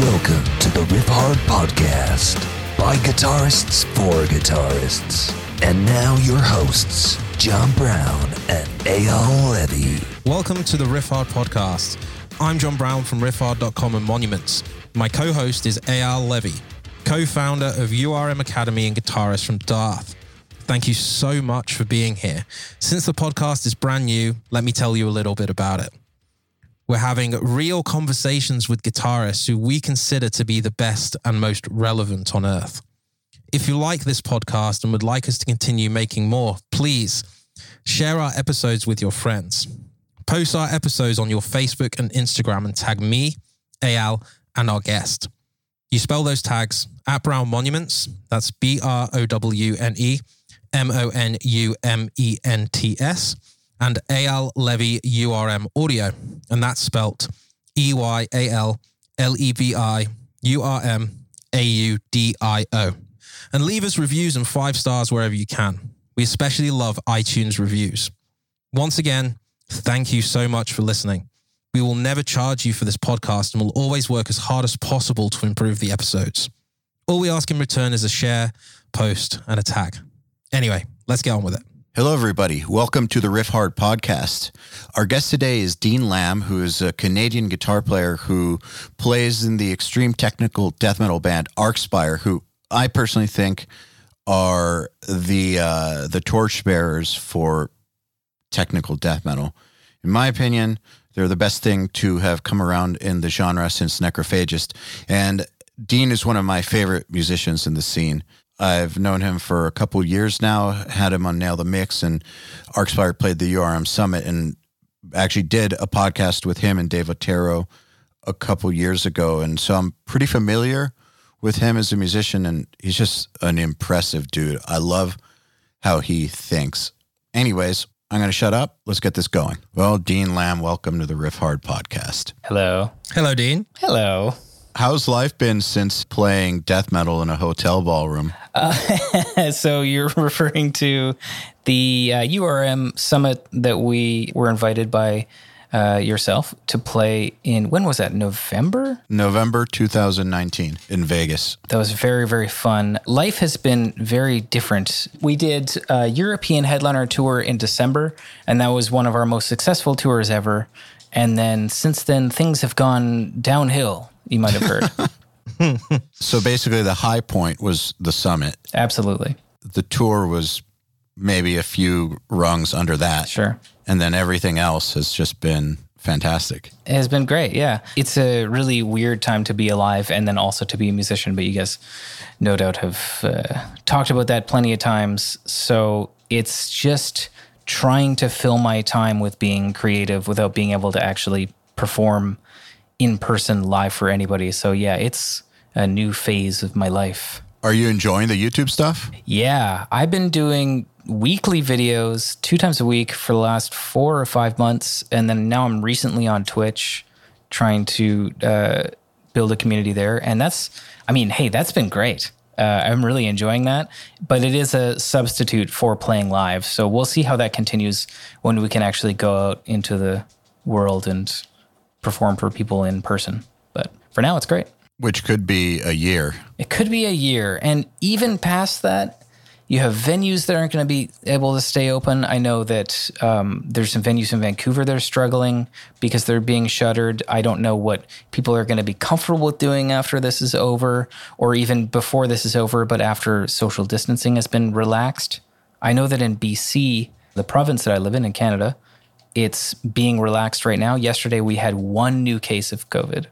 Welcome to the Riff Hard Podcast by guitarists for guitarists. And now your hosts, John Browne and Eyal Levy. Welcome to the Riff Hard podcast. I'm John Browne from riffhard.com and Monuments. My co host is Eyal Levy, co founder of URM Academy and guitarist from Daath. Thank you so much for being here. Since the podcast is brand new, let me tell you a little bit about it. We're having real conversations with guitarists who we consider to be the best and most relevant on earth. If you like this podcast and would like us to continue making more, please share our episodes with your friends. Post our episodes on your Facebook and Instagram and tag me, Eyal, and our guest. You spell those tags at Browne Monuments, that's B R O W N E M O N U M E N T S and Eyal Levy URM Audio, and that's spelt E Y A L L E V I U R M A U D I O. And leave us reviews and five stars wherever you can. We especially love iTunes reviews. Once again, thank you so much for listening. We will never charge you for this podcast and will always work as hard as possible to improve the episodes. All we ask in return is a share, post, and a tag. Anyway, let's get on with it. Hello, everybody. Welcome to the Riff Hard podcast. Our guest today is Dean Lamb, who is a Canadian guitar player who plays in the extreme technical death metal band Archspire, who I personally think are the uh, the torchbearers for technical death metal. In my opinion, they're the best thing to have come around in the genre since Necrophagist. And Dean is one of my favorite musicians in the scene. I've known him for a couple years now, had him on Nail the Mix, and Archspire played the URM Summit and actually did a podcast with him and Dave Otero a couple years ago. And so I'm pretty familiar with him as a musician, and he's just an impressive dude. I love how he thinks. Anyways, I'm going to shut up. Let's get this going. Well, Dean Lamb, welcome to the Riff Hard podcast. Hello. Hello, Dean. Hello. How's life been since playing death metal in a hotel ballroom? Uh, so you're referring to the uh, URM summit that we were invited by uh, yourself to play in. When was that? November. November 2019 in Vegas. That was very very fun. Life has been very different. We did a European headliner tour in December, and that was one of our most successful tours ever. And then since then, things have gone downhill. You might have heard. So basically, the high point was the summit. Absolutely. The tour was maybe a few rungs under that. Sure. And then everything else has just been fantastic. It has been great. Yeah. It's a really weird time to be alive and then also to be a musician, but you guys no doubt have uh, talked about that plenty of times. So it's just trying to fill my time with being creative without being able to actually perform in person live for anybody. So yeah, it's a new phase of my life. Are you enjoying the YouTube stuff? Yeah, I've been doing weekly videos two times a week for the last four or five months. And then now I'm recently on Twitch trying to uh, build a community there. And that's, I mean, hey, that's been great. Uh, I'm really enjoying that, but it is a substitute for playing live. So we'll see how that continues when we can actually go out into the world and perform for people in person. But for now, it's great. Which could be a year. It could be a year. And even past that, you have venues that aren't going to be able to stay open. I know that um, there's some venues in Vancouver that are struggling because they're being shuttered. I don't know what people are going to be comfortable with doing after this is over, or even before this is over, but after social distancing has been relaxed. I know that in BC, the province that I live in in Canada, it's being relaxed right now. Yesterday, we had one new case of COVID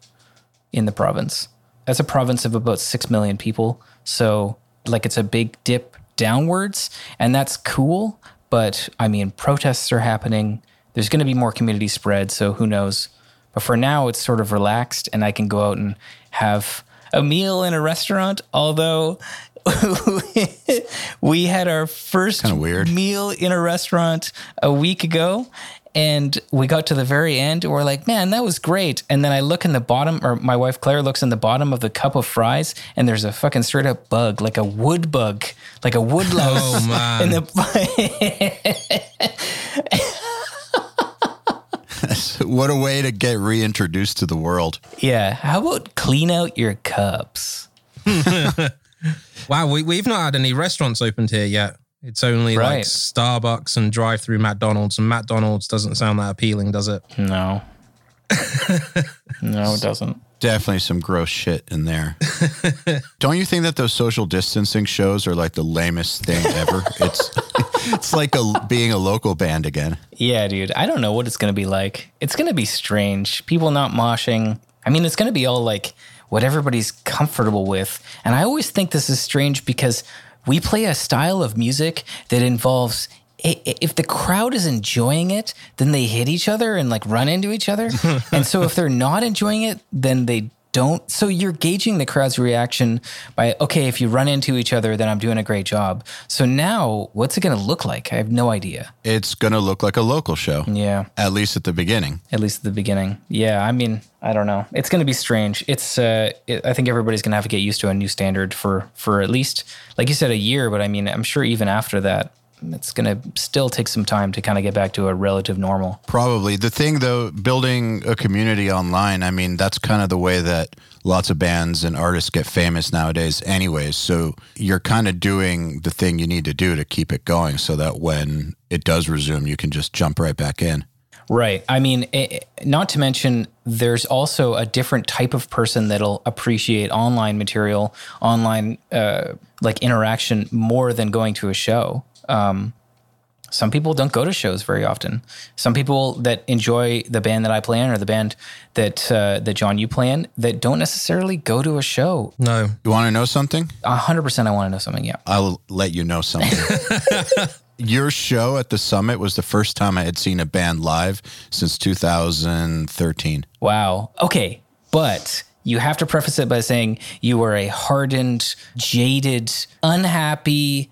in the province. That's a province of about 6 million people. So, like, it's a big dip downwards, and that's cool. But I mean, protests are happening. There's going to be more community spread. So, who knows? But for now, it's sort of relaxed, and I can go out and have a meal in a restaurant. Although, we had our first Kinda weird. meal in a restaurant a week ago and we got to the very end and we're like man that was great and then i look in the bottom or my wife claire looks in the bottom of the cup of fries and there's a fucking straight up bug like a wood bug like a wood oh, louse Oh, man. in the what a way to get reintroduced to the world. Yeah. How about clean out your cups? Wow, we, we've not had any restaurants opened here yet. It's only like Starbucks and drive through McDonald's, and McDonald's doesn't sound that appealing, does it? No. no, it doesn't. Definitely some gross shit in there. Don't you think that those social distancing shows are like the lamest thing ever? it's it's like a being a local band again. Yeah, dude. I don't know what it's going to be like. It's going to be strange. People not moshing. I mean, it's going to be all like what everybody's comfortable with. And I always think this is strange because we play a style of music that involves if the crowd is enjoying it, then they hit each other and like run into each other. and so if they're not enjoying it, then they don't. So you're gauging the crowd's reaction by, okay, if you run into each other, then I'm doing a great job. So now what's it going to look like? I have no idea. It's gonna look like a local show. Yeah At least at the beginning. at least at the beginning. Yeah, I mean, I don't know. It's going to be strange. It's uh it, I think everybody's going to have to get used to a new standard for for at least like you said a year, but I mean, I'm sure even after that it's going to still take some time to kind of get back to a relative normal. Probably. The thing though, building a community online, I mean, that's kind of the way that lots of bands and artists get famous nowadays anyways. So you're kind of doing the thing you need to do to keep it going so that when it does resume, you can just jump right back in. Right. I mean, eh, not to mention, there's also a different type of person that'll appreciate online material, online uh, like interaction more than going to a show. Um, some people don't go to shows very often. Some people that enjoy the band that I play in or the band that uh, that John you play in that don't necessarily go to a show. No. You want to know something? A hundred percent, I want to know something. Yeah. I'll let you know something. Your show at the summit was the first time I had seen a band live since 2013. Wow. Okay. But you have to preface it by saying you are a hardened, jaded, unhappy,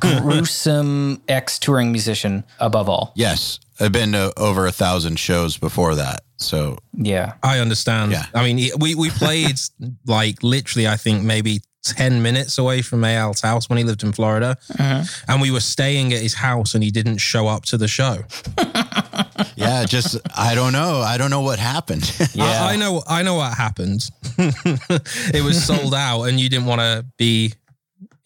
gruesome ex touring musician above all. Yes, I've been to over a thousand shows before that. So Yeah. I understand. Yeah. I mean, we, we played like literally, I think maybe 10 minutes away from Eyal's house when he lived in Florida. Mm-hmm. And we were staying at his house and he didn't show up to the show. yeah, just I don't know. I don't know what happened. Yeah. I, I know, I know what happened. it was sold out and you didn't want to be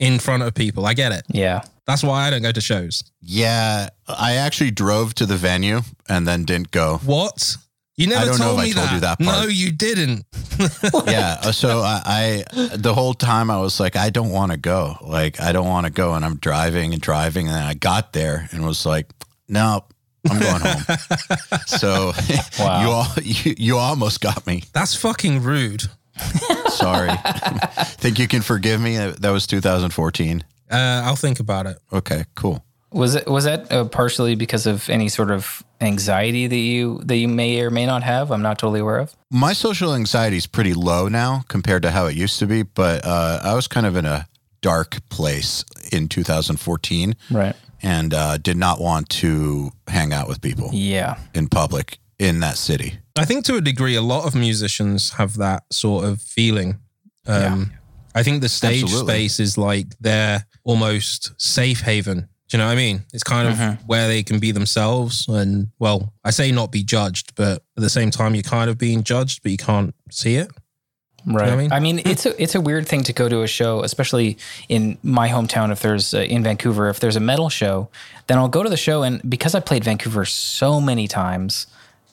in front of people. I get it. Yeah. That's why I don't go to shows. yeah, I actually drove to the venue and then didn't go. What? You never I don't know told if I me told that. you that No, you didn't. yeah, uh, so I, I the whole time I was like, I don't want to go. Like I don't want to go, and I'm driving and driving, and then I got there and was like, no. I'm going home. so Wow. you all you, you almost got me. That's fucking rude. Sorry. Think you can forgive me? That was 2014. Uh, I'll think about it. Okay, cool. Was it was that uh, partially because of any sort of anxiety that you that you may or may not have? I'm not totally aware of. My social anxiety is pretty low now compared to how it used to be, but uh, I was kind of in a dark place in 2014 Right. and uh, did not want to hang out with people Yeah. in public in that city. I think to a degree, a lot of musicians have that sort of feeling. Um, I think the stage Absolutely. space is like their almost safe haven. Do you know what I mean? It's kind of Mm-hmm. where they can be themselves. And well, I say not be judged, but at the same time, you're kind of being judged, but you can't see it. Right. what I mean? I mean, it's a it's a weird thing to go to a show, especially in my hometown. If there's uh, in Vancouver, if there's a metal show, then I'll go to the show, and because I played Vancouver so many times,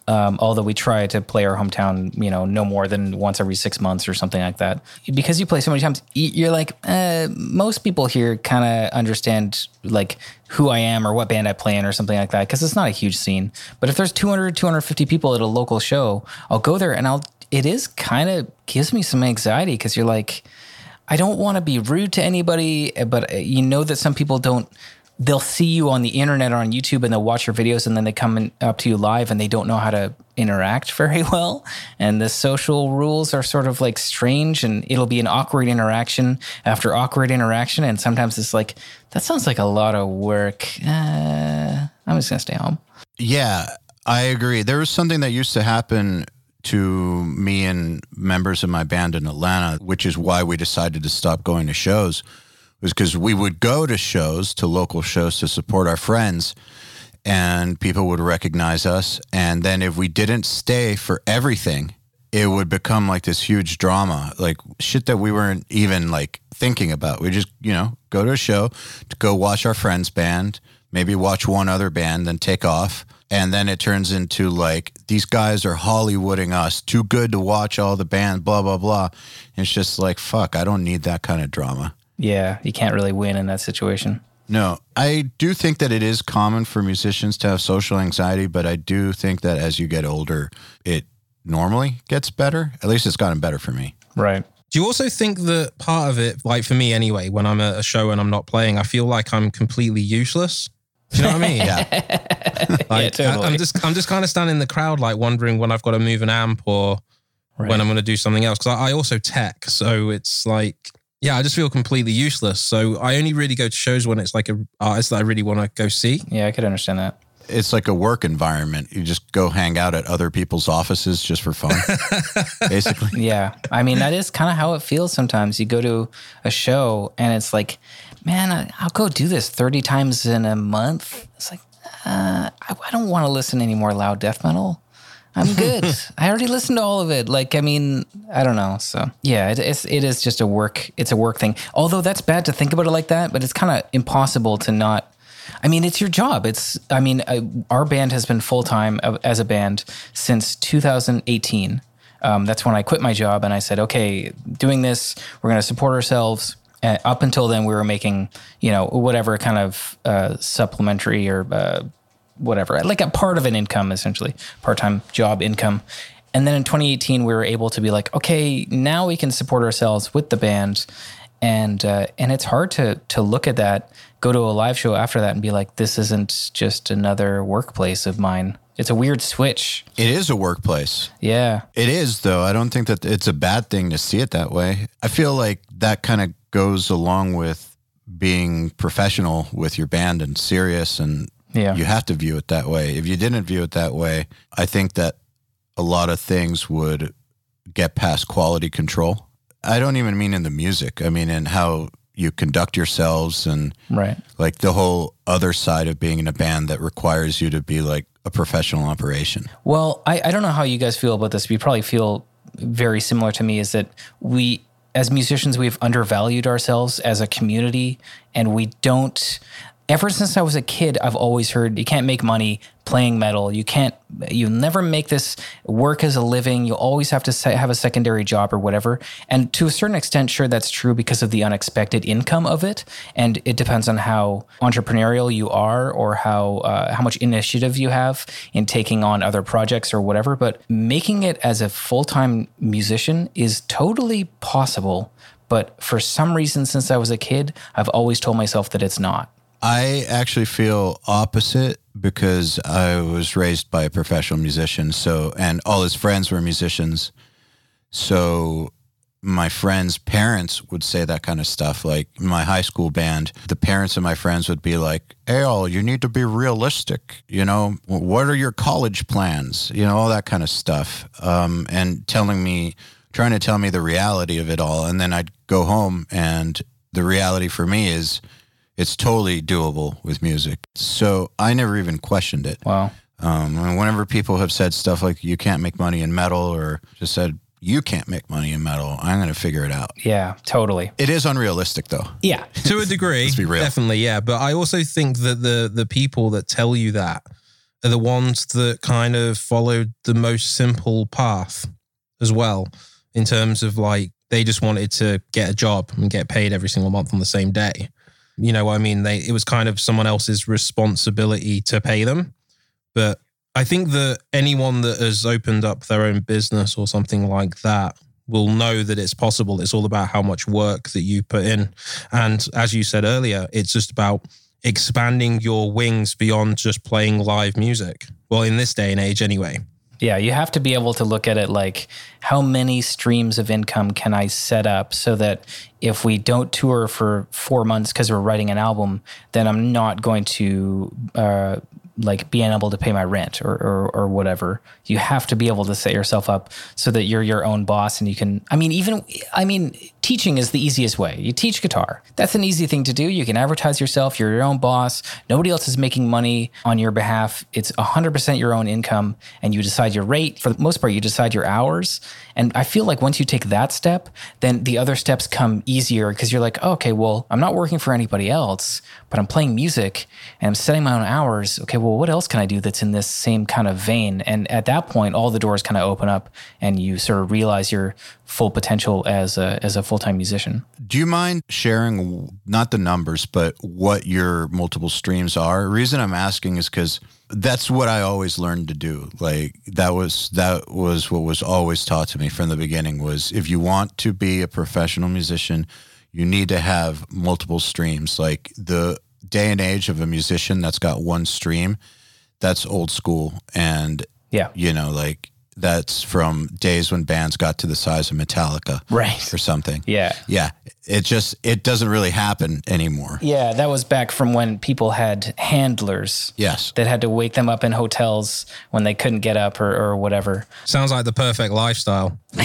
um, although we try to play our hometown, you know, no more than once every six months or something like that. Because you play so many times, you're like, uh, most people here kind of understand like who I am or what band I play in or something like that. Because it's not a huge scene. But if there's 200, 250 people at a local show, I'll go there and I'll. It is kind of gives me some anxiety because you're like, I don't want to be rude to anybody, but uh, you know that some people don't. They'll see you on the internet or on YouTube and they'll watch your videos and then they come in, up to you live and they don't know how to interact very well. And the social rules are sort of like strange and it'll be an awkward interaction after awkward interaction. And sometimes it's like, that sounds like a lot of work. Uh, I'm just going to stay home. Yeah, I agree. There was something that used to happen to me and members of my band in Atlanta, which is why we decided to stop going to shows, was because we would go to shows, to local shows to support our friends. and people would recognize us. And then if we didn't stay for everything, it would become like this huge drama, like shit that we weren't even like thinking about. We just, you know, go to a show to go watch our friend's band, maybe watch one other band, then take off. And then it turns into like these guys are Hollywooding us, too good to watch all the band, blah, blah, blah. And it's just like, fuck, I don't need that kind of drama. Yeah, you can't really win in that situation. No, I do think that it is common for musicians to have social anxiety, but I do think that as you get older, it normally gets better. At least it's gotten better for me. Right. Do you also think that part of it, like for me anyway, when I'm at a show and I'm not playing, I feel like I'm completely useless? Do you know what I mean? Yeah. Like, totally. I, am just I'm just kind of standing in the crowd, like wondering when I've got to move an amp or Right. when I'm going to do something else. Because I, I also tech, so it's like, yeah, I just feel completely useless. So I only really go to shows when it's like a artist that I really want to go see. Yeah, I could understand that. it's like a work environment. You just go hang out at other people's offices just for fun, basically. Yeah. I mean, that is kind of how it feels sometimes. You go to a show and it's like, man, I- I'll go do this 30 times in a month. It's like, uh, I, I don't want to listen to any more loud death metal. I'm good. I already listened to all of it. Like, I mean, I don't know. So yeah, it, it's it is just a work. It's a work thing. Although that's bad to think about it like that, but it's kind of impossible to not. I mean, it's your job. It's. I mean, uh, our band has been full time as a band since 2018. Um, that's when I quit my job and I said, okay, doing this, we're going to support ourselves. Uh, up until then, we were making, you know, whatever kind of uh, supplementary or uh, whatever, like a part of an income, essentially, part time job income. And then in 2018, we were able to be like, okay, now we can support ourselves with the band. And uh, and it's hard to to look at that, go to a live show after that, and be like, this isn't just another workplace of mine. It's a weird switch. It is a workplace. Yeah. It is, though. I don't think that it's a bad thing to see it that way. I feel like that kind of goes along with being professional with your band and serious, and Yeah. you have to view it that way. If you didn't view it that way, I think that a lot of things would get past quality control. I don't even mean in the music, I mean in how you conduct yourselves and Right. like the whole other side of being in a band that requires you to be like a professional operation. Well, I, I don't know how you guys feel about this. but You probably feel very similar to me is that we, as musicians, we've undervalued ourselves as a community and we don't. Ever since I was a kid, I've always heard you can't make money playing metal. You can't, you never make this work as a living. You always have to have a secondary job or whatever. And to a certain extent, sure, that's true because of the unexpected income of it. And it depends on how entrepreneurial you are or how uh, how much initiative you have in taking on other projects or whatever. But making it as a full time musician is totally possible. But for some reason, since I was a kid, I've always told myself that it's not. I actually feel opposite because I was raised by a professional musician. So, and all his friends were musicians. So, my friends' parents would say that kind of stuff. Like my high school band, the parents of my friends would be like, Eyal, you need to be realistic. You know, what are your college plans? You know, all that kind of stuff. Um, and telling me, trying to tell me the reality of it all. And then I'd go home, and the reality for me is, it's totally doable with music. So I never even questioned it. Wow. Um, and whenever people have said stuff like you can't make money in metal or just said you can't make money in metal, I'm going to figure it out. Yeah, totally. It is unrealistic though. Yeah. to a degree. Let's be real. Definitely, yeah. But I also think that the the people that tell you that are the ones that kind of followed the most simple path as well, in terms of like they just wanted to get a job and get paid every single month on the same day. You know what I mean? They it was kind of someone else's responsibility to pay them. But I think that anyone that has opened up their own business or something like that will know that it's possible. It's all about how much work that you put in. And as you said earlier, it's just about expanding your wings beyond just playing live music. Well, in this day and age, anyway. Yeah, you have to be able to look at it like how many streams of income can I set up so that if we don't tour for four months because we're writing an album, then I'm not going to uh, like being able to pay my rent or, or or whatever. You have to be able to set yourself up so that you're your own boss and you can. I mean, even I mean, teaching is the easiest way. You teach guitar. That's an easy thing to do. You can advertise yourself. You're your own boss. Nobody else is making money on your behalf. It's 100% your own income, and you decide your rate. For the most part, you decide your hours. And I feel like once you take that step, then the other steps come easier because you're like, oh, okay, well, I'm not working for anybody else, but I'm playing music and I'm setting my own hours. Okay, well, what else can I do that's in this same kind of vein? And at that point, all the doors kind of open up, and you sort of realize your full potential as a as a full time musician. Do you mind sharing not the numbers, but what your multiple streams are? The reason I'm asking is because that's what I always learned to do. Like that was that was what was always taught to me from the beginning was if you want to be a professional musician, you need to have multiple streams. Like the day and age of a musician that's got one stream, that's old school and Yeah. you know, like that's from days when bands got to the size of Metallica Right. or something. Yeah. Yeah. It just it doesn't really happen anymore. Yeah, that was back from when people had handlers Yes. that had to wake them up in hotels when they couldn't get up or, or whatever. Sounds like the perfect lifestyle.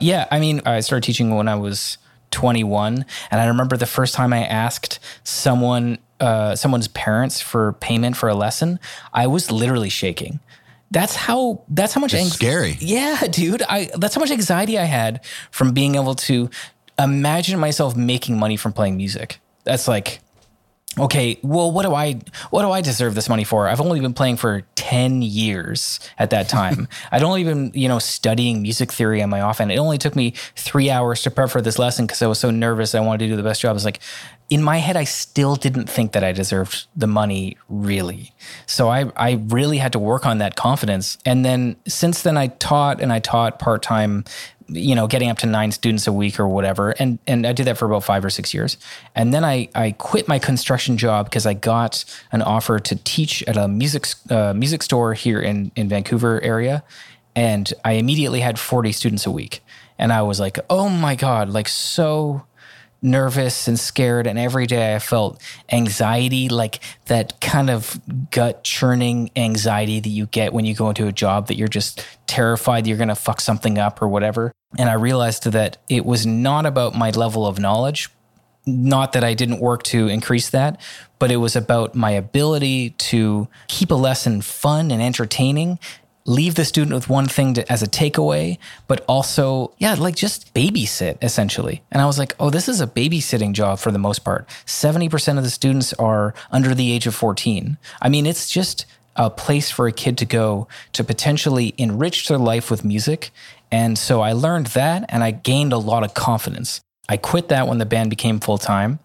Yeah, I mean, I started teaching when I was 21, and I remember the first time I asked someone, uh, someone's parents for payment for a lesson, I was literally shaking. That's how. That's how much. It's anx- scary. Yeah, dude. I. That's how much anxiety I had from being able to imagine myself making money from playing music. That's like okay, well, what do I what do I deserve this money for? I've only been playing for 10 years at that time. I'd only been, you know, studying music theory on my off end. It only took me three hours to prep for this lesson because I was so nervous. I wanted to do the best job. I was like, in my head, I still didn't think that I deserved the money really. So I, I really had to work on that confidence. And then since then, I taught and I taught part time you know, getting up to nine students a week or whatever. And and I did that for about five or six years. And then I I quit my construction job because I got an offer to teach at a music uh, music store here in in Vancouver area, and I immediately had forty students a week. And I was like, oh my god, like so nervous and scared and every day I felt anxiety like that kind of gut churning anxiety that you get when you go into a job that you're just terrified you're going to fuck something up or whatever. And I realized that it was not about my level of knowledge. Not that I didn't work to increase that but it was about my ability to keep a lesson fun and entertaining leave the student with one thing to, as a takeaway, but also, yeah, like just babysit essentially. And I was like, oh, this is a babysitting job for the most part. 70% of the students are under the age of 14. I mean, it's just a place for a kid to go to potentially enrich their life with music. And so I learned that and I gained a lot of confidence. I quit that when the band became full time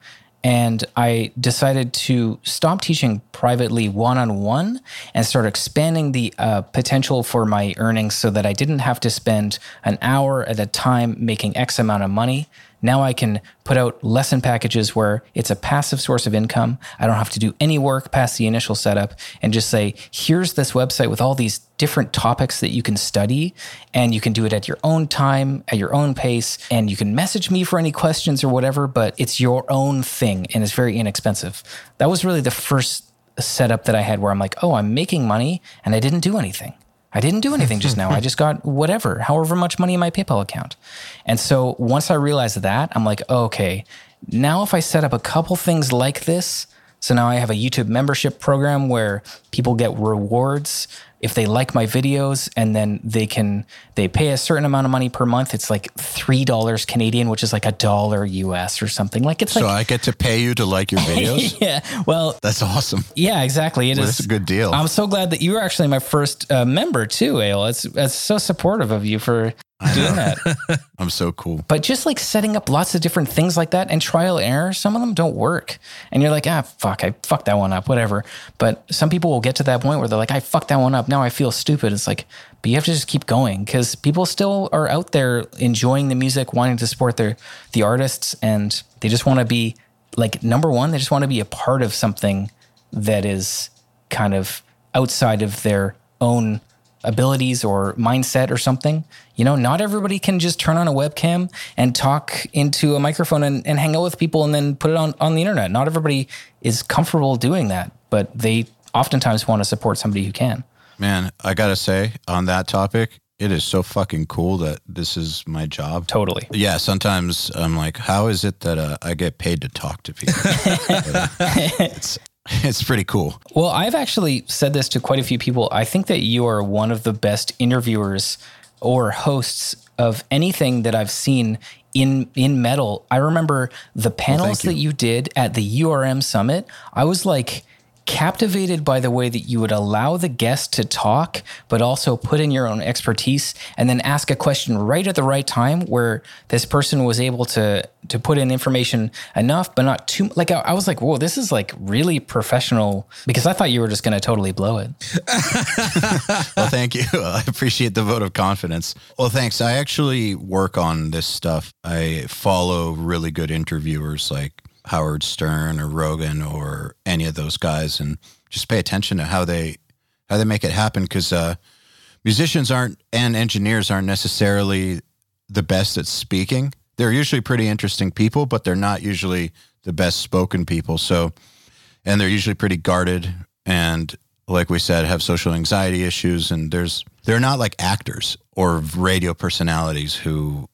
and I decided to stop teaching privately one on one and start expanding the uh, potential for my earnings so that I didn't have to spend an hour at a time making X amount of money. Now I can put out lesson packages where it's a passive source of income. I don't have to do any work past the initial setup and just say, here's this website with all these different topics that you can study and you can do it at your own time, at your own pace, and you can message me for any questions or whatever, but it's your own thing and it's very inexpensive. That was really the first setup that I had where I'm like, oh, I'm making money and I didn't do anything. I didn't do anything just now. I just got whatever, however much money in my PayPal account. And so once I realized that, I'm like, okay, now if I set up a couple things like this, so now I have a YouTube membership program where people get rewards if they like my videos and then they can they pay a certain amount of money per month. It's like three dollars Canadian, which is like a dollar US or something. Like it's So like I get to pay you to like your videos? yeah. Well, That's awesome. yeah, exactly. It is. Well, that's a good deal. I'm so glad that you were actually my first uh, member too, Eyal. It's it's so supportive of you for doing that. I'm so cool. But just like setting up lots of different things like that and trial and error, some of them don't work. And you're like, ah, fuck, I fucked that one up, whatever. But some people will get to that point where they're like, I fucked that one up. Now I feel stupid. It's like, but you have to just keep going because people still are out there enjoying the music, wanting to support their the artists, and they just want to be like number one, they just want to be a part of something that is kind of outside of their own abilities or mindset or something. You know, not everybody can just turn on a webcam and talk into a microphone and, and hang out with people and then put it on, on the internet. Not everybody is comfortable doing that, but they oftentimes want to support somebody who can. Man, I gotta say on that topic, it is so fucking cool that this is my job. Totally. Yeah, sometimes I'm like, how is it that uh, I get paid to talk to people? But, uh, it's it's pretty cool. Well, I've actually said this to quite a few people. I think that you are one of the best interviewers or hosts of anything that I've seen in in metal. I remember the panels you. that you did at the URM summit. I was like captivated by the way that you would allow the guest to talk, but also put in your own expertise and then ask a question right at the right time where this person was able to to put in information enough, but not too like I, I was like, whoa, this is like really professional because I thought you were just gonna totally blow it. Well, thank you. I appreciate the vote of confidence. Well, thanks. I actually work on this stuff. I follow really good interviewers like Howard Stern or Rogan or any of those guys, and just pay attention to how they how they make it happen. Because uh, musicians aren't and engineers aren't necessarily the best at speaking. They're usually pretty interesting people, but they're not usually the best spoken people. So, and they're usually pretty guarded and like we said have social anxiety issues and there's they're not like actors or radio personalities who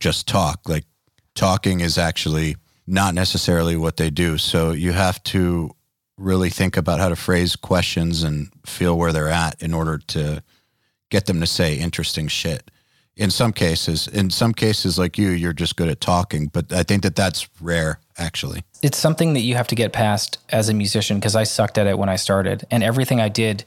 just talk like talking is actually not necessarily what they do so you have to really think about how to phrase questions and feel where they're at in order to get them to say interesting shit in some cases in some cases like you you're just good at talking but i think that that's rare actually it's something that you have to get past as a musician because I sucked at it when I started, and everything I did,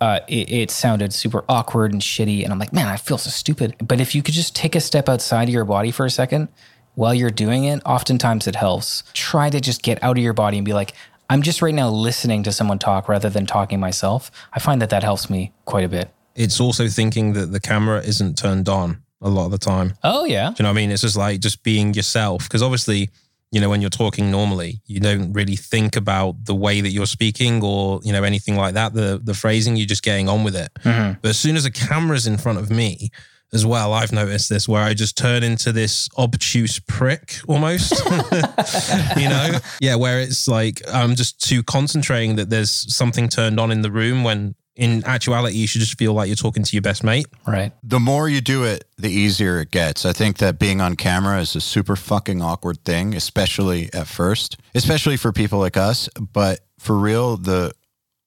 uh, it, it sounded super awkward and shitty. And I'm like, man, I feel so stupid. But if you could just take a step outside of your body for a second while you're doing it, oftentimes it helps. Try to just get out of your body and be like, I'm just right now listening to someone talk rather than talking myself. I find that that helps me quite a bit. It's also thinking that the camera isn't turned on a lot of the time. Oh yeah, Do you know what I mean? It's just like just being yourself. Because obviously, you know, when you're talking normally, you don't really think about the way that you're speaking or, you know, anything like that. The the phrasing, you're just getting on with it. Mm-hmm. But as soon as a camera's in front of me, as well, I've noticed this where I just turn into this obtuse prick almost. you know? Yeah, where it's like I'm just too concentrating that there's something turned on in the room when in actuality you should just feel like you're talking to your best mate. right. the more you do it, the easier it gets. I think that being on camera is a super fucking awkward thing, especially at first, especially for people like us. But for real, the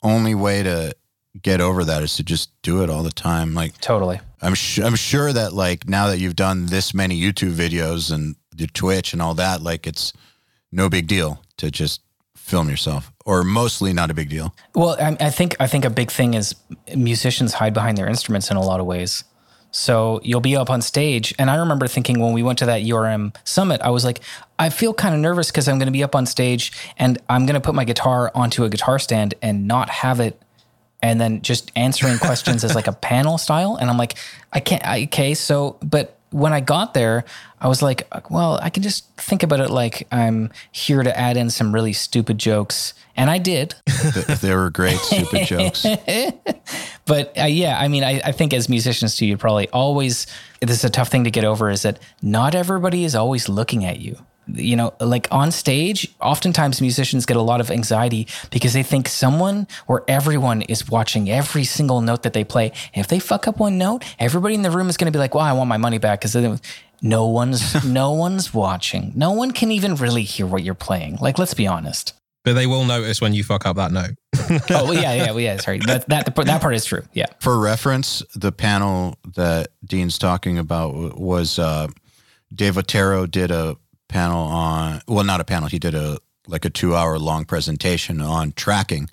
only way to get over that is to just do it all the time. Like Totally. I'm, su- I'm sure that like now that you've done this many YouTube videos and your Twitch and all that, like it's no big deal to just film yourself, or mostly not a big deal. Well, I, I think I think a big thing is musicians hide behind their instruments in a lot of ways. So you'll be up on stage, and I remember thinking when we went to that URM summit, I was like, I feel kind of nervous because I'm going to be up on stage and I'm going to put my guitar onto a guitar stand and not have it, and then just answering questions as like a panel style. And I'm like, I can't. I, okay, so but when I got there, I was like, well, I can just think about it like I'm here to add in some really stupid jokes, and I did. Th- they were great, stupid jokes. but uh, yeah, I mean, I, I think as musicians too, you probably always this is a tough thing to get over is that not everybody is always looking at you. You know, like on stage, oftentimes musicians get a lot of anxiety because they think someone or everyone is watching every single note that they play. And if they fuck up one note, everybody in the room is going to be like, "Well, I want my money back," because no one's no one's watching. No one can even really hear what you're playing. Like, let's be honest. But they will notice when you fuck up that note. Oh well, yeah, yeah, well, yeah. Sorry, that that that part is true. Yeah. For reference, the panel that Dean's talking about was uh, Dave Otero did a panel on, well, not a panel, he did a like a two hour long presentation on tracking,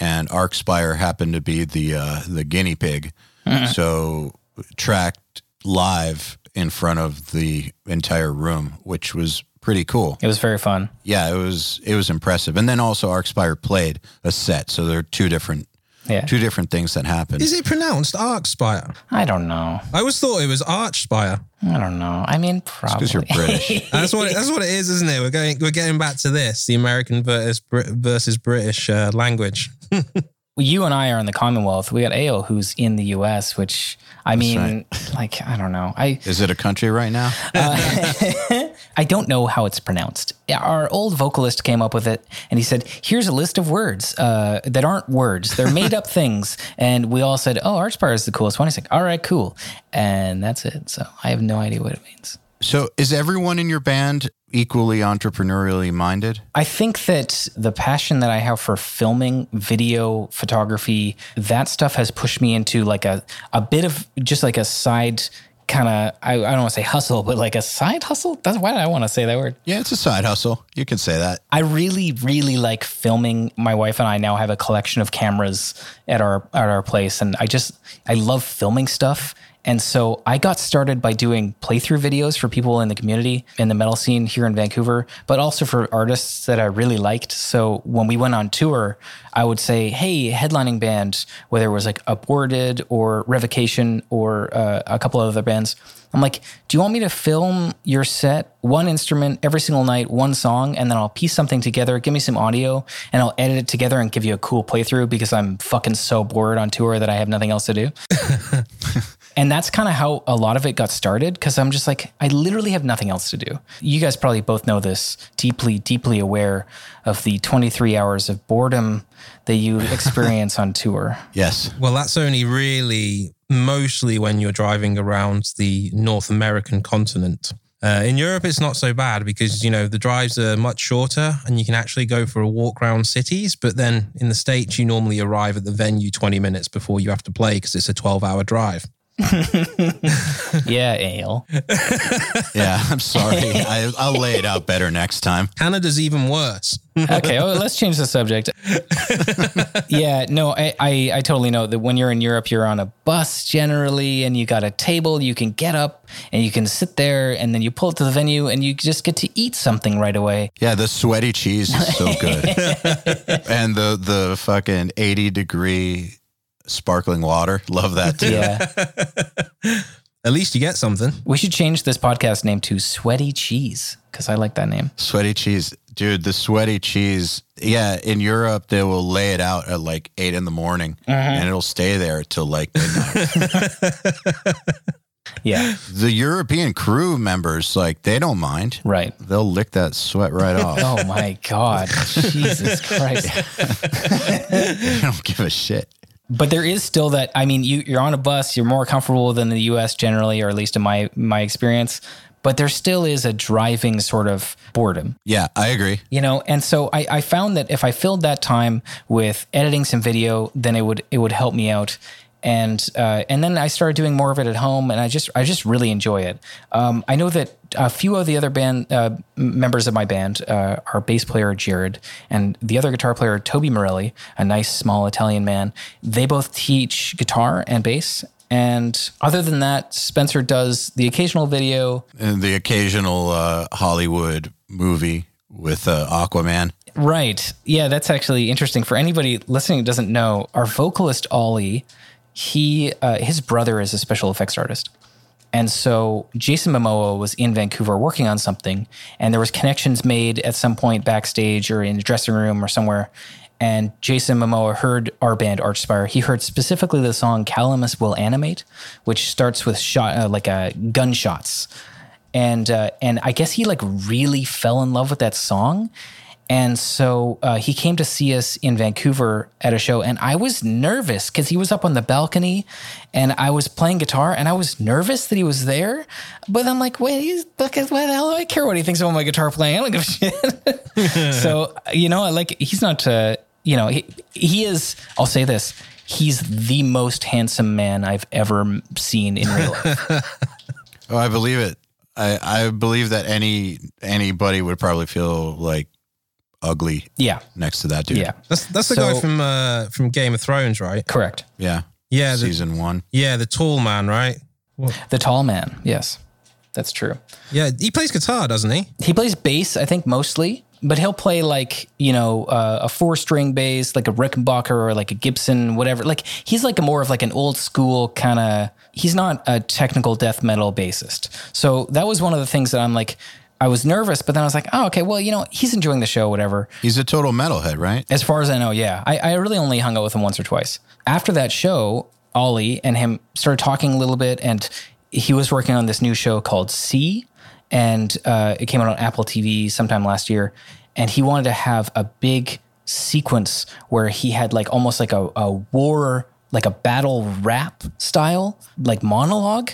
and Archspire happened to be the uh, the guinea pig, so tracked live in front of the entire room, which was pretty cool. It was very fun. Yeah, it was it was impressive, and then also Archspire played a set, so there are two different Yeah. two different things that happened. Is it pronounced Archspire? I don't know. I always thought it was Archspire. I don't know. I mean, probably. because you're British. That's what it, that's what it is, isn't it? We're going we're getting back to this, the American versus versus British uh, language. you and I are in the Commonwealth. We got AO who's in the US, which I mean, like, I don't know. I Is it a country right now? I don't know how it's pronounced. Our old vocalist came up with it and he said, Here's a list of words uh, that aren't words. They're made up things. And we all said, Oh, Archspire is the coolest one. He's like, All right, cool. And that's it. So I have no idea what it means. So is everyone in your band equally entrepreneurially minded? I think that the passion that I have for filming, video, photography, that stuff has pushed me into like a, a bit of just like a side kind of, I, I don't want to say hustle, but like a side hustle. That's why do I want to say that word. Yeah, it's a side hustle. You can say that. I really, really like filming. My wife and I now have a collection of cameras at our at our place, and I just I love filming stuff. And so I got started by doing playthrough videos for people in the community in the metal scene here in Vancouver, but also for artists that I really liked. So when we went on tour, I would say, "Hey, headlining band, whether it was like Aborted or Revocation or uh, a couple of other bands." I'm like, do you want me to film your set, one instrument every single night, one song, and then I'll piece something together, give me some audio, and I'll edit it together and give you a cool playthrough because I'm fucking so bored on tour that I have nothing else to do. and that's kind of how a lot of it got started because I'm just like, I literally have nothing else to do. You guys probably both know this, deeply, deeply aware of the 23 hours of boredom that you experience on tour. Yes. Well, that's only really mostly when you're driving around the North American continent. Uh, in Europe, it's not so bad because you know the drives are much shorter and you can actually go for a walk around cities. But then in the states, you normally arrive at the venue 20 minutes before you have to play because it's a 12 hour drive. yeah, Eyal. Yeah, I'm sorry. I, I'll lay it out better next time. Canada's even worse. okay, well, let's change the subject. yeah, no, I, I, I totally know that when you're in Europe, you're on a bus generally, and you got a table. You can get up and you can sit there, and then you pull it to the venue, and you just get to eat something right away. Yeah, the sweaty cheese is so good, and the the fucking 80 degree sparkling water. Love that too. Yeah, At least you get something. we should change this podcast name to Sweaty Cheese because I like that name. Sweaty cheese, dude. The sweaty cheese. Yeah, in Europe they will lay it out at like eight in the morning, mm-hmm. and it'll stay there till like midnight. Yeah, the European crew members, like they don't mind. right. They'll lick that sweat right off. Oh my God, Jesus Christ! they don't give a shit. But there is still that. I mean, you, you're on a bus. You're more comfortable than the U.S. generally, or at least in my my experience. But there still is a driving sort of boredom, Yeah, I agree. you know. And so I, I found that if I filled that time with editing some video, then it would it would help me out. And uh, and then I started doing more of it at home, and I just I just really enjoy it. Um, I know that a few of the other band uh, members of my band, uh, our bass player Jared and the other guitar player Tobi Morelli, a nice small Italian man, they both teach guitar and bass. And other than that, Spencer does the occasional video. And the occasional uh, Hollywood movie with uh, Aquaman. Right. Yeah, that's actually interesting. For anybody listening who doesn't know, our vocalist Ollie, he uh, his brother is a special effects artist. And so Jason Momoa was in Vancouver working on something, and there was connections made at some point backstage or in the dressing room or somewhere. And Jason Momoa heard our band Archspire. He heard specifically the song "Calamus Will Animate," which starts with shot uh, like uh, gunshots, and uh, and I guess he like really fell in love with that song. And so uh, he came to see us in Vancouver at a show, and I was nervous because he was up on the balcony, and I was playing guitar, and I was nervous that he was there. But I'm like, wait, why the hell do I care what he thinks about my guitar playing? I don't give a shit. so you know, like he's not, uh, you know, he he is. I'll say this: he's the most handsome man I've ever seen in real life. Oh, I believe it. I, I believe that any anybody would probably feel like ugly yeah, next to that dude. yeah, That's that's the So- guy from uh, from Game of Thrones, right? correct. Yeah. Yeah, the, Season one. yeah, the tall man, right? The tall man. Yes, that's true. Yeah, he plays guitar, doesn't he? He plays bass, I think, mostly, but he'll play like, you know, uh, a four string bass, like a Rickenbacker or like a Gibson, whatever. Like, he's like a more of like an old school kind of, he's not a technical death metal bassist. So that was one of the things that I'm like, I was nervous, but then I was like, oh, okay, well, you know, he's enjoying the show, whatever. He's a total metalhead, right? As far as I know, yeah. I, I really only hung out with him once or twice. After that show, Ollie and him started talking a little bit, and he was working on this new show called See, and uh, it came out on Apple TV sometime last year. And he wanted to have a big sequence where he had like almost like a, a war, like a battle rap style, like monologue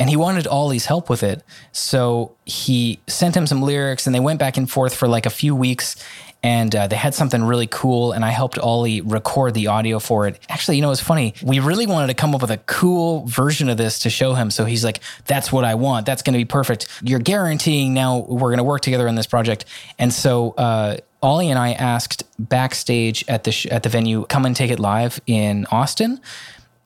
and he wanted Ollie's help with it. So he sent him some lyrics, and they went back and forth for like a few weeks. And uh, they had something really cool, and I helped Ollie record the audio for it. Actually, you know, it's funny. We really wanted to come up with a cool version of this to show him. So he's like, "That's what I want. That's going to be perfect. You're guaranteeing now we're going to work together on this project." And so uh, Ollie and I asked backstage at the sh- at the venue, "Come and take it live in Austin."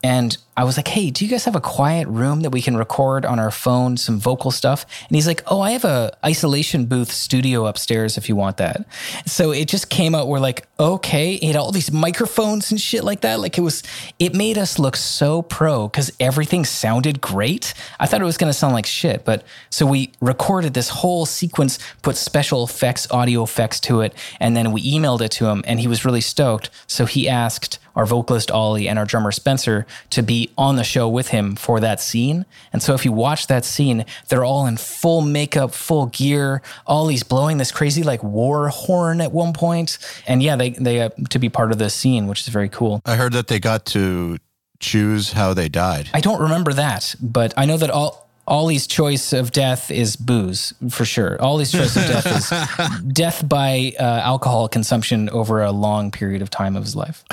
And I was like, hey, do you guys have a quiet room that we can record on our phone some vocal stuff? And he's like, oh, I have a isolation booth studio upstairs if you want that. So it just came out. We're like, okay, it had all these microphones and shit like that. Like it was, it made us look so pro because everything sounded great. I thought it was going to sound like shit, but so we recorded this whole sequence, put special effects, audio effects to it, and then we emailed it to him, and he was really stoked. So he asked our vocalist Ollie and our drummer Spencer to be on the show with him for that scene. And so if you watch that scene, they're all in full makeup, full gear. Ollie's blowing this crazy like war horn at one point. And yeah, they they uh, to be part of the scene, which is very cool. I heard that they got to choose how they died. I don't remember that, but I know that all Ollie's choice of death is booze for sure. Ollie's choice of death is death by uh, alcohol consumption over a long period of time of his life.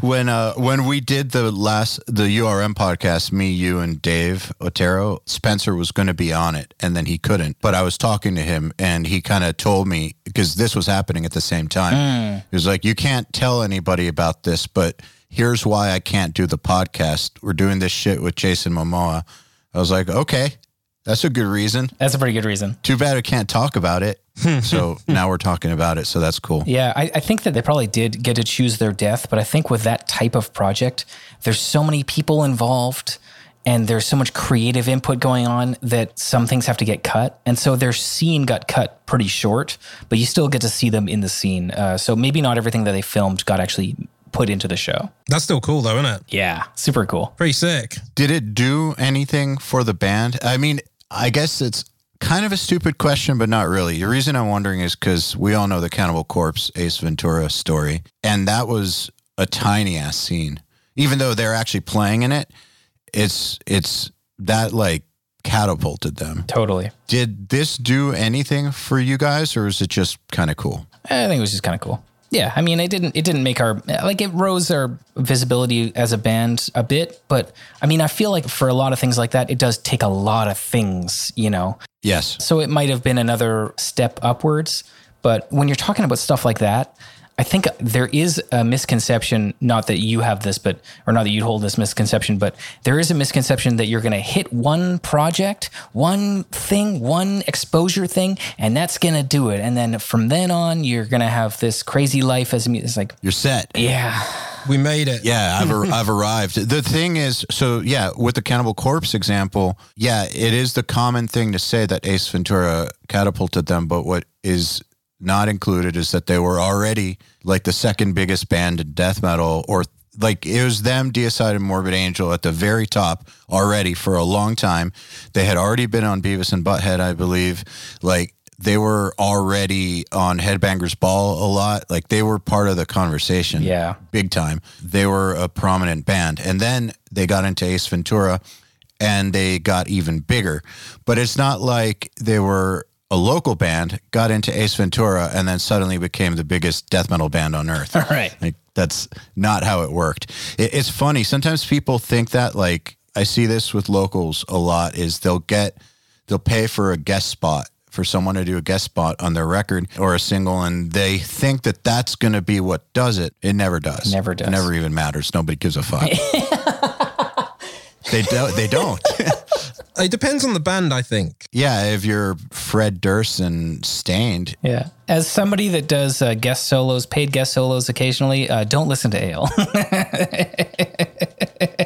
when uh, when we did the last the URM podcast, me, you, and Dave Otero, Spencer was going to be on it, and then he couldn't. But I was talking to him, and he kind of told me because this was happening at the same time. Mm. He was like, "You can't tell anybody about this, but here's why I can't do the podcast. We're doing this shit with Jason Momoa." I was like, okay, that's a good reason. That's a pretty good reason. Too bad I can't talk about it. so now we're talking about it. So that's cool. Yeah, I, I, think that they probably did get to choose their death, but I think with that type of project, there's so many people involved and there's so much creative input going on that some things have to get cut. And so their scene got cut pretty short, but you still get to see them in the scene. Uh, so maybe not everything that they filmed got actually put into the show. That's still cool though, isn't it? Yeah, super cool. Pretty sick. Did it do anything for the band? I mean, I guess it's kind of a stupid question, but not really. The reason I'm wondering is because we all know the Cannibal Corpse Ace Ventura story, and that was a tiny ass scene. Even though they're actually playing in it, it's it's that like catapulted them. Totally. Did this do anything for you guys, or is it just kind of cool? I think it was just kind of cool. Yeah, I mean, it didn't it didn't make our like it rose our visibility as a band a bit, but I mean, I feel like for a lot of things like that, it does take a lot of things, you know. Yes. So it might have been another step upwards, but when you're talking about stuff like that, I think there is a misconception, not that you have this, but, or not that you hold this misconception, but there is a misconception that you're going to hit one project, one thing, one exposure thing, and that's going to do it. And then from then on, you're going to have this crazy life as a It's like, you're set. Yeah. We made it. Yeah, I've, ar- I've arrived. The thing is, so yeah, with the Cannibal Corpse example, yeah, it is the common thing to say that Ace Ventura catapulted them, but what is not included is that they were already like the second biggest band in death metal or like it was them deicide and morbid angel at the very top already for a long time. They had already been on beavis and butthead i believe. Like they were already on headbangers ball a lot. Like they were part of the conversation Yeah. big time. They were a prominent band. And then they got into ace ventura and they got even bigger. But it's not like they were a local band got into Ace Ventura and then suddenly became the biggest death metal band on earth. All right. Like that's not how it worked. It, it's funny. Sometimes people think that like I see this with locals a lot is they'll get they'll pay for a guest spot for someone to do a guest spot on their record or a single and they think that that's going to be what does it. It never does. Never does. It never even matters. Nobody gives a fuck. they don't they don't. It depends on the band, I think. yeah, if you're Fred Durst and Staind, Yeah. As somebody that does uh, guest solos, paid guest solos occasionally, uh, don't listen to Eyal.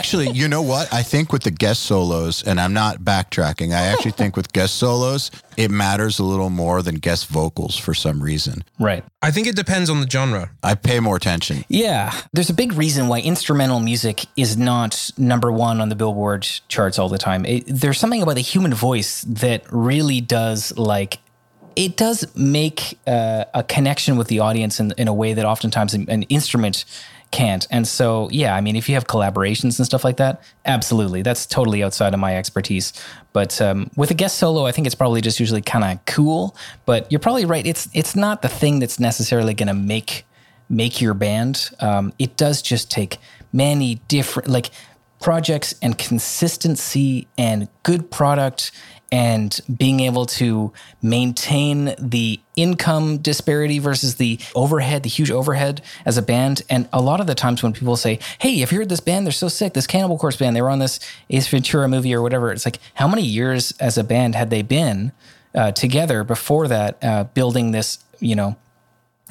actually, you know what? I think with the guest solos, and I'm not backtracking, I actually think with guest solos, it matters a little more than guest vocals for some reason. Right. I think it depends on the genre. I pay more attention. Yeah, there's a big reason why instrumental music is not number one on the Billboard charts all the time. It, there's something about the human voice that really does like. It does make uh, a connection with the audience in, in a way that oftentimes an, an instrument can't. And so, yeah, I mean, if you have collaborations and stuff like that, absolutely, that's totally outside of my expertise. But um, with a guest solo, I think it's probably just usually kind of cool. But you're probably right; it's it's not the thing that's necessarily going to make make your band. Um, it does just take many different like projects and consistency and good product and being able to maintain the income disparity versus the overhead, the huge overhead as a band. And a lot of the times when people say, Hey, have you heard this band? They're so sick. This Cannibal Corpse band, they were on this Ace Ventura movie or whatever. It's like, how many years as a band had they been uh, together before that, uh, building this, you know,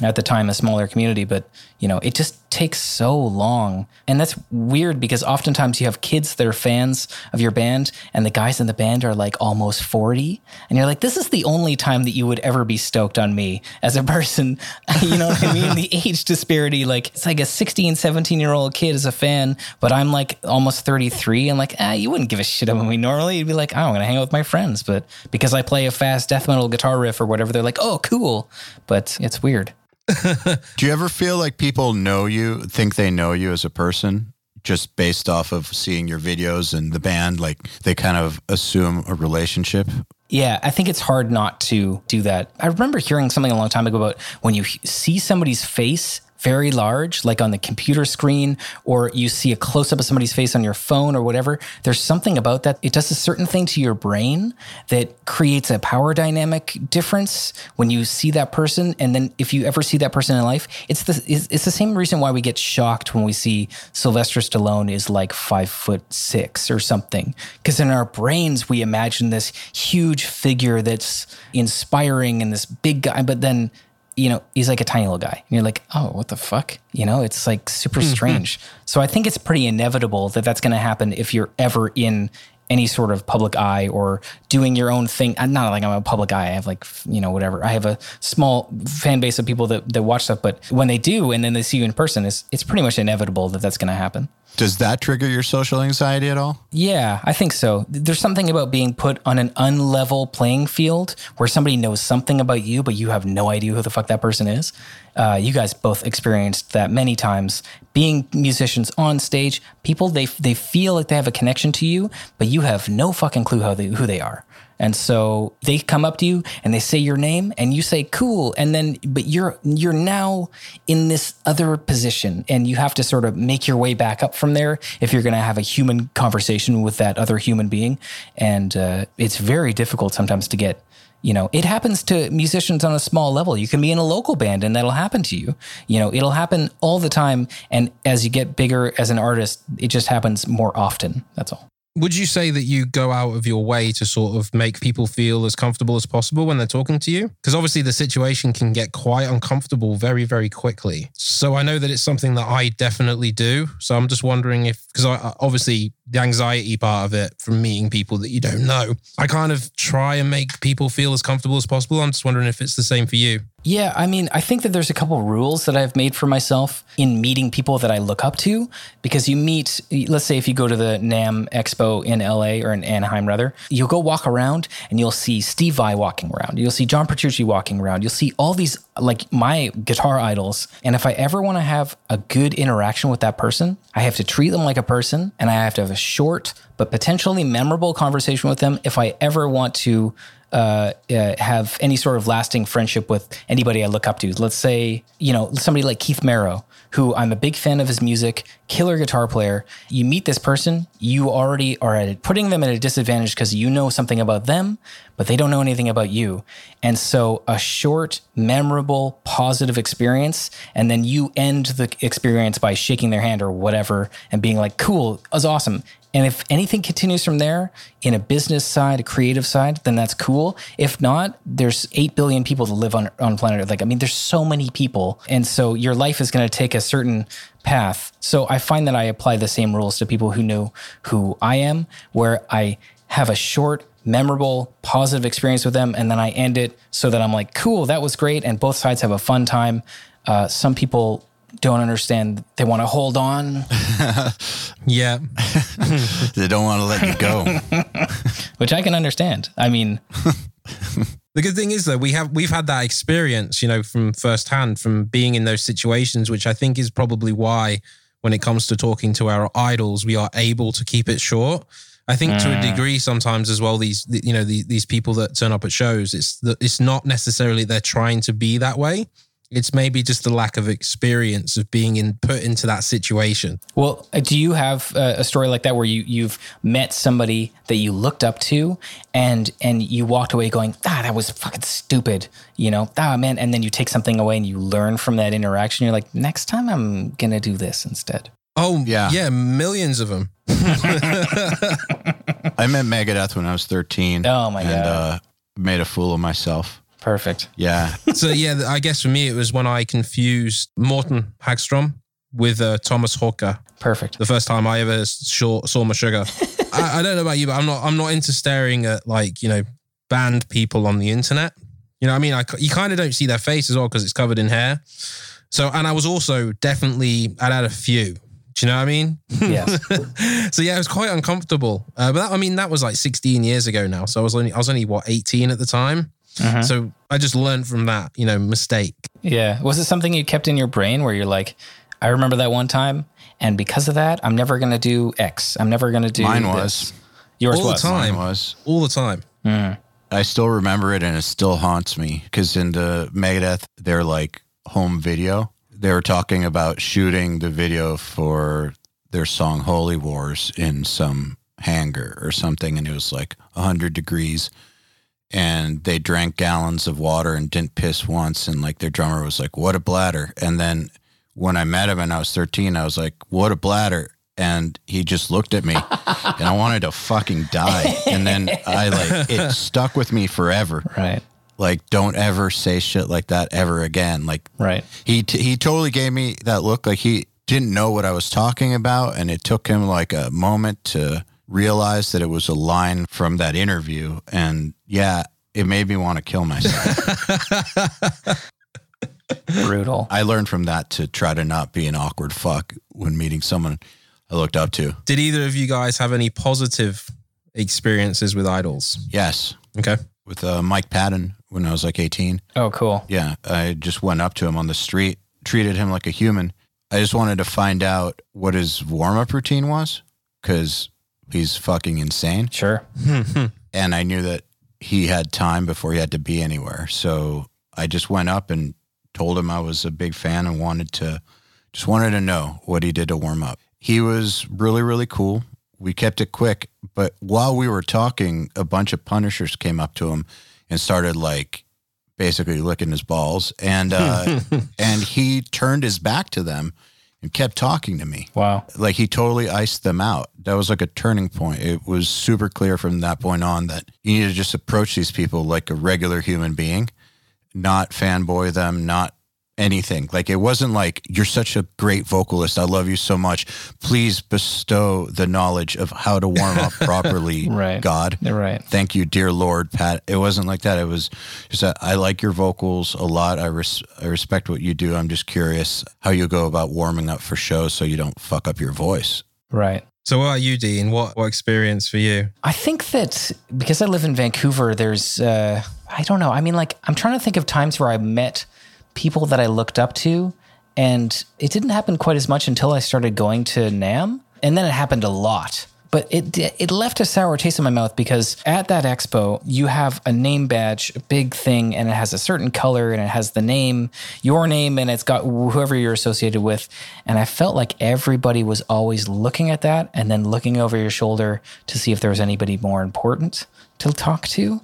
at the time a smaller community but you know it just takes so long. And that's weird because oftentimes you have kids that are fans of your band and the guys in the band are like almost 40 and you're like this is the only time that you would ever be stoked on me as a person. You know what i mean? The age disparity like it's like a 16 17 year old kid is a fan but i'm like almost 33 and like ah you wouldn't give a shit about me normally. You'd be like oh, i'm gonna hang out with my friends. But because i play a fast death metal guitar riff or whatever they're like oh cool. But it's weird Do you ever feel like people know you, think they know you as a person, just based off of seeing your videos and the band? Like they kind of assume a relationship? Yeah, I think it's hard not to do that. I remember hearing something a long time ago about when you see somebody's face very large, like on the computer screen, or you see a close up of somebody's face on your phone or whatever, there's something about that. It does a certain thing to your brain that creates a power dynamic difference when you see that person. And then if you ever see that person in life, it's the, it's, it's the same reason why we get shocked when we see Sylvester Stallone is like five foot six or something. Because in our brains, we imagine this huge figure that's inspiring and this big guy, but then you know, he's like a tiny little guy. And you're like, oh, what the fuck? You know, it's like super Mm-hmm. strange. So I think it's pretty inevitable that that's going to happen if you're ever in any sort of public eye or doing your own thing. I'm not like I'm a public eye. I have like, you know, whatever. I have a small fan base of people that, that watch stuff, but when they do and then they see you in person, it's, it's pretty much inevitable that that's going to happen. Does that trigger your social anxiety at all? Yeah, I think so. There's something about being put on an unlevel playing field where somebody knows something about you, but you have no idea who the fuck that person is. Uh, you guys both experienced that many times. Being musicians on stage, people they they feel like they have a connection to you, but you have no fucking clue how they, who they are. And so they come up to you and they say your name and you say cool. And then but you're you're now in this other position and you have to sort of make your way back up from there if you're going to have a human conversation with that other human being. And uh, it's very difficult sometimes to get you know it happens to musicians on a small level. You can be in a local band and that'll happen to you. You know it'll happen all the time. And as you get bigger as an artist it just happens more often. That's all Would you say that you go out of your way to sort of make people feel as comfortable as possible when they're talking to you? Because obviously the situation can get quite uncomfortable very, very quickly. So I know that it's something that I definitely do. So I'm just wondering if, because I obviously the anxiety part of it from meeting people that you don't know, I kind of try and make people feel as comfortable as possible. I'm just wondering if it's the same for you. Yeah, I mean, I think that there's a couple rules that I've made for myself in meeting people that I look up to because you meet, let's say if you go to the NAMM Expo in LA or in Anaheim rather, you'll go walk around and you'll see Steve Vai walking around. You'll see John Petrucci walking around. You'll see all these like my guitar idols. And if I ever want to have a good interaction with that person, I have to treat them like a person and I have to have a short but potentially memorable conversation with them if I ever want to uh, uh, have any sort of lasting friendship with anybody I look up to. Let's say, you know, somebody like Keith Merrow, who I'm a big fan of his music, killer guitar player. You meet this person, you already are at, putting them at a disadvantage because you know something about them, but they don't know anything about you. And so, a short, memorable, positive experience, and then you end the experience by shaking their hand or whatever and being like, cool, was awesome. And if anything continues from there in a business side, a creative side, then that's cool. If not, there's 8 billion people that live on, on planet Earth. Like, I mean, there's so many people. And so your life is going to take a certain path. So I find that I apply the same rules to people who know who I am, where I have a short, memorable, positive experience with them, and then I end it so that I'm like, cool, that was great, and both sides have a fun time. Uh, some people don't understand; they want to hold on, Yeah. They don't want to let you go. which I can understand. I mean, The good thing is though, we have we've had that experience, you know, from firsthand, from being in those situations, which I think is probably why when it comes to talking to our idols, we are able to keep it short. I think to a mm. degree sometimes as well, these you know these, these people that turn up at shows, it's the, it's not necessarily they're trying to be that way. It's maybe just the lack of experience of being in put into that situation. Well, uh, do you have uh, a story like that where you you've met somebody that you looked up to, and and you walked away going, ah, that was fucking stupid, you know, ah man, and then you take something away and you learn from that interaction. You're like, next time I'm gonna do this instead. Oh Yeah. yeah, millions of them. I met Megadeth when I was 13. Oh, my and, God. uh, made a fool of myself. Perfect. Yeah. so yeah, I guess for me it was when I confused Mårten Hagström with uh, Tomas Haake. Perfect. The first time I ever saw, saw Meshuggah. I, I don't know about you, but I'm not. I'm not into staring at like you know banned people on the internet. You know, what I mean, I, you kind of don't see their face as well because it's covered in hair. So, and I was also definitely I'd had a few. Do you know what I mean? Yes. so yeah, it was quite uncomfortable. Uh, but that, I mean, that was like 16 years ago now. So I was only I was only what 18 at the time. Uh-huh. So I just learned from that, you know, mistake. yeah. Was it something you kept in your brain where you're like, I remember that one time, and because of that, I'm never gonna do X. I'm never gonna do. Mine this." was. Yours All the time. Mine was. all the time. Mm. I still remember it and it still haunts me because in the Megadeth, their like home video, they were talking about shooting the video for their song Holy Wars in some hangar or something. And it was like 100 degrees. And they drank gallons of water and didn't piss once. And like their drummer was like, What a bladder. And then when I met him and I was 13, I was like, What a bladder. And he just looked at me and I wanted to fucking die. And then I like, it stuck with me forever. Right. Like, don't ever say shit like that ever again. Like, Right. he, t- he totally gave me that look like he didn't know what I was talking about. And it took him like a moment to realize that it was a line from that interview. And yeah, it made me want to kill myself. Brutal. I learned from that to try to not be an awkward fuck when meeting someone I looked up to. Did either of you guys have any positive experiences with idols? Yes. Okay. With uh, Mike Patton when I was like 18. Oh, cool. Yeah. I just went up to him on the street, treated him like a human. I just wanted to find out what his warm up routine was because he's fucking insane. Sure. And I knew that he had time before he had to be anywhere. So I just went up and told him I was a big fan and wanted to just wanted to know what he did to warm up. He was really, really cool. We kept it quick, but while we were talking, a bunch of punishers came up to him and started like basically licking his balls and uh and he turned his back to them and kept talking to me Wow. like he totally iced them out. That was like a turning point. It was super clear from that point on that you need to just approach these people like a regular human being, not fanboy them, not anything. Like it wasn't like you're such a great vocalist. I love you so much. Please bestow the knowledge of how to warm up properly, Right. God. Right. Thank you, dear Lord, Pat. It wasn't like that. It was just that I like your vocals a lot. I, res- I respect what you do. I'm just curious how you go about warming up for shows so you don't fuck up your voice. Right. So what about you, Dean? What what experience for you? I think that because I live in Vancouver, there's, uh, I don't know. I mean, like, I'm trying to think of times where I met people that I looked up to, and it didn't happen quite as much until I started going to NAMM. And then it happened a lot. But it it left a sour taste in my mouth because at that expo you have a name badge, a big thing, and it has a certain color and it has the name, your name, and it's got whoever you're associated with. And I felt like everybody was always looking at that and then looking over your shoulder to see if there was anybody more important to talk to,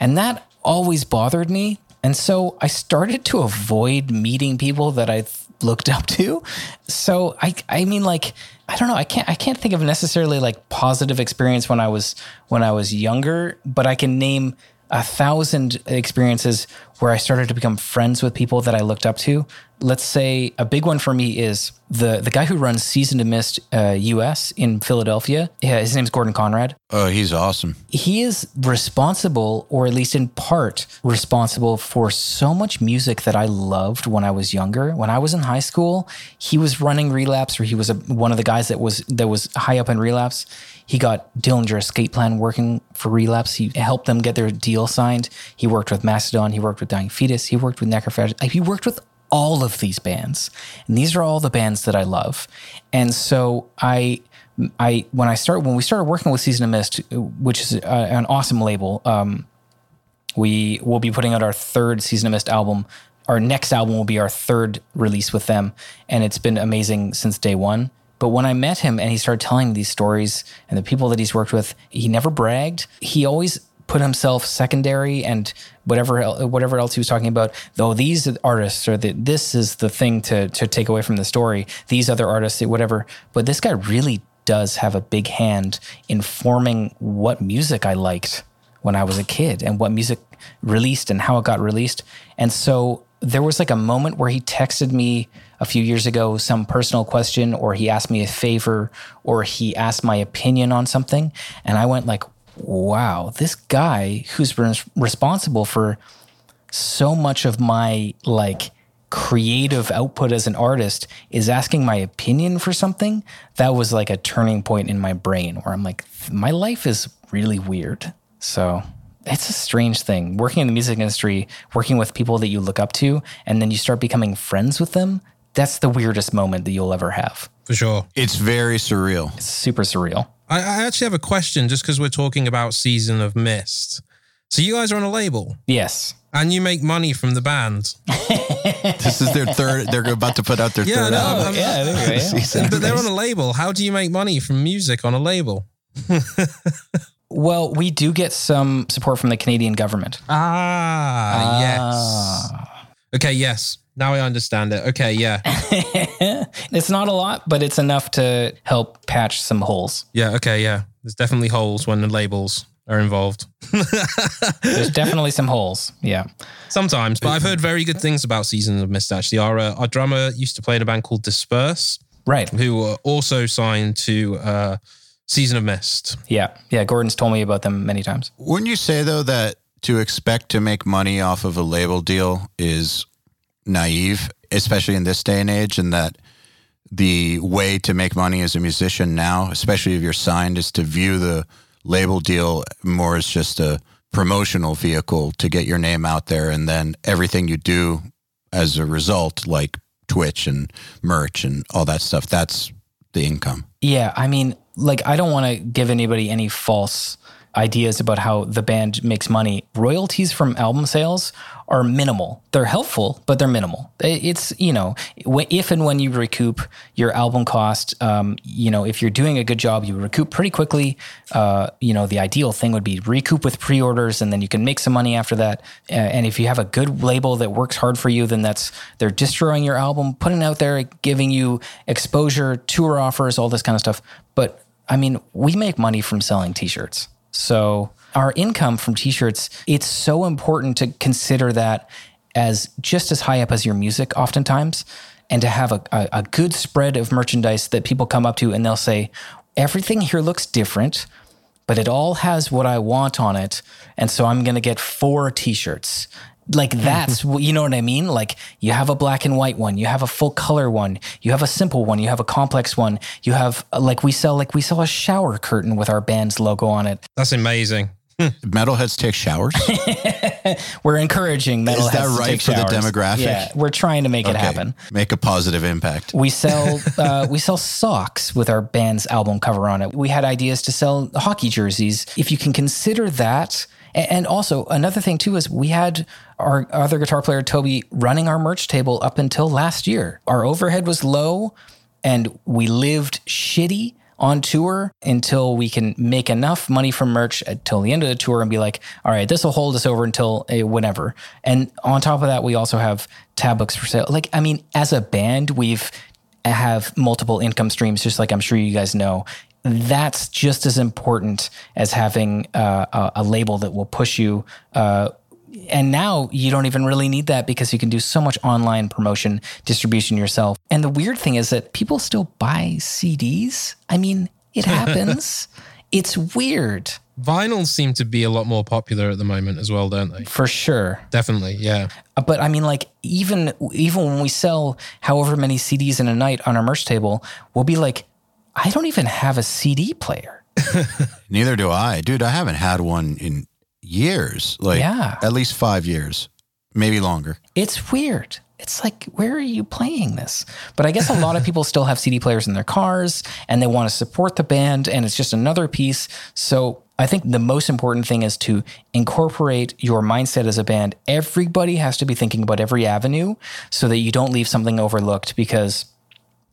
and that always bothered me. And so I started to avoid meeting people that I looked up to. So I I mean like I don't know, I can't I can't think of necessarily like positive experience when I was when I was younger, but I can name a thousand experiences where I started to become friends with people that I looked up to. Let's say a big one for me is the the guy who runs Season of Mist uh, US in Philadelphia. Yeah, his name's Gordon Conrad. Oh, he's awesome. He is responsible, or at least in part responsible, for so much music that I loved when I was younger. When I was in high school, he was running Relapse, or he was a, one of the guys that was that was high up in Relapse. He got Dillinger Escape Plan working for Relapse. He helped them get their deal signed. He worked with Mastodon. He worked with Dying Fetus. He worked with Necrophage. He worked with all of these bands. And these are all the bands that I love. And so I I when I start when we started working with Season of Mist, which is a, an awesome label, um, we will be putting out our third Season of Mist album. Our next album will be our third release with them, and it's been amazing since day one. But when I met him and he started telling me these stories and the people that he's worked with, he never bragged. He always put himself secondary and whatever whatever else he was talking about. Though these artists or the, this is the thing to to take away from the story. These other artists, whatever. But this guy really does have a big hand in forming what music I liked when I was a kid and what music released and how it got released. And so there was like a moment where he texted me a few years ago some personal question or he asked me a favor or he asked my opinion on something. And I went like wow this guy who's responsible for so much of my like creative output as an artist is asking my opinion for something that was like a turning point in my brain where I'm like my life is really weird. So it's a strange thing working in the music industry, working with people that you look up to, and then you start becoming friends with them. That's the weirdest moment that you'll ever have. For sure. It's very surreal. It's super surreal. I, I actually have a question just because we're talking about Season of Mist. So you guys are on a label Yes. and you make money from the band. This is their third. They're about to put out their Yeah, third no, album. I'm- yeah, there you go, yeah. But they're on a label. How do you make money from music on a label? Well, we do get some support from the Canadian government. Ah, yes. Okay, yes. Now I understand it. Okay, yeah. It's not a lot, but it's enough to help patch some holes. Yeah, okay, yeah. There's definitely holes when the labels are involved. There's definitely some holes. Yeah. Sometimes, but I've heard very good things about Seasons of Mist actually. Our, uh, our drummer used to play in a band called Disperse, Right. who were also signed to uh, Season of Mist. Yeah. Yeah. Gordon's told me about them many times. Wouldn't you say though that to expect to make money off of a label deal is naive, especially in this day and age, and that the way to make money as a musician now, especially if you're signed, is to view the label deal more as just a promotional vehicle to get your name out there, and then everything you do as a result, like Twitch and merch and all that stuff, that's the income. Yeah, I mean, like I don't want to give anybody any false ideas about how the band makes money. Royalties from album sales are minimal. They're helpful, but they're minimal. It's you know, if and when you recoup your album cost, um, you know, if you're doing a good job, you recoup pretty quickly. Uh, you know, the ideal thing would be recoup with pre-orders, and then you can make some money after that. And if you have a good label that works hard for you, then that's they're destroying your album, putting it out there, giving you exposure, tour offers, all this kind of stuff. But I mean, we make money from selling t-shirts. So our income from t-shirts, it's so important to consider that as just as high up as your music oftentimes and to have a, a, a good spread of merchandise that people come up to and they'll say, everything here looks different, but it all has what I want on it. And so I'm going to get four t-shirts. Like that's what you know what I mean? Like you have a black and white one, you have a full color one, you have a simple one, you have a complex one, you have like we sell like we sell a shower curtain with our band's logo on it. That's amazing. Metalheads take showers. We're encouraging metalheads that to right take for the showers. demographic? Yeah, we're trying to make it happen. Make a positive impact. We sell uh, we sell socks with our band's album cover on it. We had ideas to sell hockey jerseys. If you can consider that, and also another thing too is we had our other guitar player Toby running our merch table up until last year. Our overhead was low, and we lived shitty on tour until we can make enough money from merch until the end of the tour and be like, all right, this will hold us over until uh, whenever. And on top of that, we also have tab books for sale. Like, I mean, as a band, we've have multiple income streams, just like I'm sure you guys know. that's just as important as having uh, a, a label that will push you. Uh, and now you don't even really need that because you can do so much online promotion distribution yourself. And the weird thing is that people still buy CDs. I mean, it happens. it's weird Vinyls seem to be a lot more popular at the moment as well, don't they? for sure. Definitely, yeah. Uh, But I mean, like even even when we sell however many CDs in a night on our merch table, we'll be like, I don't even have a CD player. Neither do I. Dude, I haven't had one in years. Like Yeah. at least five years, maybe longer. It's weird. It's like, where are you playing this? But I guess a lot of people still have CD players in their cars and they want to support the band, and it's just another piece. So I think the most important thing is to incorporate your mindset as a band. Everybody has to be thinking about every avenue so that you don't leave something overlooked because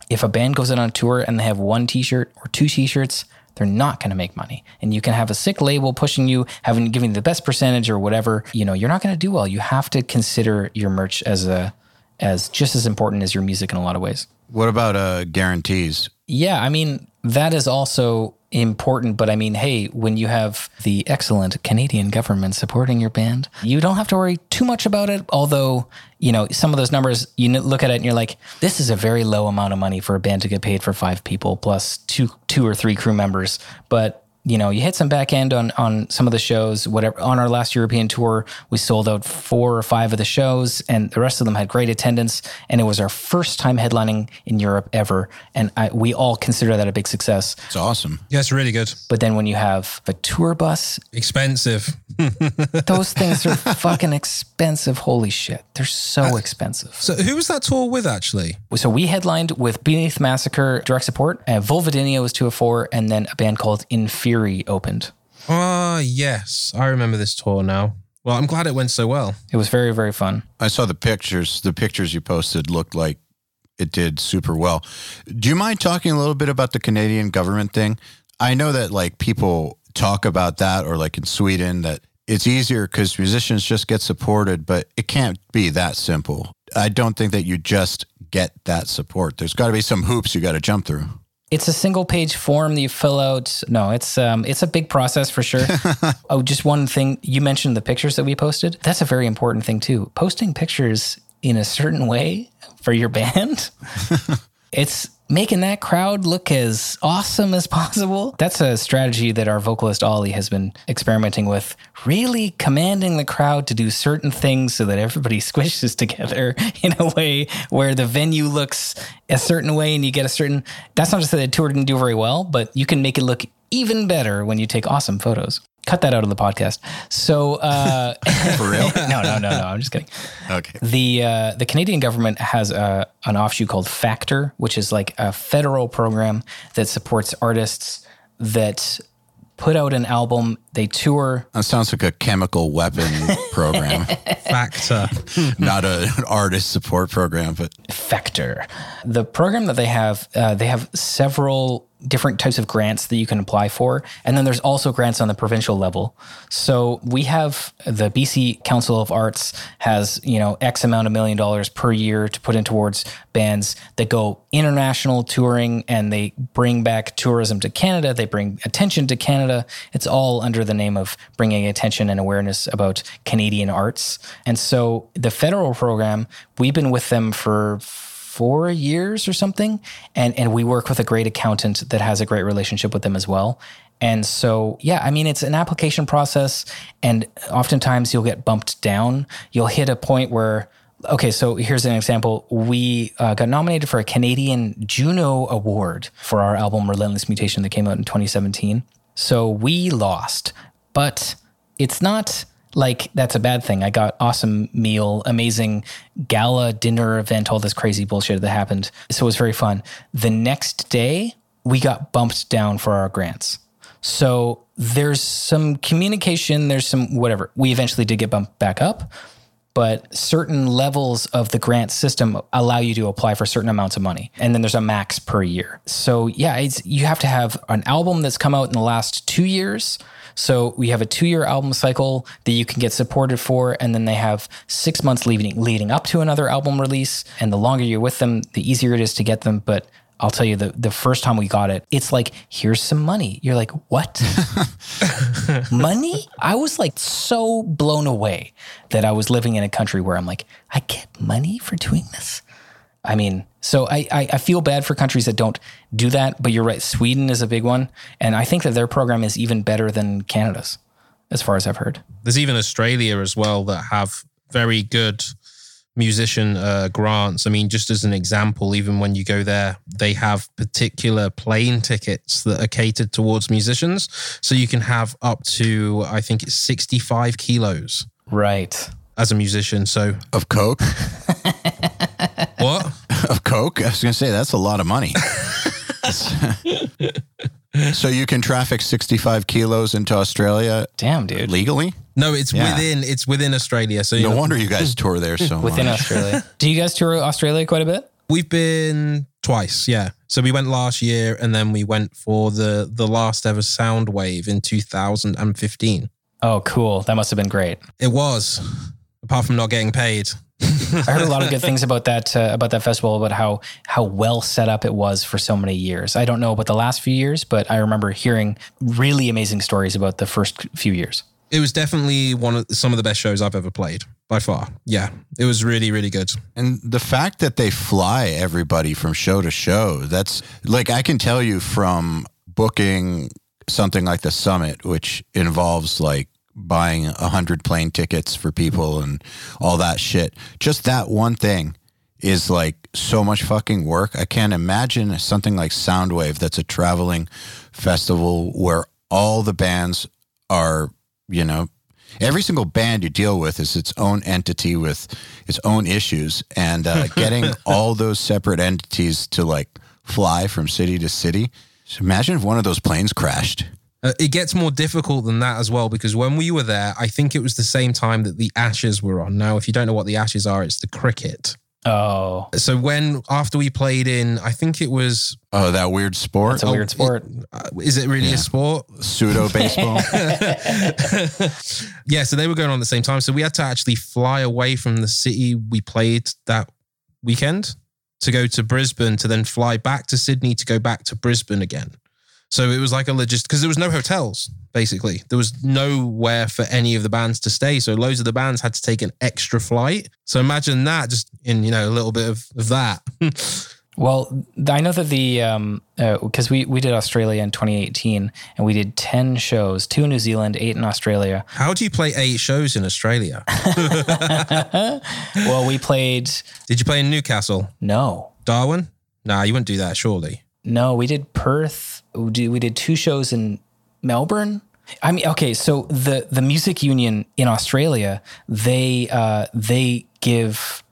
if a band goes out on tour and they have one t-shirt or two t-shirts they're not going to make money. And you can have a sick label pushing you having giving you the best percentage or whatever you know you're not going to do well. You have to consider your merch as a as just as important as your music in a lot of ways. What about uh, guarantees? yeah i mean that is also important but i mean hey when you have the excellent canadian government supporting your band you don't have to worry too much about it. Although you know some of those numbers you look at it and you're like this is a very low amount of money for a band to get paid for five people plus two two or three crew members. But you know, you hit some back end on on some of the shows. Whatever on our last European tour, we sold out four or five of the shows, and the rest of them had great attendance. And it was our first time headlining in Europe ever, and I, we all consider that a big success. It's awesome. Yeah, it's really good. But then when you have a tour bus, Expensive. those things are fucking expensive. Holy shit, they're so uh, expensive. So, who was that tour with actually? So we headlined with Beneath Massacre direct support, and Vulvodynia was two of four, and then a band called Inferi opened. Ah, yes. I remember this tour now. Well, I'm glad it went so well. It was very very fun. I saw the pictures. The pictures you posted looked like it did super well. Do you mind talking a little bit about the Canadian government thing? I know that like people talk about that or like in Sweden that it's easier because musicians just get supported, but it can't be that simple. I don't think that you just get that support. There's got to be some hoops you got to jump through. It's a single page form that you fill out. No, it's um, it's a big process for sure. oh, just one thing you mentioned the pictures that we posted. That's a very important thing too. Posting pictures in a certain way for your band. it's making that crowd look as awesome as possible. That's a strategy that our vocalist Ollie has been experimenting with, really commanding the crowd to do certain things so that everybody squishes together in a way where the venue looks a certain way and you get a certain that's not to say the tour didn't do very well, but you can make it look even better when you take awesome photos. Cut that out of the podcast. So uh For real? no, no, no, no. I'm just kidding. okay. The uh, the Canadian government has a, an offshoot called Factor, which is like a federal program that supports artists that put out an album, they tour. That sounds like a chemical weapon program, Factor. not a, an artist support program, but Factor. The program that they have, uh, they have several different types of grants that you can apply for. And then there's also grants on the provincial level. So we have the BC Council of Arts has, you know, X amount of million dollars per year to put in towards bands that go international touring and they bring back tourism to Canada. They bring attention to Canada. It's all under the name of bringing attention and awareness about Canadian arts. And so the federal program, we've been with them for four years or something. And, and we work with a great accountant that has a great relationship with them as well. And so, yeah, I mean, it's an application process. And oftentimes you'll get bumped down. You'll hit a point where, okay, so here's an example. We uh, got nominated for a Canadian Juno Award for our album Relentless Mutation that came out in 2017. So we lost, but it's not like that's a bad thing. I got awesome meal, amazing gala dinner event, all this crazy bullshit that happened. So it was very fun. The next day, we got bumped down for our grants. So there's some communication, there's some whatever. We eventually did get bumped back up, but certain levels of the grant system allow you to apply for certain amounts of money and then there's a max per year so yeah you have to have an album that's come out in the last two years so we have a two-year album cycle that you can get supported for and then they have six months leading leading up to another album release and the longer you're with them the easier it is to get them but I'll tell you the the first time we got it, it's like here's some money. You're like what? money? I was like so blown away that I was living in a country where I'm like I get money for doing this. I mean, so I, I, I feel bad for countries that don't do that, but you're right. Sweden is a big one, and I think that their program is even better than Canada's, as far as I've heard. There's even Australia as well that have very good musician uh, grants. I mean, just as an example, even when you go there, they have particular plane tickets that are catered towards musicians. So you can have up to, I think it's 65 kilos Right. as a musician. So Of Coke? what? of Coke? I was going to say, that's a lot of money. so you can traffic 65 kilos into Australia Damn, dude. legally? No, it's Yeah. within it's within Australia. So you No know, wonder you guys tour there so Within much. Australia. Do you guys tour Australia quite a bit? we've been twice. Yeah. So we went last year, and then we went for the the last ever Soundwave in 2015. Oh, cool. That must have been great. It was, apart from not getting paid. I heard a lot of good things about that uh, about that festival, about how how well set up it was for so many years. I don't know about the last few years, but I remember hearing really amazing stories about the first few years. It was definitely one of some of the best shows I've ever played by far. Yeah, it was really really good. And the fact that they fly everybody from show to show, that's like I can tell you from booking something like the summit, which involves like buying a hundred plane tickets for people and all that shit. Just that one thing is like so much fucking work. I can't imagine something like Soundwave that's a traveling festival where all the bands are, you know, every single band you deal with is its own entity with its own issues and uh, getting all those separate entities to like fly from city to city. So imagine if one of those planes crashed. Uh, it gets more difficult than that as well because when we were there, I think it was the same time that the Ashes were on. Now, if you don't know what the Ashes are, it's the cricket. Oh, So when after we played in, I think it was. Oh, that weird sport, it's a weird sport. Uh, is it really Yeah. a sport? pseudo baseball. yeah, so they were going on at the same time. So we had to actually fly away from the city we played that weekend to go to Brisbane to then fly back to Sydney to go back to Brisbane again. So it was like a logist because there was no hotels, basically. There was nowhere for any of the bands to stay. So loads of the bands had to take an extra flight. So imagine that just in, you know, a little bit of, of that. Well, I know that the um, uh, because we we did Australia in 2018 and we did 10 shows, two in New Zealand, eight in Australia. How do you play eight shows in Australia? Well, we played Did you play in Newcastle? no, Darwin? Nah, you wouldn't do that, surely. no, we did Perth. We did, we did two shows in Melbourne. I mean, okay, so the the music union in Australia they uh, they give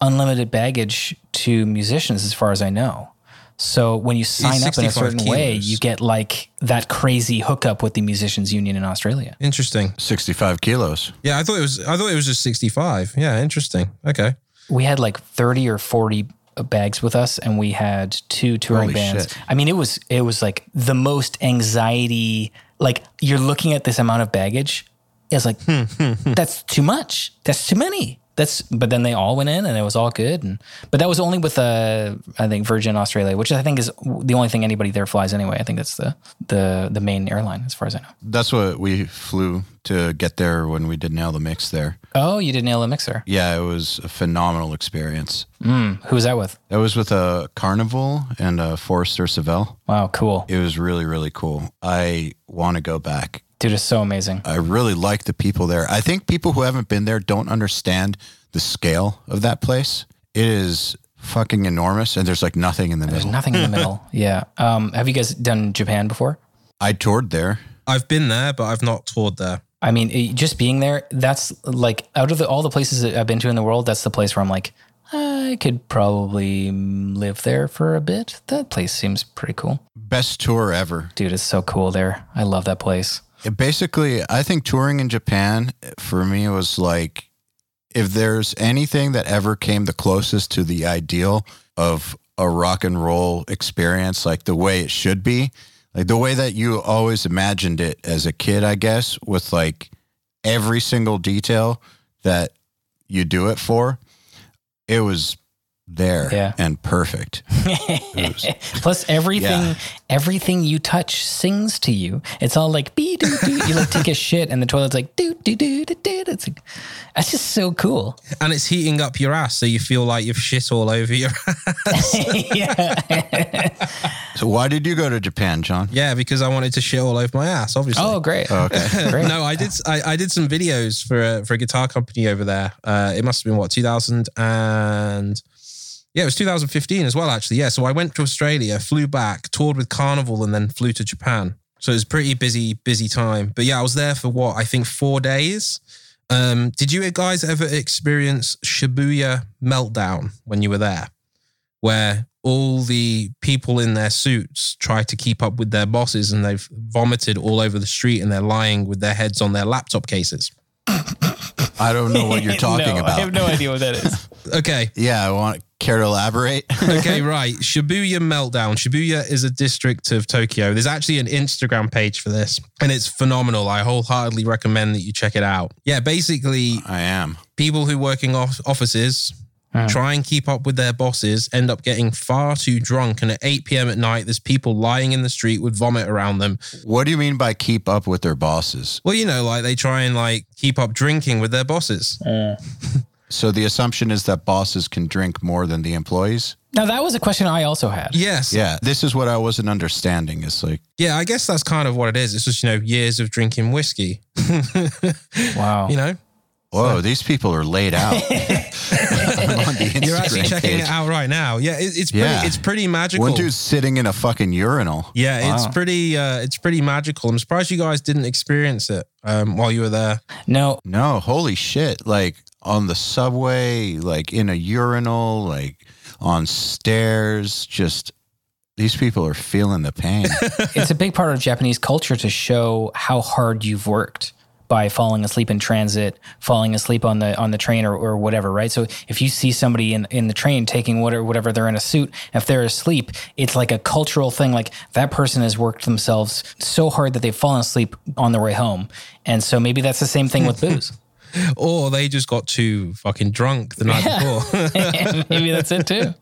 unlimited baggage to musicians, as far as I know. So when you sign up in a 65 certain way, you get like that crazy hookup with the musicians union in Australia. Interesting. 65 kilos. Yeah, I thought it was. I thought it was just sixty-five. Yeah, interesting. Okay. we had like 30 or 40 bags with us and we had two touring Holy bands. shit. i mean it was it was like the most anxiety like you're looking at this amount of baggage it's like hmm. that's too much. That's too many that's but then they all went in and it was all good and but that was only with uh i think virgin australia which i think is the only thing anybody there flies anyway i think that's the the the main airline as far as i know That's what we flew to get there when we did Nail the Mix there. oh you did nail the mixer Yeah, it was a phenomenal experience. mm, who was that with That was with a Karnivool and a Forrester Savell. wow cool It was really, really cool. I want to go back. Dude it's so amazing I really like the people there. I think people who haven't been there don't understand the scale of that place. It is fucking enormous, and there's like nothing in the middle. There's middle. nothing in the middle. Yeah. Um, have you guys done Japan before? I toured there. I've been there, but I've not toured there. I mean, it- just being there, that's like out of the, all the places that I've been to in the world, that's the place where I'm like, I could probably live there for a bit. That place seems pretty cool. Best tour ever. Dude, it's so cool there. I love that place. It basically, I think touring in Japan for me was like if there's anything that ever came the closest to the ideal of a rock and roll experience, like the way it should be, like the way that you always imagined it as a kid, I guess, with like every single detail that you do it for, it was there Yeah. and perfect. Plus everything Yeah. everything you touch sings to you. It's all like bee doo doo. You like take a shit and the toilet's like doo doo doo doo doo. It's like that's just so cool. And it's heating up your ass, so you feel like you've shit all over your ass. yeah. So why did you go to Japan, John? yeah, because I wanted to shit all over my ass, obviously. Oh, great. Okay. Great. no, I did. I, I did some videos for a, for a guitar company over there. Uh, it must have been what 2000 and yeah, it was 2015 as well. Actually, yeah. So I went to Australia, flew back, toured with Karnivool, and then flew to Japan. So it was a pretty busy, busy time. But yeah, I was there for what I think four days. Um, did you guys ever experience Shibuya meltdown when you were there, where all the people in their suits try to keep up with their bosses and they've vomited all over the street and they're lying with their heads on their laptop cases? I don't know what you're talking no, about. I have no idea what that is. Okay. Yeah, I want care to elaborate. Okay, right. Shibuya Meltdown. Shibuya is a district of Tokyo. There's actually an Instagram page for this, and it's phenomenal. I wholeheartedly recommend that you check it out. Yeah, basically, I am. people who work in off- offices try and keep up with their bosses end up getting far too drunk and at 8 p.m at night there's people lying in the street with vomit around them What do you mean by keep up with their bosses? well you know like they try and like keep up drinking with their bosses So the assumption is that bosses can drink more than the employees? Now that was a question I also had. yes Yeah, this is what I wasn't understanding. It's like, yeah i guess that's kind of what it is it's just you know years of drinking whiskey Wow. you know whoa, these people are laid out. On the You're actually checking page. it out right now. Yeah, it, it's pretty. Yeah. It's pretty magical. One dude's sitting in a fucking urinal. yeah, it's pretty. Uh, it's pretty magical. I'm surprised you guys didn't experience it um, while you were there. No, No, holy shit. Like on the subway, like in a urinal, like on stairs, just these people are feeling the pain. it's a big part of Japanese culture to show how hard you've worked by falling asleep in transit, falling asleep on the on the train or, or whatever, right? So if you see somebody in, in the train taking whatever whatever they're in a suit, if they're asleep, it's like a cultural thing. Like that person has worked themselves so hard that they've fallen asleep on their way home. And so maybe that's the same thing with booze. Or they just got too fucking drunk the night before. maybe that's it too.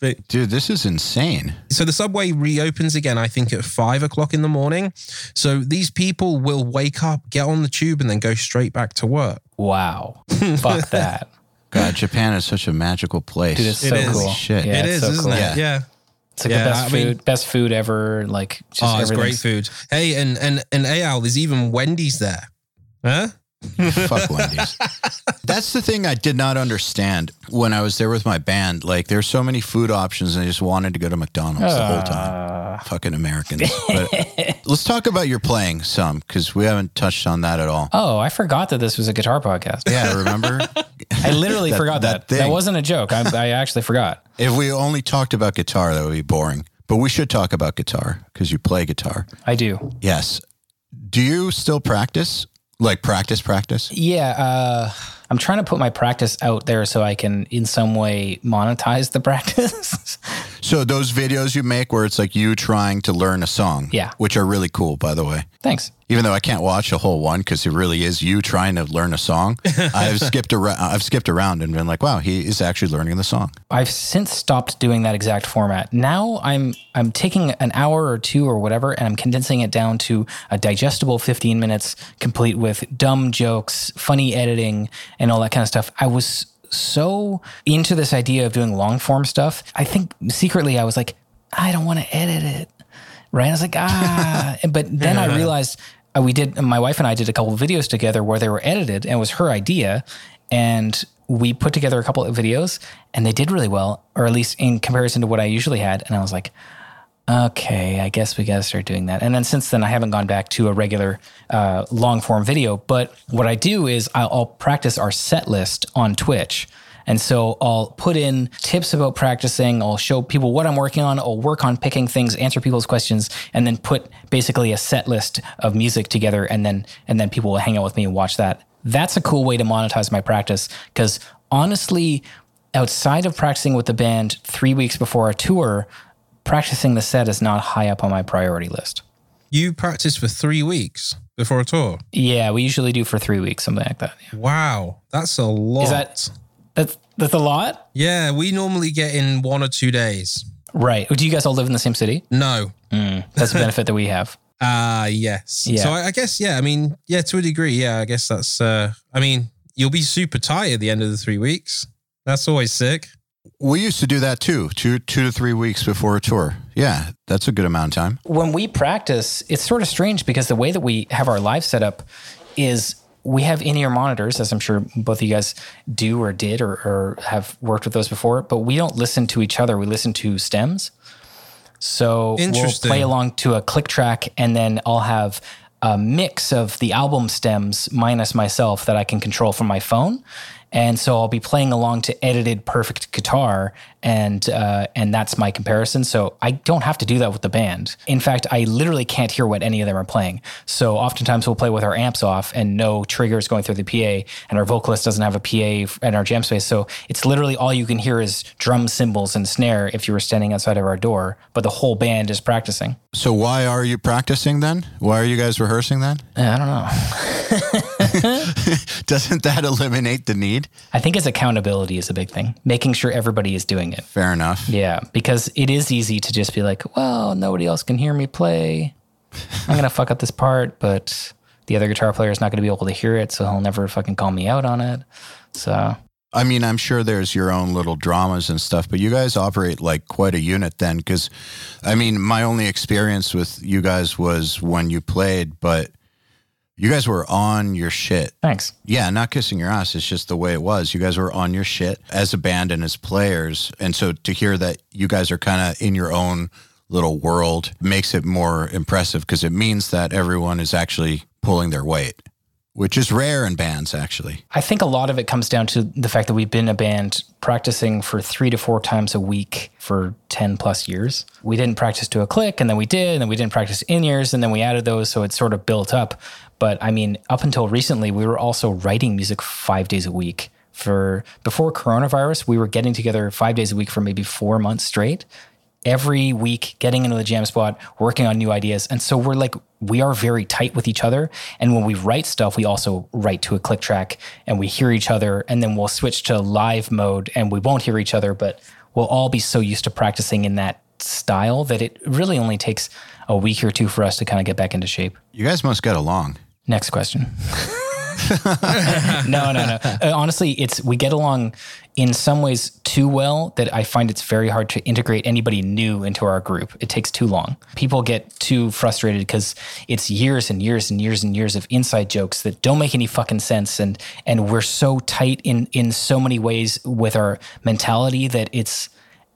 but Dude, this is insane. so the subway reopens again. I think at five o'clock in the morning. So these people will wake up, get on the tube, and then go straight back to work. Wow. Fuck that. God, Japan is such a magical place. Dude, it's It so is. cool. Shit. Yeah, it's is, so isn't cool. it? Yeah. yeah. It's like Yeah, the best I food, mean- best food ever. Like just Oh, it's great everything's- food. Hey, and and and Al, there's even Wendy's there. Huh? Fuck Wendy's. That's the thing I did not understand when I was there with my band. Like, there's so many food options, and I just wanted to go to McDonald's the whole time. Ah. Fucking Americans. But let's talk about your playing some because we haven't touched on that at all. Oh, I forgot that this was a guitar podcast. Yeah, remember? I literally That- forgot that that. That, wasn't a joke. I, I actually forgot. if we only talked about guitar, that would be boring. But we should talk about guitar because you play guitar. I do. Yes. Do you still practice? Like practice, practice? Yeah. Uh, I'm trying to put my practice out there so I can, in some way, monetize the practice. So those videos you make where it's like you trying to learn a song, Yeah. which are really cool, by the way. Thanks. Even though I can't watch a whole one because it really is you trying to learn a song, I've skipped around. I've skipped around and been like, "Wow, he is actually learning the song." I've since stopped doing that exact format. Now I'm I'm taking an hour or two or whatever, and I'm condensing it down to a digestible 15 minutes, complete with dumb jokes, funny editing, and all that kind of stuff. I was so into this idea of doing long form stuff. I think secretly I was like, I don't want to edit it, right? I was like, ah, but then I realized. Uh, we did. My wife and I did a couple of videos together where they were edited, and it was her idea and we put together a couple of videos and they did really well or at least in comparison to what i usually had and i was like okay i guess we gotta start doing that and then since then i haven't gone back to a regular uh, long form video but what i do is I'll, I'll practice our set list on twitch and so I'll put in tips about practicing. I'll show people what I'm working on. I'll work on picking things, answer people's questions, and then put basically a set list of music together. And then and then people will hang out with me and watch that. That's a cool way to monetize my practice because honestly, outside of practicing with the band three weeks before a tour, practicing the set is not high up on my priority list. You practiced for three weeks before a tour. Yeah, we usually do for three weeks, something like that. Yeah. Wow, that's a lot. Is that That's that's a lot. Yeah, we normally get in one or two days. Right. Do you guys all live in the same city? No. That's a benefit that we have. Ah, yes. Yeah. So I, I guess, yeah, I mean, yeah, to a degree, yeah, I guess that's, uh, I mean, you'll be super tired at the end of the three weeks. That's always sick. We used to do that too, two two to three weeks before a tour. Yeah, that's a good amount of time. when we practice, it's sort of strange because the way that we have our live setup is we have in-ear monitors, as I'm sure both of you guys do or did or, or have worked with those before, but we don't listen to each other. We listen to stems. So we'll play along to a click track, and then I'll have a mix of the album stems minus myself that I can control from my phone. And so I'll be playing along to edited perfect guitar, and uh, and that's my comparison. So I don't have to do that with the band. In fact, I literally can't hear what any of them are playing. So oftentimes we'll play with our amps off and no triggers going through the PA, and our vocalist doesn't have a PA in our jam space. So it's literally all you can hear is drum cymbals and snare if you were standing outside of our door, but the whole band is practicing. So why are you practicing then? Why are you guys rehearsing then? I don't know. Doesn't that eliminate the need? I think it's accountability is a big thing, making sure everybody is doing it. Fair enough. Yeah, because it is easy to just be like, well, nobody else can hear me play. I'm going to fuck up this part, but the other guitar player is not going to be able to hear it, so he'll never fucking call me out on it. So, I mean, I'm sure there's your own little dramas and stuff, but you guys operate like quite a unit then. Because, I mean, my only experience with you guys was when you played, but you guys were on your shit. thanks. Yeah, not kissing your ass. It's just the way it was. You guys were on your shit as a band and as players. And so to hear that you guys are kind of in your own little world makes it more impressive because it means that everyone is actually pulling their weight, which is rare in bands, actually. I think a lot of it comes down to the fact that we've been a band practicing for three to four times a week for 10 plus years. We didn't practice to a click, and then we did, and then we didn't practice in ears, and then we added those. So it sort of built up. But I mean, up until recently, we were also writing music five days a week. For before coronavirus, we were getting together five days a week for maybe four months straight. Every week getting into the jam spot working on new ideas. And so we're like we are very tight with each other. And when we write stuff we also write to a click track and we hear each other. And then we'll switch to live mode and we won't hear each other but we'll all be so used to practicing in that style that it really only takes a week or two for us to kind of get back into shape. You guys must get along. Next question. no, no, no. Uh, honestly, it's we get along in some ways too well that I find it's very hard to integrate anybody new into our group. It takes too long. People get too frustrated because it's years and years and years and years of inside jokes that don't make any fucking sense and and we're so tight in in so many ways with our mentality that it's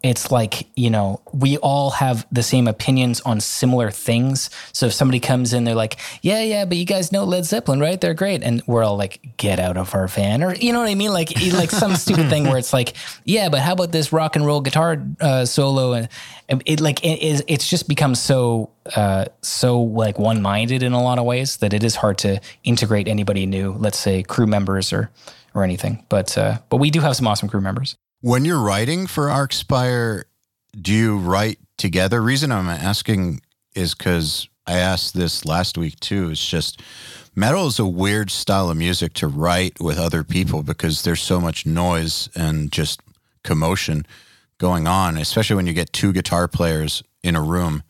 it's like you know we all have the same opinions on similar things. So if somebody comes in they're like yeah yeah but you guys know led zeppelin right? They're great. And we're all like get out of our van or you know what i mean? Like like some stupid thing where it's like yeah but how about this rock and roll guitar uh, solo? And it like it is it's just become so uh, so like one-minded in a lot of ways that it is hard to integrate anybody new let's say crew members or or anything. But uh, but we do have some awesome crew members When you're writing for Archspire, do you write together? Reason I'm asking is because I asked this last week too. It's just metal is a weird style of music to write with other people because there's so much noise and just commotion going on, especially when you get two guitar players in a room.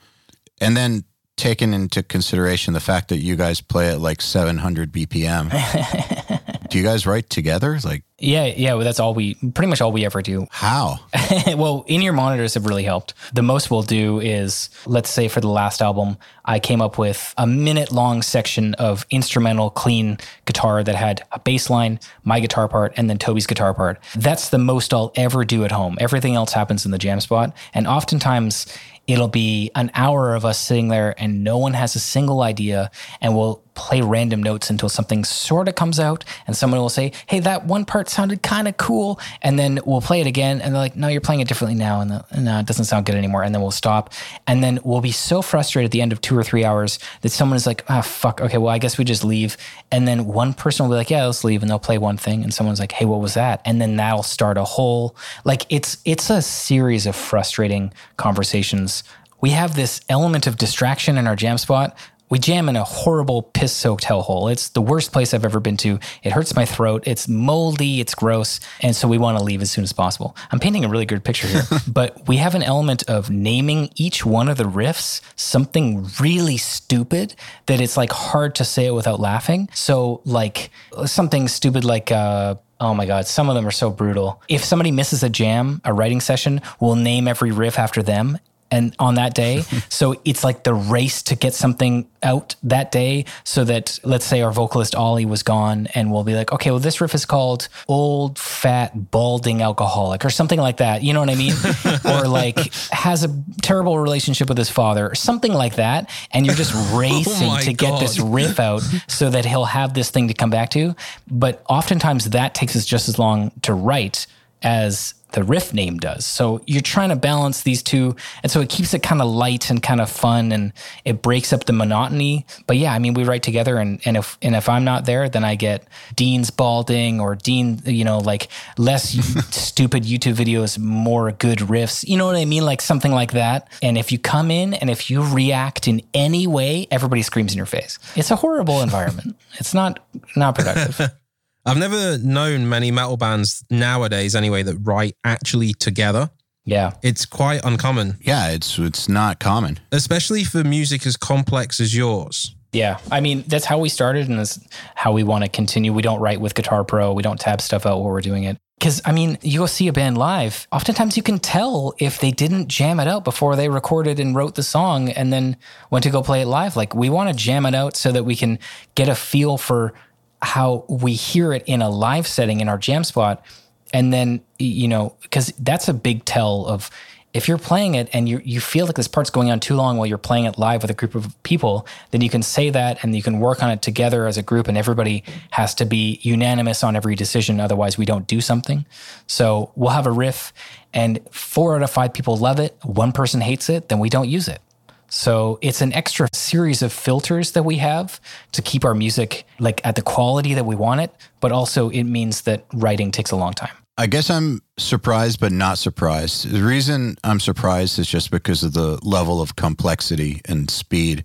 And then taking into consideration the fact that you guys play at like 700 BPM. do you guys write together? Like, Yeah, yeah, well, that's all we pretty much all we ever do. how? well, in ear monitors have really helped. The most we'll do is, let's say for the last album, I came up with a minute long section of instrumental clean guitar that had a bass line, my guitar part, and then Tobi's guitar part. That's the most I'll ever do at home. Everything else happens in the jam spot. And oftentimes it'll be an hour of us sitting there and no one has a single idea and we'll play random notes until something sort of comes out and someone will say hey that one part sounded kind of cool and then we'll play it again and they're like no you're playing it differently now and no it doesn't sound good anymore and then we'll stop. And then we'll be so frustrated at the end of two or three hours that someone is like ah fuck okay well i guess we just leave and then one person will be like yeah let's leave and they'll play one thing and someone's like hey what was that? And then that'll start a whole like it's it's a series of frustrating conversations. We have this element of distraction in our jam spot We jam in a horrible piss soaked hellhole. It's the worst place I've ever been to. It hurts my throat. It's moldy. It's gross. And so we want to leave as soon as possible. I'm painting a really good picture here, but we have an element of naming each one of the riffs something really stupid that it's like hard to say it without laughing. So, like something stupid like, uh, Oh my God, some of them are so brutal. If somebody misses a jam, a writing session, we'll name every riff after them and on that day. so it's like the race to get something out that day so that let's say our vocalist Ollie was gone and we'll be like, okay, well this riff is called Old Fat Balding Alcoholic or something like that. You know what I mean? or like has a terrible relationship with his father or something like that. And you're just oh racing my to get this riff out so that he'll have this thing to come back to. But oftentimes that takes us just as long to write as the riff name does. So you're trying to balance these two. And so it keeps it kind of light and kind of fun and it breaks up the monotony. But yeah, I mean, we write together and, and if, and if I'm not there, then I get Dean's balding or Dean, you know, like less stupid YouTube videos, more good riffs. You know what I mean? Like something like that. And if you come in and if you react in any way, everybody screams in your face. It's a horrible environment. It's not, not productive. I've never known many metal bands nowadays, anyway, that write actually together. Yeah. It's quite uncommon, Yeah, it's it's not common. especially for music as complex as yours. Yeah, I mean that's how we started, and that's how we want to continue. We don't write with Guitar Pro. We don't tab stuff out while we're doing it. Because I mean, you go see a band live. Oftentimes, you can tell if they didn't jam it out before they recorded and wrote the song, and then went to go play it live. Like we want to jam it out so that we can get a feel for how we hear it in a live setting in our jam spot, and then you know, because that's a big tell of if you're playing it and you you feel like this part's going on too long while you're playing it live with a group of people, then you can say that and you can work on it together as a group, and everybody has to be unanimous on every decision. Otherwise, we don't do something. So we'll have a riff, and four out of five people love it. One person hates it, then we don't use it. So it's an extra series of filters that we have to keep our music like at the quality that we want it, but also it means that writing takes a long time. I guess I'm surprised, but not surprised. The reason I'm surprised is just because of the level of complexity and speed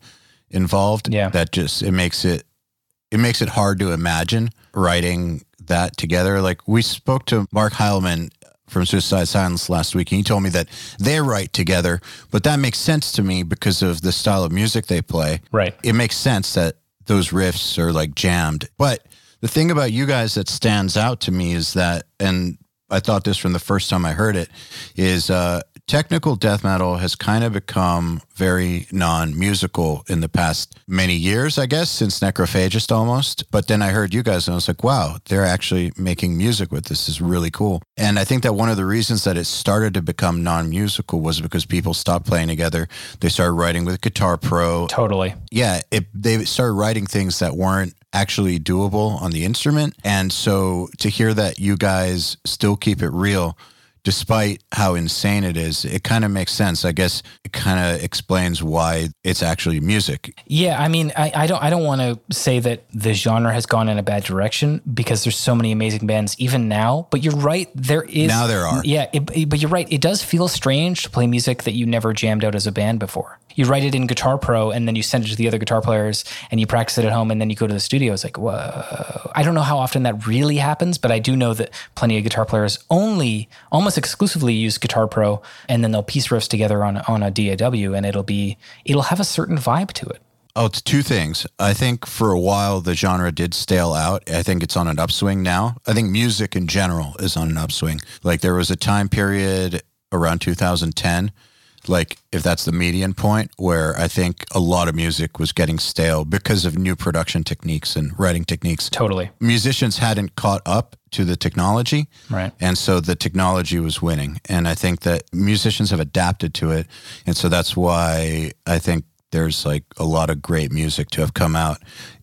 involved. Yeah. That just it makes it it makes it hard to imagine writing that together. Like we spoke to Mark Heylmun from Suicide Silence last week, and he told me that they write together, but that makes sense to me because of the style of music they play. Right. It makes sense that those riffs are like jammed. But the thing about you guys that stands out to me is that, and I thought this from the first time I heard it, is uh, technical death metal has kind of become very non-musical in the past many years, I guess, since Necrophagist almost. But then I heard you guys and I was like, wow, they're actually making music with this. this is really cool. And I think that one of the reasons that it started to become non-musical was because people stopped playing together. They started writing with Guitar Pro Totally. yeah, it, they started writing things that weren't actually doable on the instrument. And so to hear that you guys still keep it real, despite how insane it is, it kind of makes sense. I guess it kind of explains why it's actually music. Yeah, I mean, I, I don't I don't want to say that the genre has gone in a bad direction because there's so many amazing bands even now. But you're right, there is Now there are. Yeah, it, it- but you're right. It does feel strange to play music that you never jammed out as a band before. You write it in Guitar Pro and then you send it to the other guitar players and you practice it at home and then you go to the studio. It's like, whoa. I don't know how often that really happens, but I do know that plenty of guitar players only, almost exclusively use Guitar Pro and then they'll piece riffs together on on a DAW and it'll be it'll have a certain vibe to it. Oh, it's two things. I think for a while the genre did stale out. I think it's on an upswing now. I think music in general is on an upswing. Like there was a time period around 2010, like if that's the median point, where I think a lot of music was getting stale because of new production techniques and writing techniques. Totally. Musicians hadn't caught up to the technology. Right. And so the technology was winning. And I think that musicians have adapted to it. And so that's why I think there's like a lot of great music to have come out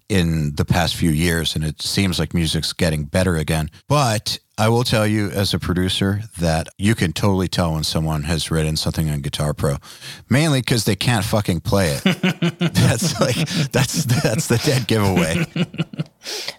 in the past few years. And it seems like music's getting better again. But I will tell you as a producer that you can totally tell when someone has written something on Guitar Pro, mainly because they can't fucking play it. that's like, that's, that's the dead giveaway.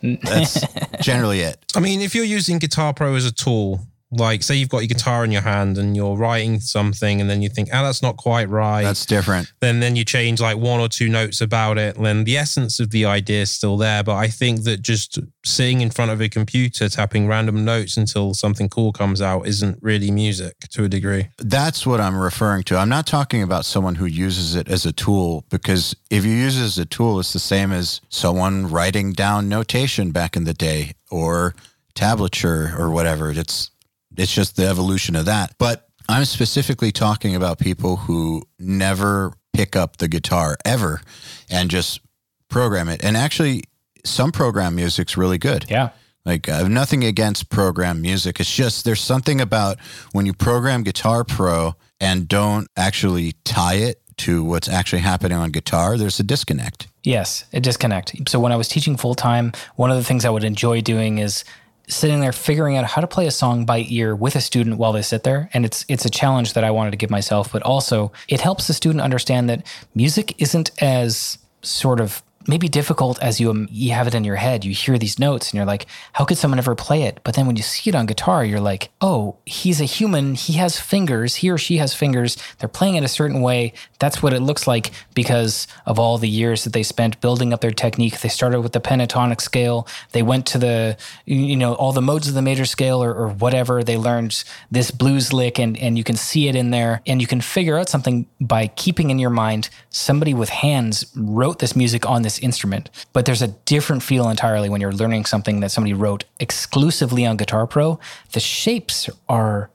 That's generally it. I mean, if you're using Guitar Pro as a tool Like, say you've got your guitar in your hand and you're writing something, and then you think, "Ah, that's not quite right." That's different. then then you change like one or two notes about it, and then the essence of the idea is still there. But I think that just sitting in front of a computer tapping random notes until something cool comes out isn't really music to a degree. That's what I'm referring to. I'm not talking about someone who uses it as a tool because if you use it as a tool, it's the same as someone writing down notation back in the day or tablature or whatever. It's it's just the evolution of that. But I'm specifically talking about people who never pick up the guitar ever and just program it. And actually some program music's really good. Yeah. Like I have nothing against program music. It's just there's something about when you program Guitar Pro and don't actually tie it to what's actually happening on guitar, there's a disconnect. Yes, a disconnect. So when I was teaching full time, one of the things I would enjoy doing is sitting there figuring out how to play a song by ear with a student while they sit there. And it's it's a challenge that I wanted to give myself but also it helps the student understand that music isn't as sort of maybe difficult as you um, you have it in your head you hear these notes and you're like how could someone ever play it? But then when you see it on guitar you're like oh he's a human. He has fingers. He or she has fingers. They're playing it a certain way. That's what it looks like because of all the years that they spent building up their technique. They started with the pentatonic scale. They went to the you know all the modes of the major scale or, or whatever. They learned this blues lick and and you can see it in there. And you can figure out something by keeping in your mind. Somebody with hands wrote this music on this instrument but there's a different feel entirely when you're learning something that somebody wrote exclusively on guitar pro. The shapes are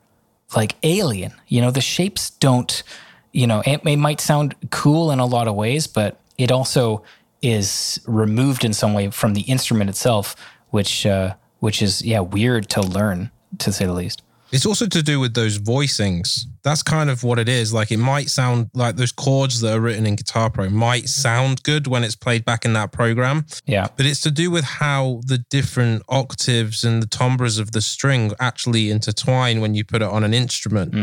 like alien. You know the shapes don't you know it, it might sound cool in a lot of ways but it also is removed in some way from the instrument itself which uh, which is yeah weird to learn to say the least It's also to do with those voicings. That's kind of what it is. Like it might sound like those chords that are written in Guitar Pro might sound good when it's played back in that program, yeah but it's to do with how the different octaves and the timbres of the string actually intertwine when you put it on an instrument.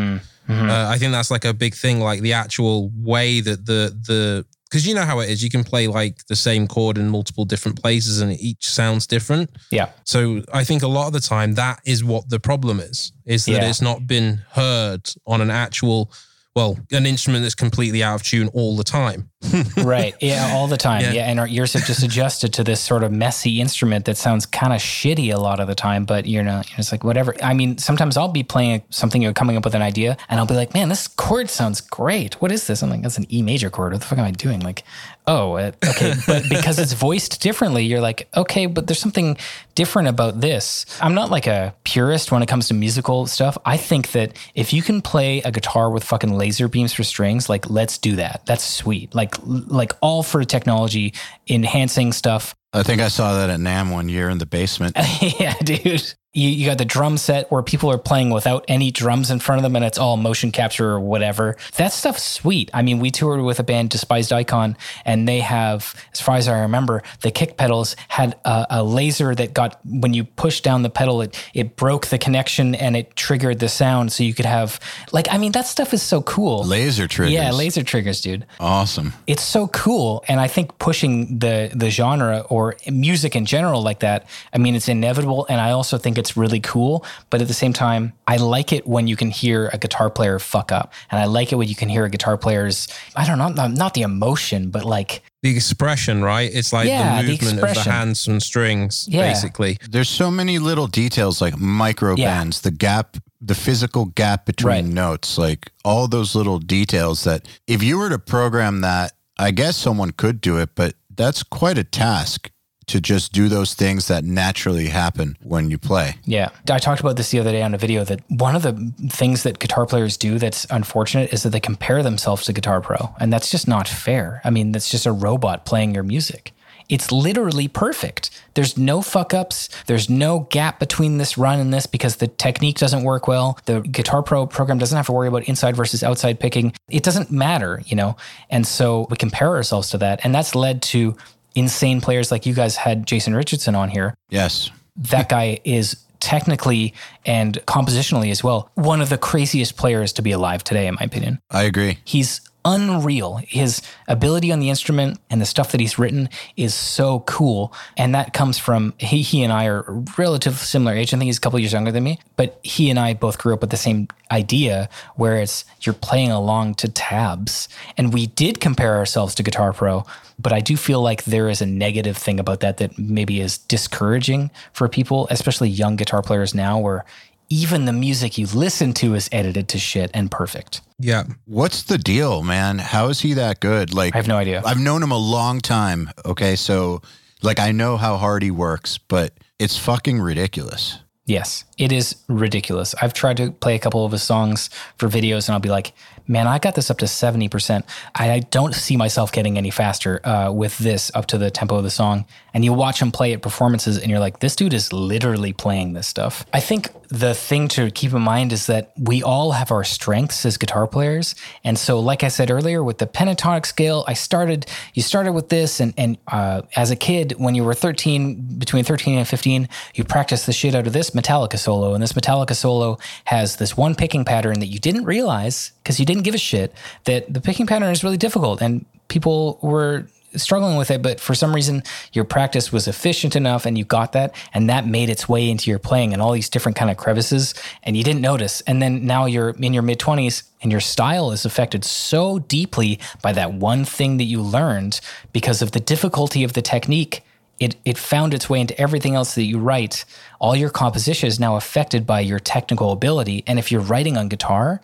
Uh, I think that's like a big thing, like the actual way that the the because you know how it is. You can play like the same chord in multiple different places, and each sounds different. yeah So I think a lot of the time that is what the problem is, is that Yeah. it's not been heard on an actual, well, an instrument that's completely out of tune all the time. right yeah all the time Yeah. yeah. and our ears have just adjusted to this sort of messy instrument that sounds kind of shitty a lot of the time but you're not you're like whatever i mean sometimes i'll be playing something or coming up with an idea and i'll be like man this chord sounds great what is this i'm like that's an e major chord what the fuck am i doing like oh uh, okay but because it's voiced differently you're like okay but there's something different about this. I'm not like a purist when it comes to musical stuff. I think that if you can play a guitar with fucking laser beams for strings like let's do that. That's sweet. Like like all for technology enhancing stuff I think I saw that at NAMM one year in the basement. yeah, dude. You, you got the drum set where people are playing without any drums in front of them and it's all motion capture or whatever. That stuff's sweet. I mean, we toured with a band, Despised Icon, and they have, as far as I remember, the kick pedals had a, a laser that got, when you push down the pedal, it, it broke the connection and it triggered the sound. So you could have, like, I mean, that stuff is so cool. Laser triggers. Yeah, laser triggers, dude Awesome. it's so cool and i think pushing the the genre or music in general like that i mean it's inevitable and i also think it's really cool but at the same time i like it when you can hear a guitar player fuck up and i like it when you can hear a guitar player's i don't know not, not the emotion but like The expression, right? It's like Yeah, the the movement of the hands and strings, Yeah. basically. There's so many little details like micro Yeah. bends, the gap, the physical gap between Right. notes, like all those little details that if you were to program that, I guess someone could do it, but that's quite a task to just do those things that naturally happen when you play. Yeah. I talked about this the other day on a video that one of the things that guitar players do that's unfortunate is that they compare themselves to Guitar Pro. And that's just not fair. I mean, that's just a robot playing your music. It's literally perfect. There's no fuck ups. There's no gap between this run and this because the technique doesn't work well. The Guitar Pro program doesn't have to worry about inside versus outside picking. It doesn't matter, you know? And so we compare ourselves to that. And that's led to insane players like you guys had Jason Richardson on here Yes. that guy is technically and compositionally as well one of the craziest players to be alive today in my opinion I agree. he's unreal. His ability on the instrument and the stuff that he's written is so cool. And that comes from he, he and I are relative similar age. I think he's a couple years younger than me, but he and I both grew up with the same idea where it's you're playing along to tabs. And we did compare ourselves to Guitar Pro, but I do feel like there is a negative thing about that that maybe is discouraging for people, especially young guitar players now, where even the music you listen to is edited to shit and perfect. Yeah. What's the deal, man? How is he that good? Like I have no idea. I've known him a long time. Okay, so like I know how hard he works, but it's fucking ridiculous. Yes, it is ridiculous. I've tried to play a couple of his songs for videos and I'll be like, man, I got this up to 70%. I don't see myself getting any faster uh, with this up to the tempo of the song. And you watch him play at performances and you're like, this dude is literally playing this stuff. I think the thing to keep in mind is that we all have our strengths as guitar players. And so, like I said earlier, with the pentatonic scale, I started, you started with this. And, and uh, as a kid, when you were 13, between 13 and 15, you practiced the shit out of this Metallica solo. And this Metallica solo has this one picking pattern that you didn't realize because you didn't give a shit that the picking pattern is really difficult and people were struggling with it, but for some reason your practice was efficient enough and you got that and that made its way into your playing and all these different kind of crevices and you didn't notice. And then now you're in your mid 20s and your style is affected so deeply by that one thing that you learned because of the difficulty of the technique. It, it found its way into everything else that you write. All your composition is now affected by your technical ability. And if you're writing on guitar,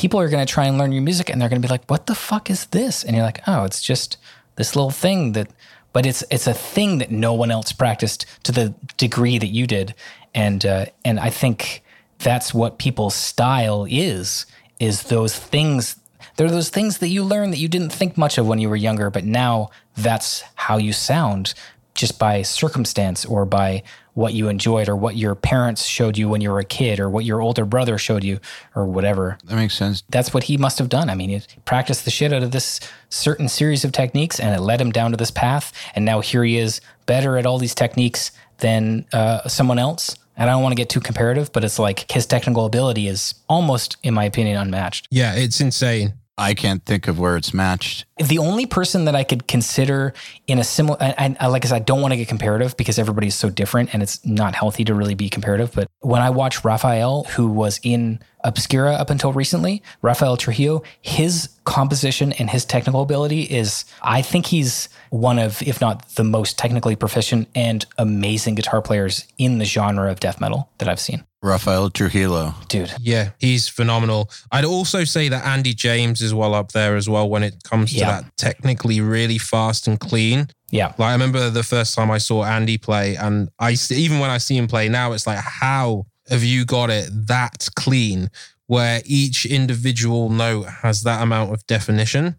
people are going to try and learn your music and they're going to be like, what the fuck is this? And you're like, oh, it's just this little thing that but it's it's a thing that no one else practiced to the degree that you did and uh, and I think that's what people's style is is those things they're those things that you learn that you didn't think much of when you were younger but now that's how you sound just by circumstance or by what you enjoyed or what your parents showed you when you were a kid or what your older brother showed you or whatever. That makes sense. That's what he must have done. I mean, he practiced the shit out of this certain series of techniques and it led him down to this path. And now here he is better at all these techniques than uh, someone else. And I don't want to get too comparative, but it's like his technical ability is almost, in my opinion, unmatched. Yeah, it's insane. I can't think of where it's matched. The only person that I could consider in a similar, and, like I said, I don't want to get comparative because everybody's so different and it's not healthy to really be comparative. But when I watch Rafael, who was in Obscura up until recently, Rafael Trujillo, his composition and his technical ability is, I think he's one of, if not the most technically proficient and amazing guitar players in the genre of death metal that I've seen. Rafael Trujillo. Dude. Yeah, he's phenomenal. I'd also say that Andy James is well up there as well when it comes to Yeah. That technically really fast and clean. Yeah. Like I remember the first time I saw Andy play, and I even when I see him play now, it's like, how have you got it that clean, where each individual note has that amount of definition?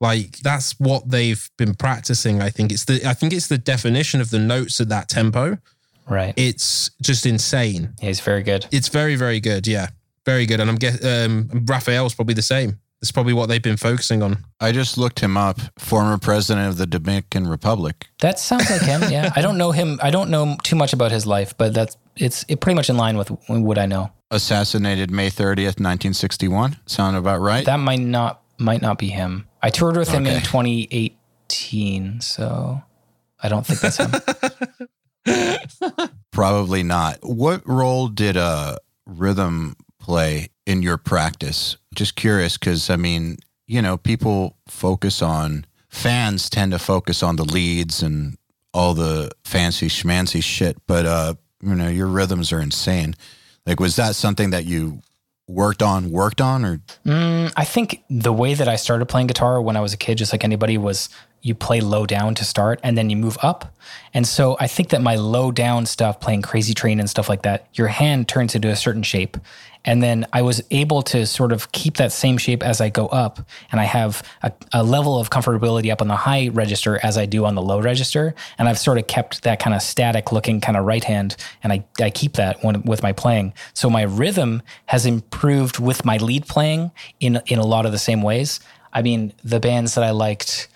Like that's what they've been practicing. I think it's the I think it's the definition of the notes at that tempo. Right. It's just insane. He's very good. It's very very good. Yeah, very good. And I'm guess um, Rafael's probably the same. It's probably what they've been focusing on. I just looked him up, former president of the Dominican Republic. That sounds like him. Yeah. I don't know him. I don't know too much about his life, but that's, it's it pretty much in line with what I know. Assassinated May 30th, 1961. Sound about right? That might not, might not be him. I toured with him in 2018. So I don't think that's him. Probably not. What role did uh, rhythm play in your practice? Just curious, because I mean, you know, people focus on, fans tend to focus on the leads and all the fancy schmancy shit, but, uh, you know, your rhythms are insane. Like, was that something that you worked on, worked on, or Mm, I think the way that I started playing guitar when I was a kid, just like anybody, was you play low down to start and then you move up. And so I think that my low down stuff, playing Crazy Train and stuff like that, your hand turns into a certain shape. And then I was able to sort of keep that same shape as I go up. And I have a, a level of comfortability up on the high register as I do on the low register. And I've sort of kept that kind of static looking kind of right hand. And I, I keep that when, with my playing. So my rhythm has improved with my lead playing in, in a lot of the same ways. I mean, the bands that I liked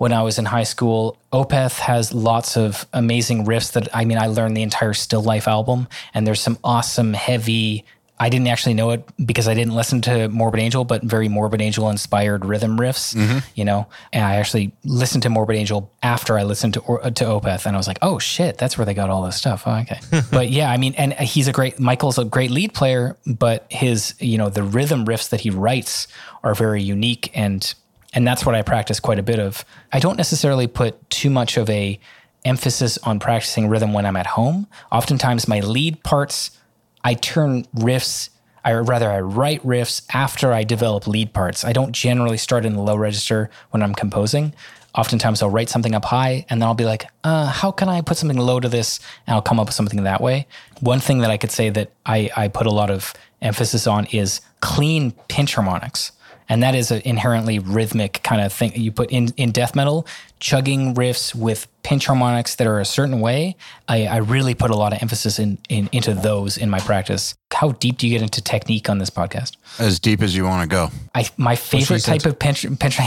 when I was in high school. Opeth has lots of amazing riffs that I mean, I learned the entire Still Life album, and there's some awesome, heavy, I didn't actually know it because I didn't listen to Morbid Angel, but very Morbid Angel inspired rhythm riffs, mm-hmm. you know. And I actually listened to Morbid Angel after I listened to or, uh, to Opeth, and I was like, oh shit, that's where they got all this stuff. Oh, okay, but yeah, I mean, and he's a great Michael's a great lead player, but his you know the rhythm riffs that he writes are very unique and and that's what I practice quite a bit of. I don't necessarily put too much of a emphasis on practicing rhythm when I'm at home. Oftentimes my lead parts I turn riffs, or rather, I write riffs after I develop lead parts. I don't generally start in the low register when I'm composing. Oftentimes, I'll write something up high and then I'll be like, uh, how can I put something low to this? And I'll come up with something that way. One thing that I could say that I, I put a lot of emphasis on is clean pinch harmonics and that is an inherently rhythmic kind of thing you put in in death metal chugging riffs with pinch harmonics that are a certain way i, I really put a lot of emphasis in, in into those in my practice how deep do you get into technique on this podcast As deep as you want to go. I, my favorite type of pinch, pinch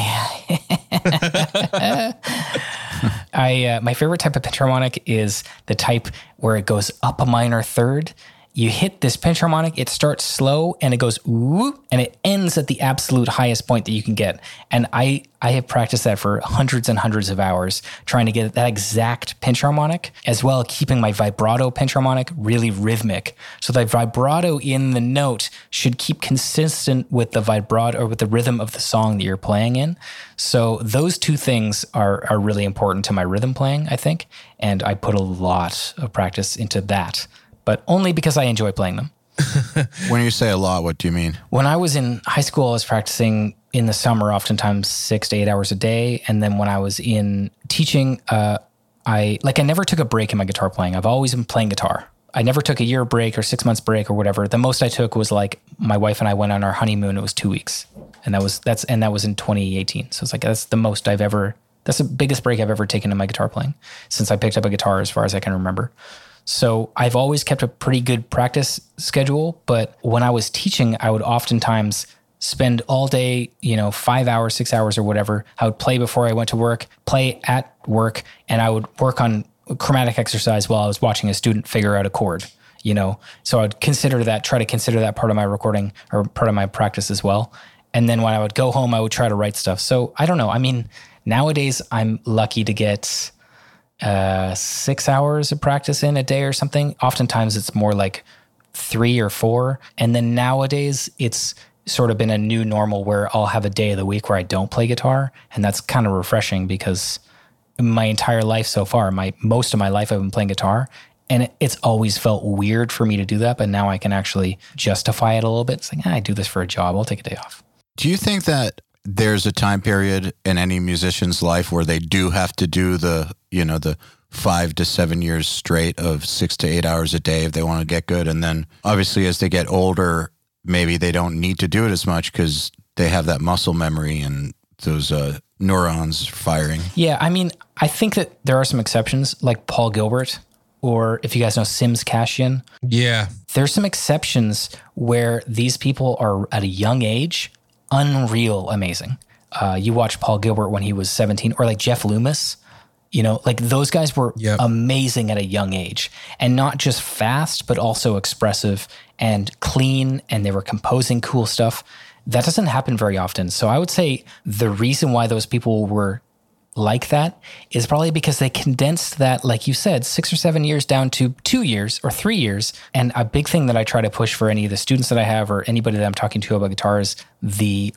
I uh, my favorite type of pinch harmonic is the type where it goes up a minor third. You hit this pinch harmonic, it starts slow and it goes ooh, and it ends at the absolute highest point that you can get. And I I have practiced that for hundreds and hundreds of hours trying to get that exact pinch harmonic, as well keeping my vibrato pinch harmonic really rhythmic. So the vibrato in the note should keep consistent with the vibrato or with the rhythm of the song that you're playing in. So those two things are are really important to my rhythm playing, I think. And I put a lot of practice into that, but only because I enjoy playing them. When you say a lot, what do you mean? When I was in high school, I was practicing in the summer, oftentimes six to eight hours a day. And then when I was in teaching, uh, I like I never took a break in my guitar playing. I've always been playing guitar. I never took a year break or six months break or whatever. The most I took was like my wife and I went on our honeymoon. It was two weeks, and that was that's and that was in 2018. So it's like that's the most I've ever. That's the biggest break I've ever taken in my guitar playing since I picked up a guitar, as far as I can remember. So I've always kept a pretty good practice schedule. But when I was teaching, I would oftentimes spend all day, you know, five hours, six hours, or whatever. I would play before I went to work, play at work, and I would work on chromatic exercise while I was watching a student figure out a chord. You know, so I'd consider that, try to consider that part of my recording or part of my practice as well. And then when I would go home, I would try to write stuff. So I don't know. I mean, nowadays I'm lucky to get uh, six hours of practice in a day or something. Oftentimes it's more like three or four. And then nowadays it's sort of been a new normal where I'll have a day of the week where I don't play guitar. And that's kind of refreshing because my entire life so far, my most of my life I've been playing guitar. And it, it's always felt weird for me to do that, but now I can actually justify it a little bit. It's like, ah, I do this for a job. I'll take a day off. Do you think that there's a time period in any musician's life where they do have to do the, you know, the five to seven years straight of six to eight hours a day if they want to get good? And then obviously as they get older, maybe they don't need to do it as much because they have that muscle memory and those uh, neurons firing. Yeah, I mean, I think that there are some exceptions, like Paul Gilbert, or if you guys know Sims Cashian. Yeah. There's some exceptions where these people are at a young age, unreal amazing. Uh, you watch Paul Gilbert when he was 17, or like Jeff Loomis. You know, like those guys were Yep. amazing at a young age and not just fast, but also expressive and clean. And they were composing cool stuff. That doesn't happen very often. So I would say the reason why those people were like that is probably because they condensed that, like you said, six or seven years down to two years or three years. And a big thing that I try to push for any of the students that I have or anybody that I'm talking to about guitar is the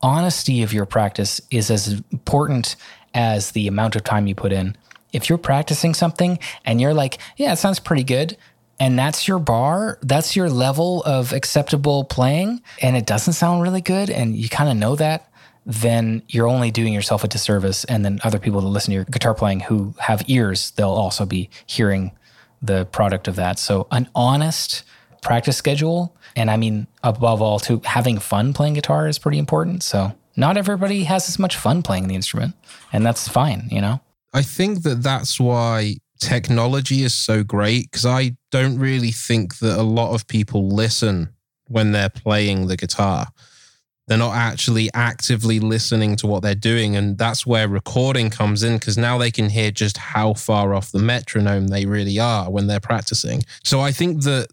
honesty of your practice is as important as the amount of time you put in. If you're practicing something and you're like, yeah, it sounds pretty good, and that's your bar, that's your level of acceptable playing, and it doesn't sound really good, and you kind of know that, then you're only doing yourself a disservice. And then other people that listen to your guitar playing who have ears, they'll also be hearing the product of that. So, an honest practice schedule, and I mean, above all, too, having fun playing guitar is pretty important. So, not everybody has as much fun playing the instrument, and that's fine, you know? I think that that's why technology is so great because I don't really think that a lot of people listen when they're playing the guitar. They're not actually actively listening to what they're doing. And that's where recording comes in because now they can hear just how far off the metronome they really are when they're practicing. So I think that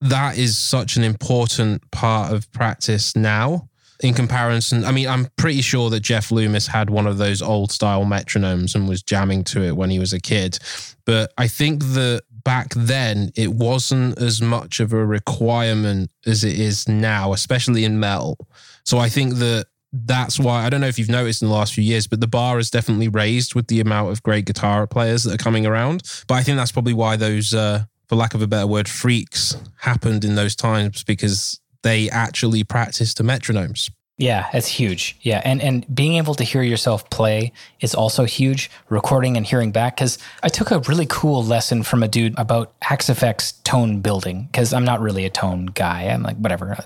that is such an important part of practice now in comparison. I mean, I'm pretty sure that Jeff Loomis had one of those old style metronomes and was jamming to it when he was a kid. But I think that back then it wasn't as much of a requirement as it is now, especially in metal. So I think that that's why I don't know if you've noticed in the last few years, but the bar is definitely raised with the amount of great guitar players that are coming around. But I think that's probably why those, uh, for lack of a better word, freaks happened in those times because they actually practiced to metronomes. Yeah, it's huge. Yeah, and and being able to hear yourself play is also huge. Recording and hearing back because I took a really cool lesson from a dude about Axe-Fx tone building because I'm not really a tone guy. I'm like whatever,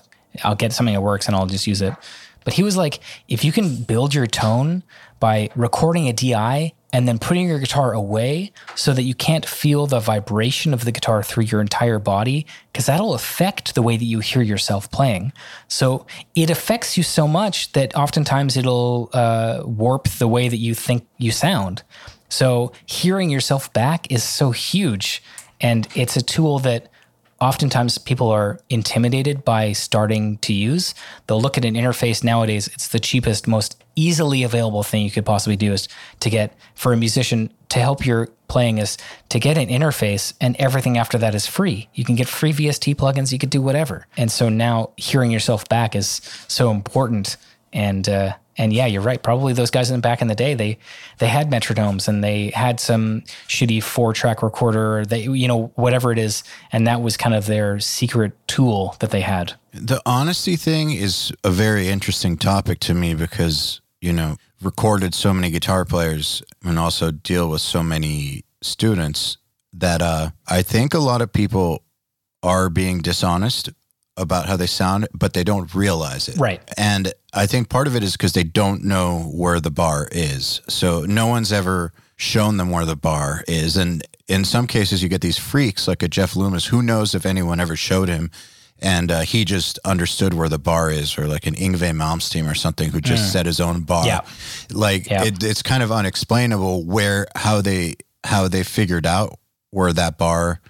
I'll get something that works and I'll just use it. But he was like, if you can build your tone by recording a DI and then putting your guitar away so that you can't feel the vibration of the guitar through your entire body, because that'll affect the way that you hear yourself playing. So it affects you so much that oftentimes it'll uh, warp the way that you think you sound. So hearing yourself back is so huge. And it's a tool that oftentimes people are intimidated by starting to use. They'll look at an interface nowadays, it's the cheapest, most easily available thing you could possibly do is to get for a musician to help your playing is to get an interface and everything after that is free. You can get free VST plugins, you could do whatever. And so now hearing yourself back is so important and uh, and yeah, you're right. Probably those guys in back in the day, they they had metronomes and they had some shitty four track recorder, they you know whatever it is, and that was kind of their secret tool that they had. The honesty thing is a very interesting topic to me because you know recorded so many guitar players and also deal with so many students that uh, I think a lot of people are being dishonest about how they sound, but they don't realize it. Right. And I think part of it is because they don't know where the bar is. So no one's ever shown them where the bar is. And in some cases, you get these freaks like a Jeff Loomis. Who knows if anyone ever showed him? And uh, he just understood where the bar is, or like an Yngwie Malmsteen or something who just mm. set his own bar. Yeah. Like It, it's kind of unexplainable where how they how they figured out where that bar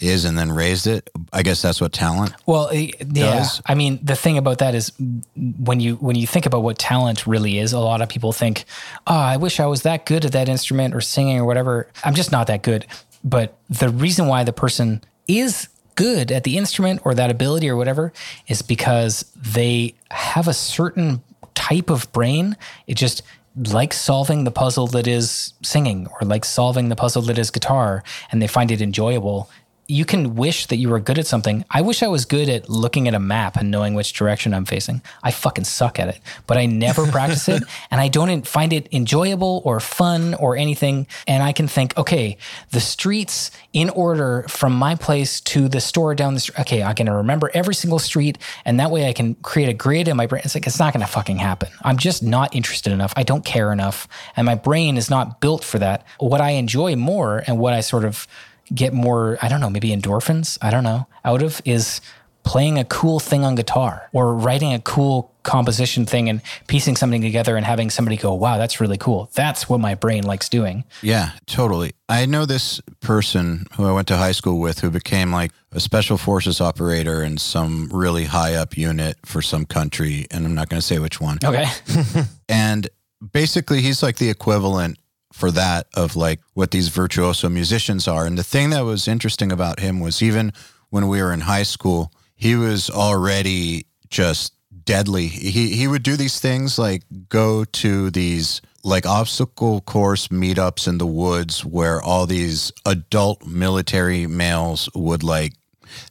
is and then raised it. I guess that's what talent. Well, eh, yeah. Does. I mean, the thing about that is when you when you think about what talent really is, a lot of people think, "Oh, I wish I was that good at that instrument or singing or whatever." I'm just not that good. But the reason why the person is good at the instrument or that ability or whatever is because they have a certain type of brain. It just like solving the puzzle that is singing or like solving the puzzle that is guitar and they find it enjoyable you can wish that you were good at something. I wish I was good at looking at a map and knowing which direction I'm facing. I fucking suck at it, but I never practice it and I don't find it enjoyable or fun or anything. And I can think, okay, the streets in order from my place to the store down the street. Okay, I can remember every single street and that way I can create a grid in my brain. It's like, it's not going to fucking happen. I'm just not interested enough. I don't care enough. And my brain is not built for that. What I enjoy more and what I sort of get more, I don't know, maybe endorphins, I don't know, out of is playing a cool thing on guitar or writing a cool composition thing and piecing something together and having somebody go, wow, that's really cool. That's what my brain likes doing. Yeah, totally. I know this person who I went to high school with who became like a special forces operator in some really high up unit for some country. And I'm not going to say which one. Okay. and basically, he's like the equivalent for that of like what these virtuoso musicians are. And the thing that was interesting about him was even when we were in high school, he was already just deadly. He he would do these things like go to these like obstacle course meetups in the woods where all these adult military males would like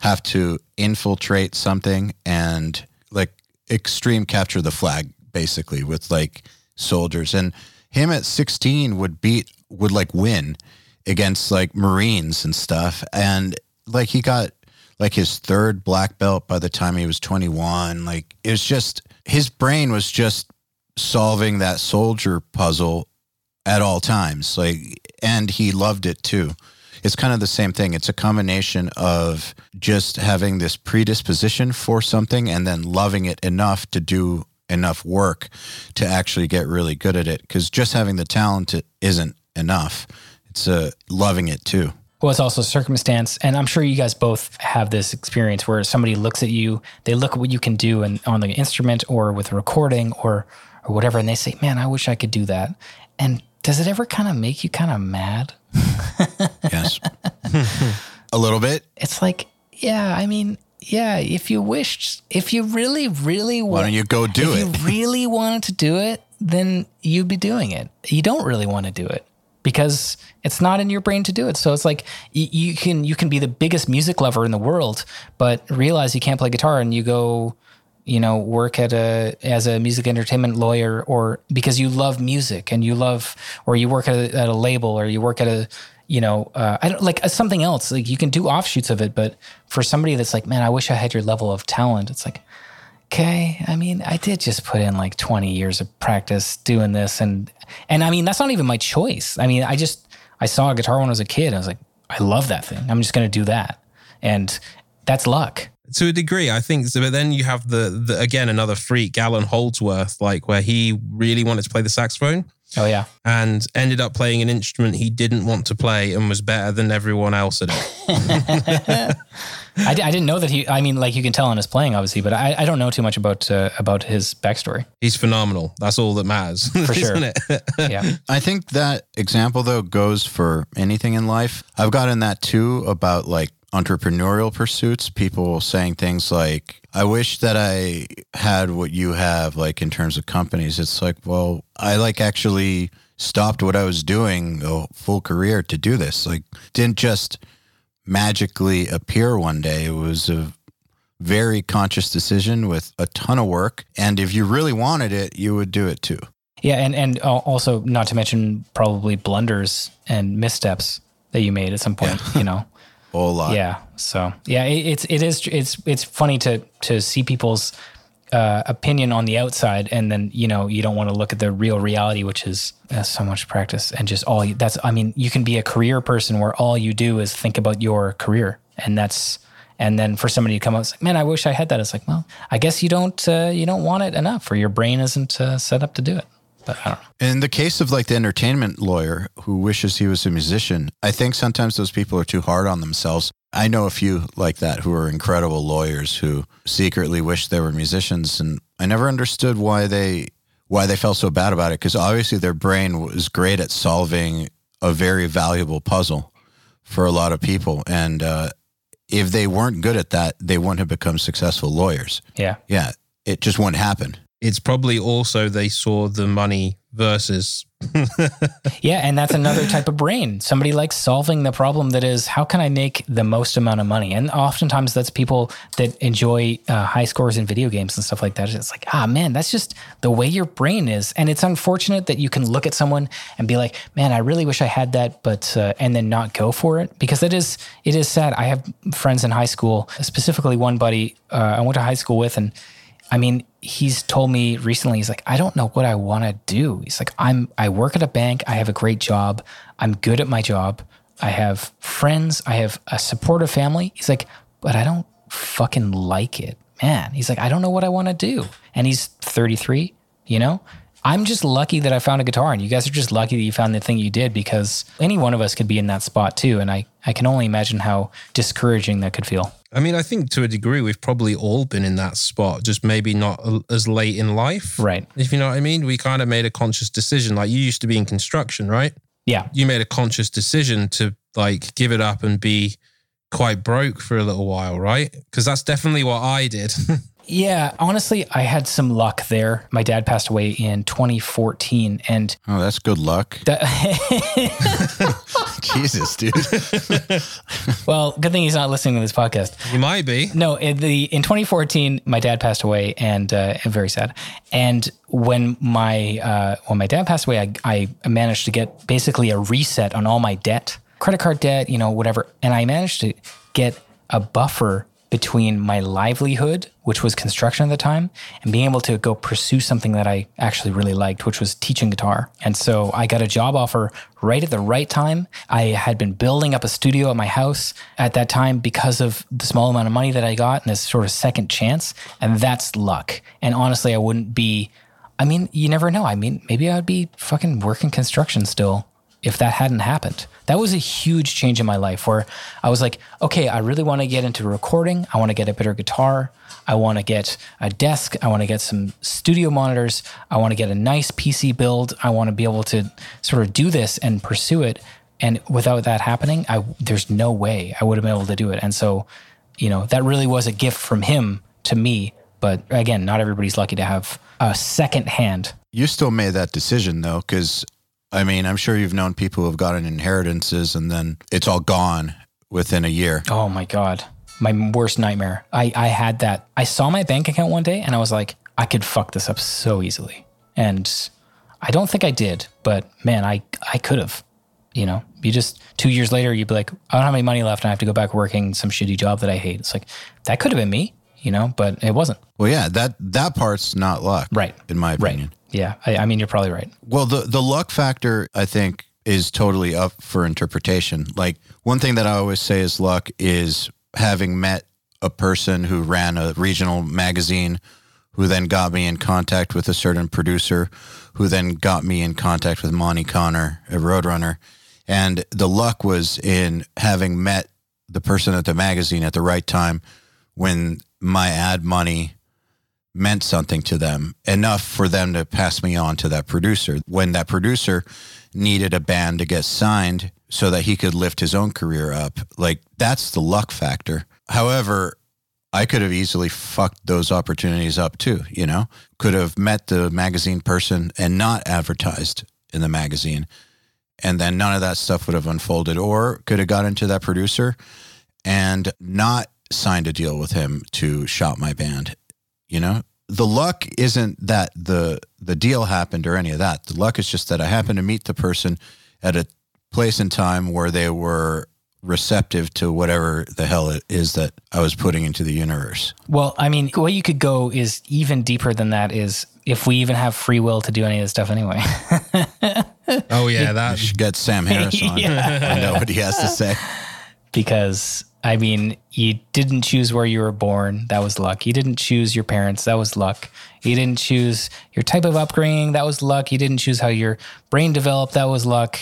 have to infiltrate something and like extreme capture the flag basically with like soldiers and him at 16 would beat would like win against like Marines and stuff. And like he got like his third black belt by the time he was 21. Like it was just his brain was just solving that soldier puzzle at all times. Like and he loved it too. It's kind of the same thing. It's a combination of just having this predisposition for something and then loving it enough to do enough work to actually get really good at it because just having the talent isn't enough. It's uh, loving it too. Well, it's also circumstance, and I'm sure you guys both have this experience where somebody looks at you, they look at what you can do and on the instrument or with a recording or or whatever, and they say, "Man, I wish I could do that." And does it ever kind of make you kind of mad? Yes. a little bit. It's like, yeah, I mean, yeah, if you wished, if you really, really Why want, don't you go do if it? If you really wanted to do it, then you'd be doing it. You don't really want to do it because it's not in your brain to do it. So it's like you, you can you can be the biggest music lover in the world, but realize you can't play guitar, and you go, you know, work at a as a music entertainment lawyer, or because you love music and you love, or you work at a, at a label, or you work at a you know, uh, I don't like uh, something else. Like you can do offshoots of it, but for somebody that's like, man, I wish I had your level of talent. It's like, okay, I mean, I did just put in like 20 years of practice doing this, and and I mean, that's not even my choice. I mean, I just I saw a guitar when I was a kid. I was like, I love that thing. I'm just gonna do that, and that's luck. to a degree, I think. So, but then you have the, the again another freak, Allan Holdsworth, like where he really wanted to play the saxophone Oh yeah, and ended up playing an instrument he didn't want to play and was better than everyone else at it. I, didn't know that he. I mean, like you can tell in his playing, obviously, but I, I don't know too much about uh, about his backstory. He's phenomenal. That's all that matters, For sure. isn't it? Yeah, I think that example though goes for anything in life. I've gotten that too about like entrepreneurial pursuits. People saying things like, "I wish that I had what you have," like in terms of companies. It's like, well, I like actually stopped what I was doing a full career to do this. Like, didn't just magically appear one day. It was a very conscious decision with a ton of work. And if you really wanted it, you would do it too. yeah, and and also not to mention probably blunders and missteps that you made at some point. You know. Whole lot. Yeah. So yeah, it, it's it is it's it's funny to to see people's uh, opinion on the outside, and then you know you don't want to look at the real reality, which is uh, so much practice and just all that's. I mean, you can be a career person where all you do is think about your career, and that's. And then for somebody to come out, it's like, man, I wish I had that. It's like, well, I guess you don't uh, you don't want it enough, or your brain isn't uh, set up to do it. But I don't know. In the case of like the entertainment lawyer who wishes he was a musician, I think sometimes those people are too hard on themselves. I know a few like that who are incredible lawyers who secretly wish they were musicians and I never understood why they why they felt so bad about it because obviously their brain was great at solving a very valuable puzzle for a lot of people and uh, if they weren't good at that, they wouldn't have become successful lawyers. Yeah. Yeah, it just wouldn't happen. It's probably also they saw the money versus Yeah, and that's another type of brain. Somebody likes solving the problem that is, how can I make the most amount of money? And oftentimes that's people that enjoy uh, high scores in video games and stuff like that. It's like, ah, man, that's just the way your brain is. And it's unfortunate that you can look at someone and be like, man, I really wish I had that, but uh, and then not go for it because it is it is sad. I have friends in high school, specifically one buddy uh, I went to high school with, and I mean, he's told me recently, he's like, I don't know what I want to do. He's like, I'm, I work at a bank. I have a great job. I'm good at my job. I have friends. I have a supportive family. He's like, but I don't fucking like it, man. He's like, I don't know what I want to do. And he's 33, you know? I'm just lucky that I found a guitar, and you guys are just lucky that you found the thing you did because any one of us could be in that spot too. And I, I can only imagine how discouraging that could feel. I mean, I think to a degree we've probably all been in that spot, just maybe not as late in life. Right. If you know what I mean, we kind of made a conscious decision. Like you used to be in construction, right? Yeah. You made a conscious decision to like give it up and be quite broke for a little while, right? Because that's definitely what I did. Yeah, honestly, I had some luck there. My dad passed away in 2014, and Oh, that's good luck. that, Jesus, dude. well, good thing he's not listening to this podcast. He might be. No, in the in 2014, my dad passed away, and uh, and very sad. And when my uh, when my dad passed away, I, I managed to get basically a reset on all my debt, credit card debt, you know, whatever. And I managed to get a buffer between my livelihood, which was construction at the time, and being able to go pursue something that I actually really liked, which was teaching guitar. And so I got a job offer right at the right time. I had been building up a studio at my house at that time because of the small amount of money that I got and this sort of second chance. And that's luck. And honestly, I wouldn't be, I mean, you never know. I mean, maybe I would be fucking working construction still if that hadn't happened. That was a huge change in my life where I was like, okay, I really want to get into recording. I want to get a better guitar. I want to get a desk. I want to get some studio monitors. I want to get a nice PC build. I want to be able to sort of do this and pursue it. And without that happening, I, there's no way I would have been able to do it. And so, you know, that really was a gift from him to me. But again, not everybody's lucky to have a second hand. You still made that decision though, because I mean, I'm sure you've known people who have gotten inheritances and then it's all gone within a year. Oh my God. My worst nightmare. I, I had that. I saw my bank account one day and I was like, I could fuck this up so easily. And I don't think I did, but man, I, I could have. You know, you just two years later, you'd be like, I don't have any money left and I have to go back working some shitty job that I hate. It's like, that could have been me, you know, but it wasn't. Well, yeah, that that part's not luck, Right. In my Right. Yeah. I, I mean, you're probably right. Well, the the luck factor, I think, is totally up for interpretation. Like one thing that I always say is luck is having met a person who ran a regional magazine, who then got me in contact with a certain producer, who then got me in contact with Monte Conner at Roadrunner, and the luck was in having met the person at the magazine at the right time when my ad money meant something to them enough for them to pass me on to that producer. When that producer needed a band to get signed so that he could lift his own career up like that's the luck factor. However i could have easily fucked those opportunities up too you know? Could have met the magazine person and not advertised in the magazine and then none of that stuff would have unfolded. Or could have got into that producer and not signed a deal with him to shop my band you know? The luck isn't that the the deal happened or any of that. The luck is just that i happened to meet the person at a place and time where they were receptive to whatever the hell it is that i was putting into the universe. Well, I mean, the way you could go is even deeper than that is if we even have free will to do any of this stuff anyway. Oh yeah, you that should get sam harris on i know what he has to say. Because I mean, you didn't choose where you were born. That was luck. You didn't choose your parents. That was luck. You didn't choose your type of upbringing. That was luck. You didn't choose how your brain developed. That was luck.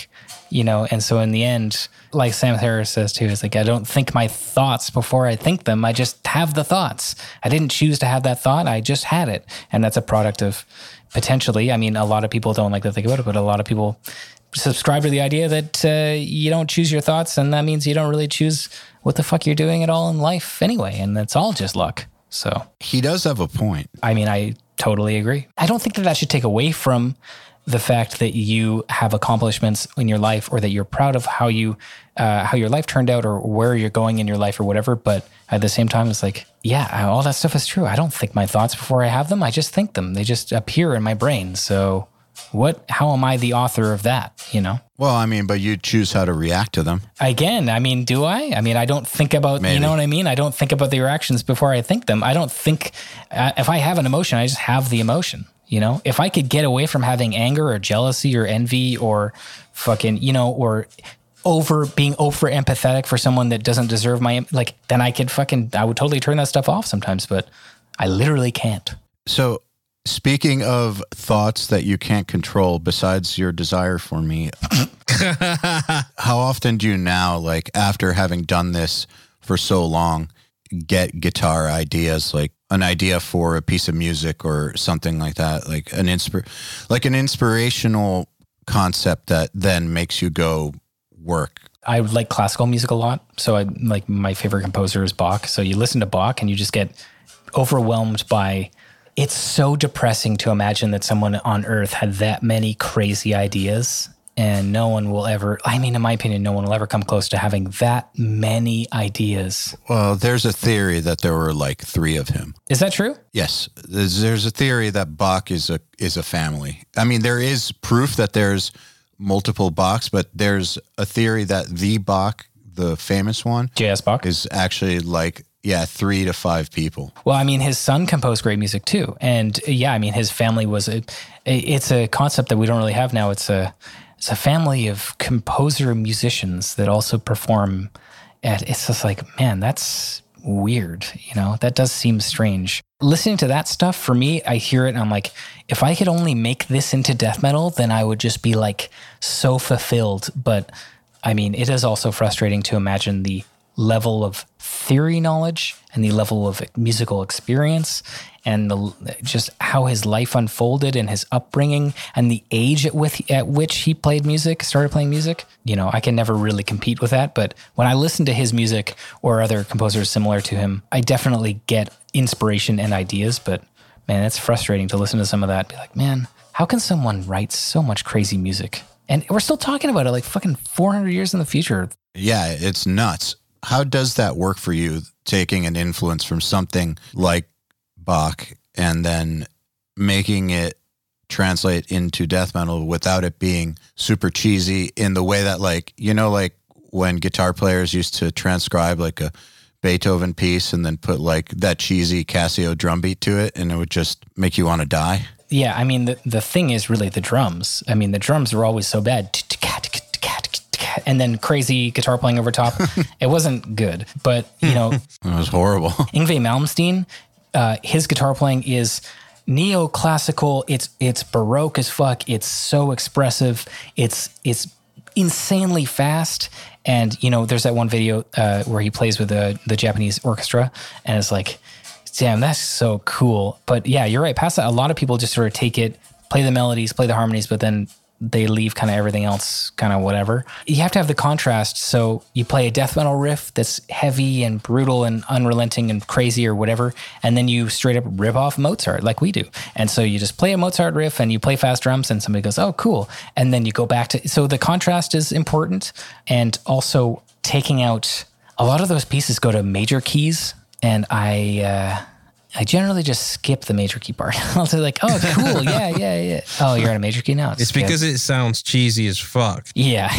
You know, and so in the end, like Sam Harris says too, it's like I don't think my thoughts before I think them. I just have the thoughts. I didn't choose to have that thought. I just had it, and that's a product of potentially. I mean, a lot of people don't like to think about it, but a lot of people subscribe to the idea that uh, you don't choose your thoughts, and that means you don't really choose what the fuck you're doing at all in life anyway, and that's all just luck. So, he does have a point. I mean, I totally agree. I don't think that that should take away from the fact that you have accomplishments in your life or that you're proud of how you uh, how your life turned out or where you're going in your life or whatever but at the same time it's like yeah all that stuff is true. I don't think my thoughts before i have them. I just think them. They just appear in my brain. So what how am i the author of that you know? Well i mean but you choose how to react to them. Again i mean do i? I mean i don't think about you know what i mean? I don't think about the reactions before i think them. I don't think uh, if i have an emotion i just have the emotion you know? If i could get away from having anger or jealousy or envy or fucking you know or over being over empathetic for someone that doesn't deserve my like then i could fucking i would totally turn that stuff off sometimes but i literally can't. So, speaking of thoughts that you can't control, besides your desire for me, how often do you now, like after having done this for so long, get guitar ideas, like an idea for a piece of music or something like that, like an inspir, like an inspirational concept that then makes you go work. I like classical music a lot. So I like my favorite composer is Bach. So you listen to Bach and you just get overwhelmed by it's so depressing to imagine that someone on earth had that many crazy ideas and no one will ever I mean in my opinion no one will ever come close to having that many ideas. Well, there's a theory that there were like three of him. Is that true? Yes, there's, there's a theory that Bach is a is a family. I mean, there is proof that there's multiple Bachs, but there's a theory that the Bach, the famous one, J.S. Bach? is actually like yeah, three to five people. Well, I mean, his son composed great music too, and yeah, I mean, his family was a. It's a concept that we don't really have now. It's a, it's a family of composer musicians that also perform. At it's just like, man, that's weird. You know, that does seem strange. Listening to that stuff, for me, I hear it and I'm like, if I could only make this into death metal, then I would just be like so fulfilled. But I mean, it is also frustrating to imagine the level of theory knowledge and the level of musical experience and the, just how his life unfolded and his upbringing and the age at, with, at which he played music, started playing music. You know, I can never really compete with that. But when I listen to his music or other composers similar to him, I definitely get inspiration and ideas. But man, it's frustrating to listen to some of that. Be like, man, how can someone write so much crazy music? And we're still talking about it like fucking 400 years in the future. Yeah, it's nuts. How does that work for you, taking an influence from something like Bach and then making it translate into death metal without it being super cheesy in the way that like you know like when guitar players used to transcribe like a Beethoven piece and then put like that cheesy Casio drum beat to it and it would just make you want to die. Yeah, I mean the the thing is really the drums. I mean the drums were always so bad. And then crazy guitar playing over top. it wasn't good. But, you know, it was horrible. Yngwie Malmsteen uh, his guitar playing is neoclassical. It's it's baroque as fuck. It's so expressive. It's it's insanely fast. And you know, there's that one video uh, where he plays with the the Japanese orchestra, and it's like, damn, that's so cool. But yeah, you're right. Past that, a lot of people just sort of take it, play the melodies, play the harmonies, but then they leave kind of everything else kind of whatever. You have to have the contrast. So you play a death metal riff that's heavy and brutal and unrelenting and crazy or whatever, and then you straight up rip off Mozart like we do. And so you just play a Mozart riff and you play fast drums and somebody goes, "Oh, cool." And then you go back to so the contrast is important and also taking out a lot of those pieces go to major keys and I uh I generally just skip the major key part. I'll say like, oh, cool, yeah, yeah, yeah. Oh, you're at a major key now. It's, it's because it sounds cheesy as fuck. Yeah,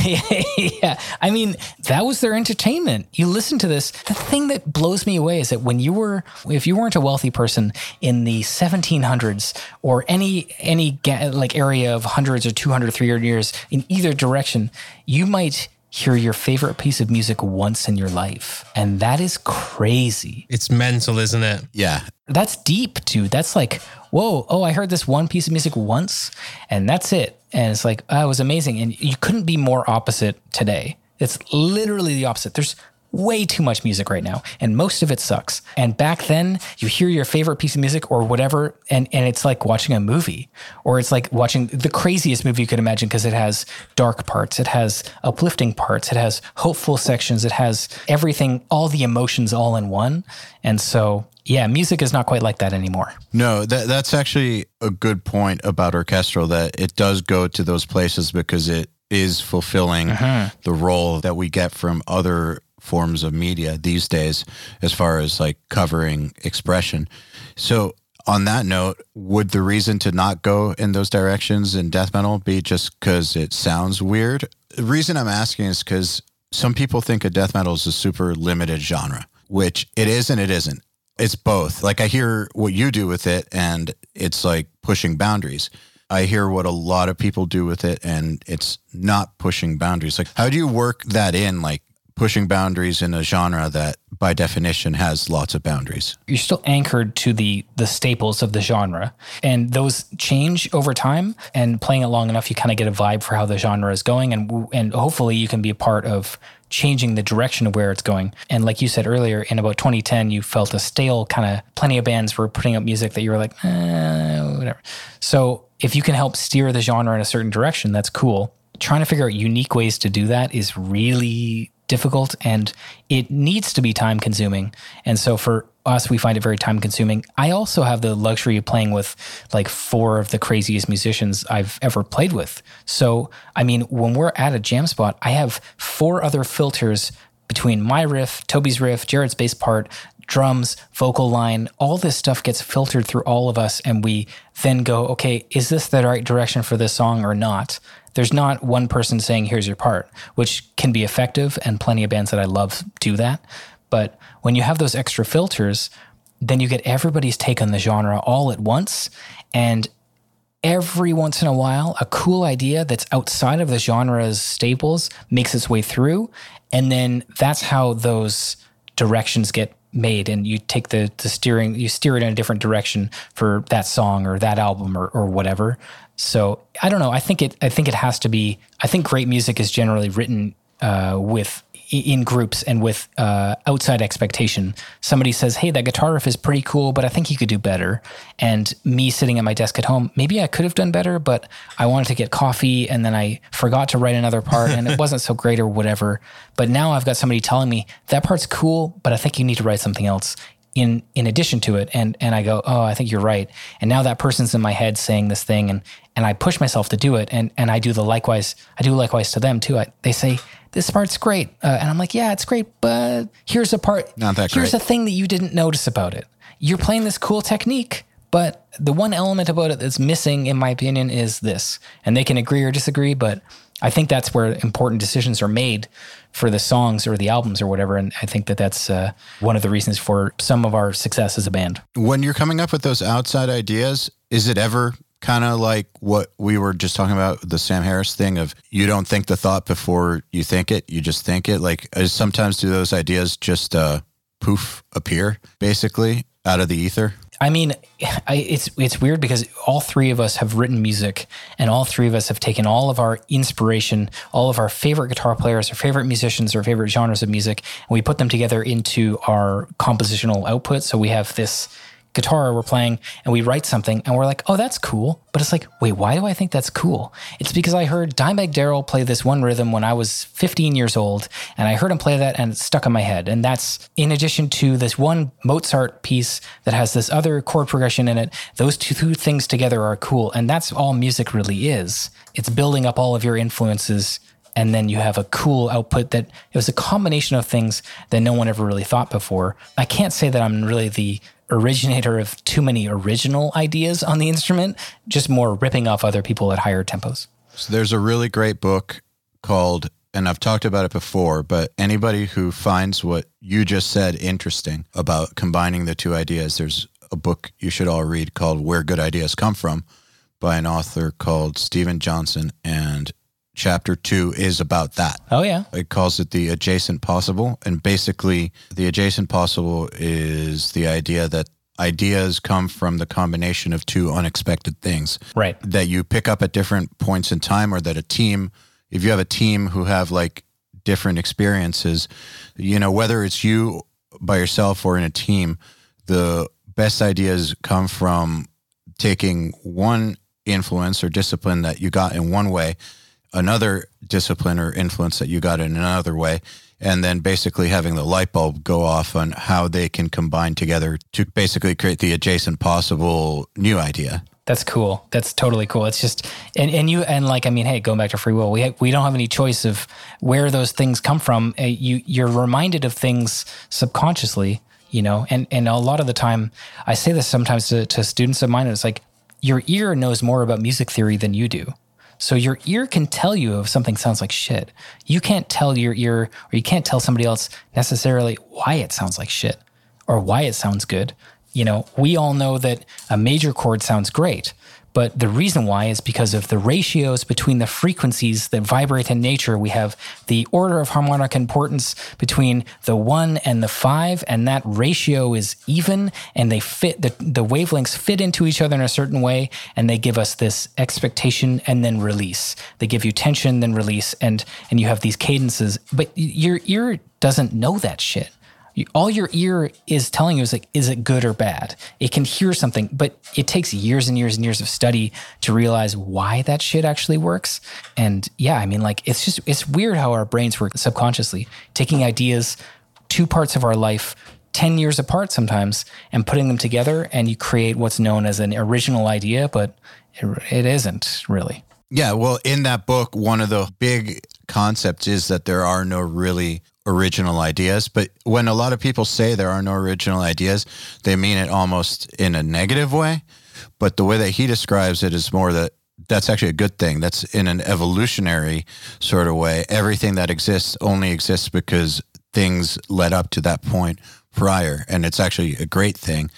yeah. I mean, that was their entertainment. You listen to this. The thing that blows me away is that when you were, if you weren't a wealthy person in the 1700s or any any like area of hundreds or 200, 300 years in either direction, you might hear your favorite piece of music once in your life. And that is crazy. It's mental, isn't it? Yeah. That's deep, dude. That's like, whoa, oh, I heard this one piece of music once and that's it. And it's like, oh, it was amazing. And you couldn't be more opposite today. It's literally the opposite. There's way too much music right now, and most of it sucks. And back then, you hear your favorite piece of music or whatever, and, and it's like watching a movie, or it's like watching the craziest movie you could imagine because it has dark parts, it has uplifting parts, it has hopeful sections, it has everything, all the emotions all in one. And so, yeah, music is not quite like that anymore. No, that that's actually a good point about orchestral that it does go to those places because it is fulfilling uh-huh. the role that we get from other forms of media these days as far as like covering expression. So on that note, would the reason to not go in those directions in death metal be just because it sounds weird? The reason I'm asking is because some people think of death metal is a super limited genre, which it is and it isn't. It's both. Like I hear what you do with it, and it's like pushing boundaries. I hear what a lot of people do with it, and it's not pushing boundaries. Like, how do you work that in? Like, pushing boundaries in a genre that by definition has lots of boundaries. You're still anchored to the the staples of the genre and those change over time and playing it long enough you kind of get a vibe for how the genre is going and and hopefully you can be a part of changing the direction of where it's going. And like you said earlier, in about 2010, you felt a stale kind of, plenty of bands were putting up music that you were like, eh, whatever. So if you can help steer the genre in a certain direction, that's cool. Trying to figure out unique ways to do that is really difficult and it needs to be time consuming. And so for us, we find it very time consuming. I also have the luxury of playing with like four of the craziest musicians I've ever played with. So, I mean, when we're at a jam spot, I have four other filters between my riff, Tobi's riff, Jared's bass part, drums, vocal line, all this stuff gets filtered through all of us. And we then go, okay, is this the right direction for this song or not? There's not one person saying, here's your part, which can be effective. And plenty of bands that I love do that. But when you have those extra filters, then you get everybody's take on the genre all at once. And every once in a while, a cool idea that's outside of the genre's staples makes its way through. And then that's how those directions get made and you take the, the steering you steer it in a different direction for that song or that album or, or whatever so i don't know i think it i think it has to be i think great music is generally written uh, with in groups and with uh, outside expectation. Somebody says, "Hey, that guitar riff is pretty cool, but I think you could do better." And me sitting at my desk at home, maybe I could have done better, but I wanted to get coffee and then I forgot to write another part and it wasn't so great or whatever. But now I've got somebody telling me that part's cool, but I think you need to write something else in in addition to it and and I go oh I think you're right and now that person's in my head saying this thing and and I push myself to do it and and I do the likewise I do likewise to them too I, they say this part's great. Uh, and I'm like, yeah, it's great, but here's a part. Not that Here's great. a thing that you didn't notice about it. You're playing this cool technique, but the one element about it that's missing, in my opinion, is this. And they can agree or disagree, but I think that's where important decisions are made for the songs or the albums or whatever. And I think that that's uh, one of the reasons for some of our success as a band. When you're coming up with those outside ideas, is it ever kind of like what we were just talking about the Sam Harris thing of you don't think the thought before you think it, you just think it. Like sometimes do those ideas just uh, poof appear basically out of the ether? I mean, I, it's it's weird because all three of us have written music, and all three of us have taken all of our inspiration, all of our favorite guitar players, our favorite musicians, our favorite genres of music, and we put them together into our compositional output. So we have this guitar we're playing and we write something and we're like, oh, that's cool. But it's like, wait, why do I think that's cool? It's because I heard Dimebag Darrell play this one rhythm when I was 15 years old and I heard him play that and it stuck in my head. And that's in addition to this one Mozart piece that has this other chord progression in it. Those two things together are cool. And that's all music really is. It's building up all of your influences and then you have a cool output that it was a combination of things that no one ever really thought before. I can't say that I'm really the originator of too many original ideas on the instrument, just more ripping off other people at higher tempos. So there's a really great book called, and I've talked about it before, but anybody who finds what you just said interesting about combining the two ideas, there's a book you should all read called Where Good Ideas Come From by an author called Steven Johnson. And chapter two is about that. Oh, yeah. It calls it the adjacent possible. And basically, the adjacent possible is the idea that ideas come from the combination of two unexpected things Right. that you pick up at different points in time, or that a team, if you have a team who have like different experiences, you know, whether it's you by yourself or in a team, the best ideas come from taking one influence or discipline that you got in one way another discipline or influence that you got in another way and then basically having the light bulb go off on how they can combine together to basically create the adjacent possible new idea That's cool. That's totally cool. It's just and and you and like I mean, hey, going back to free will, we ha- we don't have any choice of where those things come from. Uh, you you're reminded of things subconsciously, you know. And and a lot of the time, I say this sometimes to, to students of mine. It's like your ear knows more about music theory than you do. So your ear can tell you if something sounds like shit. You can't tell your ear, or you can't tell somebody else necessarily why it sounds like shit or why it sounds good. You know, we all know that a major chord sounds great, but the reason why is because of the ratios between the frequencies that vibrate in nature. We have the order of harmonic importance between the one and the five, and that ratio is even, and they fit the, the wavelengths fit into each other in a certain way, and they give us this expectation and then release. They give you tension, then release, and and you have these cadences, but your ear doesn't know that shit all your ear is telling you is like, is it good or bad? It can hear something, but it takes years and years and years of study to realize why that shit actually works. And yeah, I mean, like, it's just, it's weird how our brains work subconsciously, taking ideas, two parts of our life, 10 years apart sometimes, and putting them together, and you create what's known as an original idea, but it, it isn't really. Yeah, well, in that book, one of the big concepts is that there are no really original ideas. But when a lot of people say there are no original ideas, they mean it almost in a negative way. But the way that he describes it is more that that's actually a good thing. That's in an evolutionary sort of way. Everything that exists only exists because things led up to that point prior. And it's actually a great thing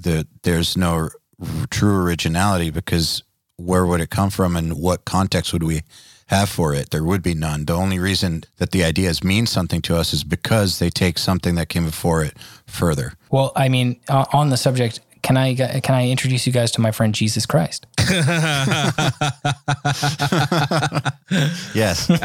that there's no true originality because where would it come from and what context would we have for it, there would be none. The only reason that the ideas mean something to us is because they take something that came before it further. Well, I mean, uh, on the subject, can I can I introduce you guys to my friend Jesus Christ? Yes.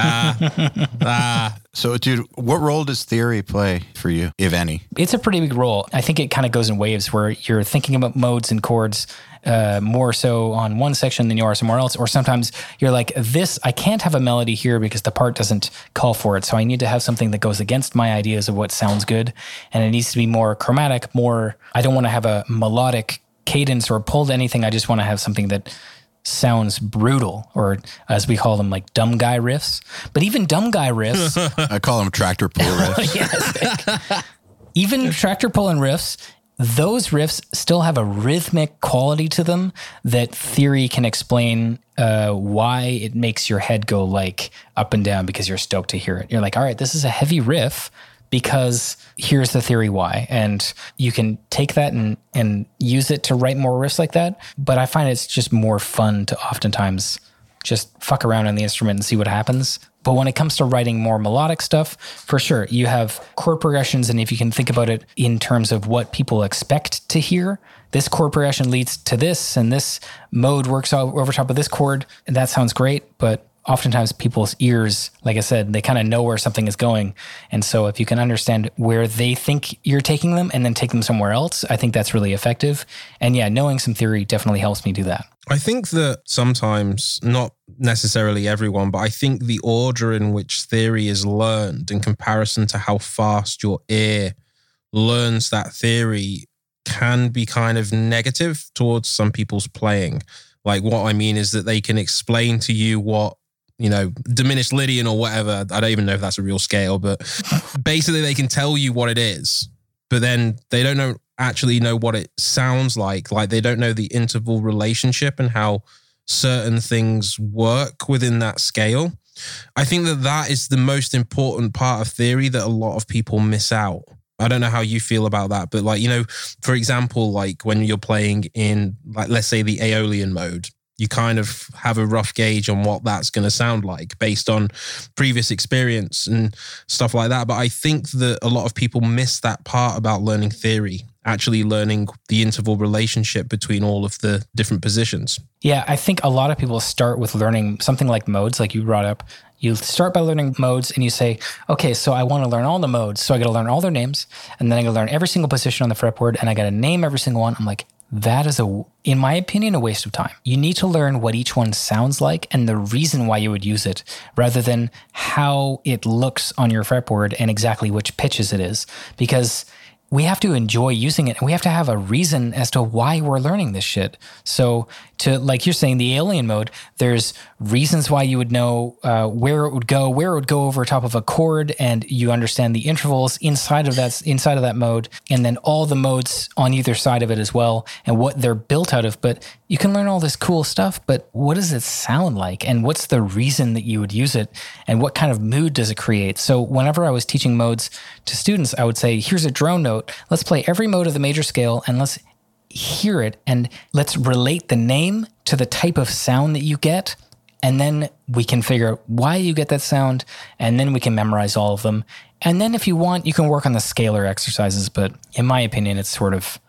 Ah, so, dude, what role does theory play for you, if any? It's a pretty big role. I think it kind of goes in waves where you're thinking about modes and chords uh, more so on one section than you are somewhere else. Or sometimes you're like, this, I can't have a melody here because the part doesn't call for it. So I need to have something that goes against my ideas of what sounds good. And it needs to be more chromatic, more, I don't want to have a melodic cadence or pulled anything. I just want to have something that sounds brutal or as we call them like dumb guy riffs but even dumb guy riffs I call them tractor pull riffs. yes. Even tractor pulling riffs, those riffs still have a rhythmic quality to them that theory can explain uh, why it makes your head go like up and down because you're stoked to hear it. You're like, all right, this is a heavy riff because here's the theory why. And you can take that and, and use it to write more riffs like that. But I find it's just more fun to oftentimes just fuck around on the instrument and see what happens. But when it comes to writing more melodic stuff, for sure, you have chord progressions. And if you can think about it in terms of what people expect to hear, this chord progression leads to this, and this mode works over top of this chord, and that sounds great. But oftentimes people's ears, like I said, they kind of know where something is going. And so if you can understand where they think you're taking them and then take them somewhere else, I think that's really effective. And yeah, knowing some theory definitely helps me do that. I think that sometimes, not necessarily everyone, but I think the order in which theory is learned in comparison to how fast your ear learns that theory can be kind of negative towards some people's playing. Like, what I mean is that they can explain to you what, you know, diminished Lydian or whatever. I don't even know if that's a real scale, but basically they can tell you what it is, but then they don't know actually know what it sounds like. Like they don't know the interval relationship and how certain things work within that scale. I think that that is the most important part of theory that a lot of people miss out. I don't know how you feel about that, but like, you know, for example, like when you're playing in, like, let's say the Aeolian mode, you kind of have a rough gauge on what that's going to sound like based on previous experience and stuff like that. But I think that a lot of people miss that part about learning theory, actually learning the interval relationship between all of the different positions. Yeah, I think a lot of people start with learning something like modes, like you brought up. You start by learning modes and you say, okay, so I want to learn all the modes. So I got to learn all their names. And then I got to learn every single position on the fretboard and I got to name every single one. I'm like, that is a, in my opinion, a waste of time. You need to learn what each one sounds like and the reason why you would use it rather than how it looks on your fretboard and exactly which pitches it is. Because we have to enjoy using it and we have to have a reason as to why we're learning this shit. So, to like you're saying, the Aeolian mode, there's reasons why you would know uh, where it would go, where it would go over top of a chord, and you understand the intervals inside of that inside of that mode, and then all the modes on either side of it as well, and what they're built out of. But you can learn all this cool stuff, but what does it sound like, and what's the reason that you would use it, and what kind of mood does it create? So, whenever I was teaching modes to students, I would say, "Here's a drone note. Let's play every mode of the major scale, and let's." hear it and let's relate the name to the type of sound that you get. And then we can figure out why you get that sound. And then we can memorize all of them. And then if you want, you can work on the scalar exercises. But in my opinion, it's sort of,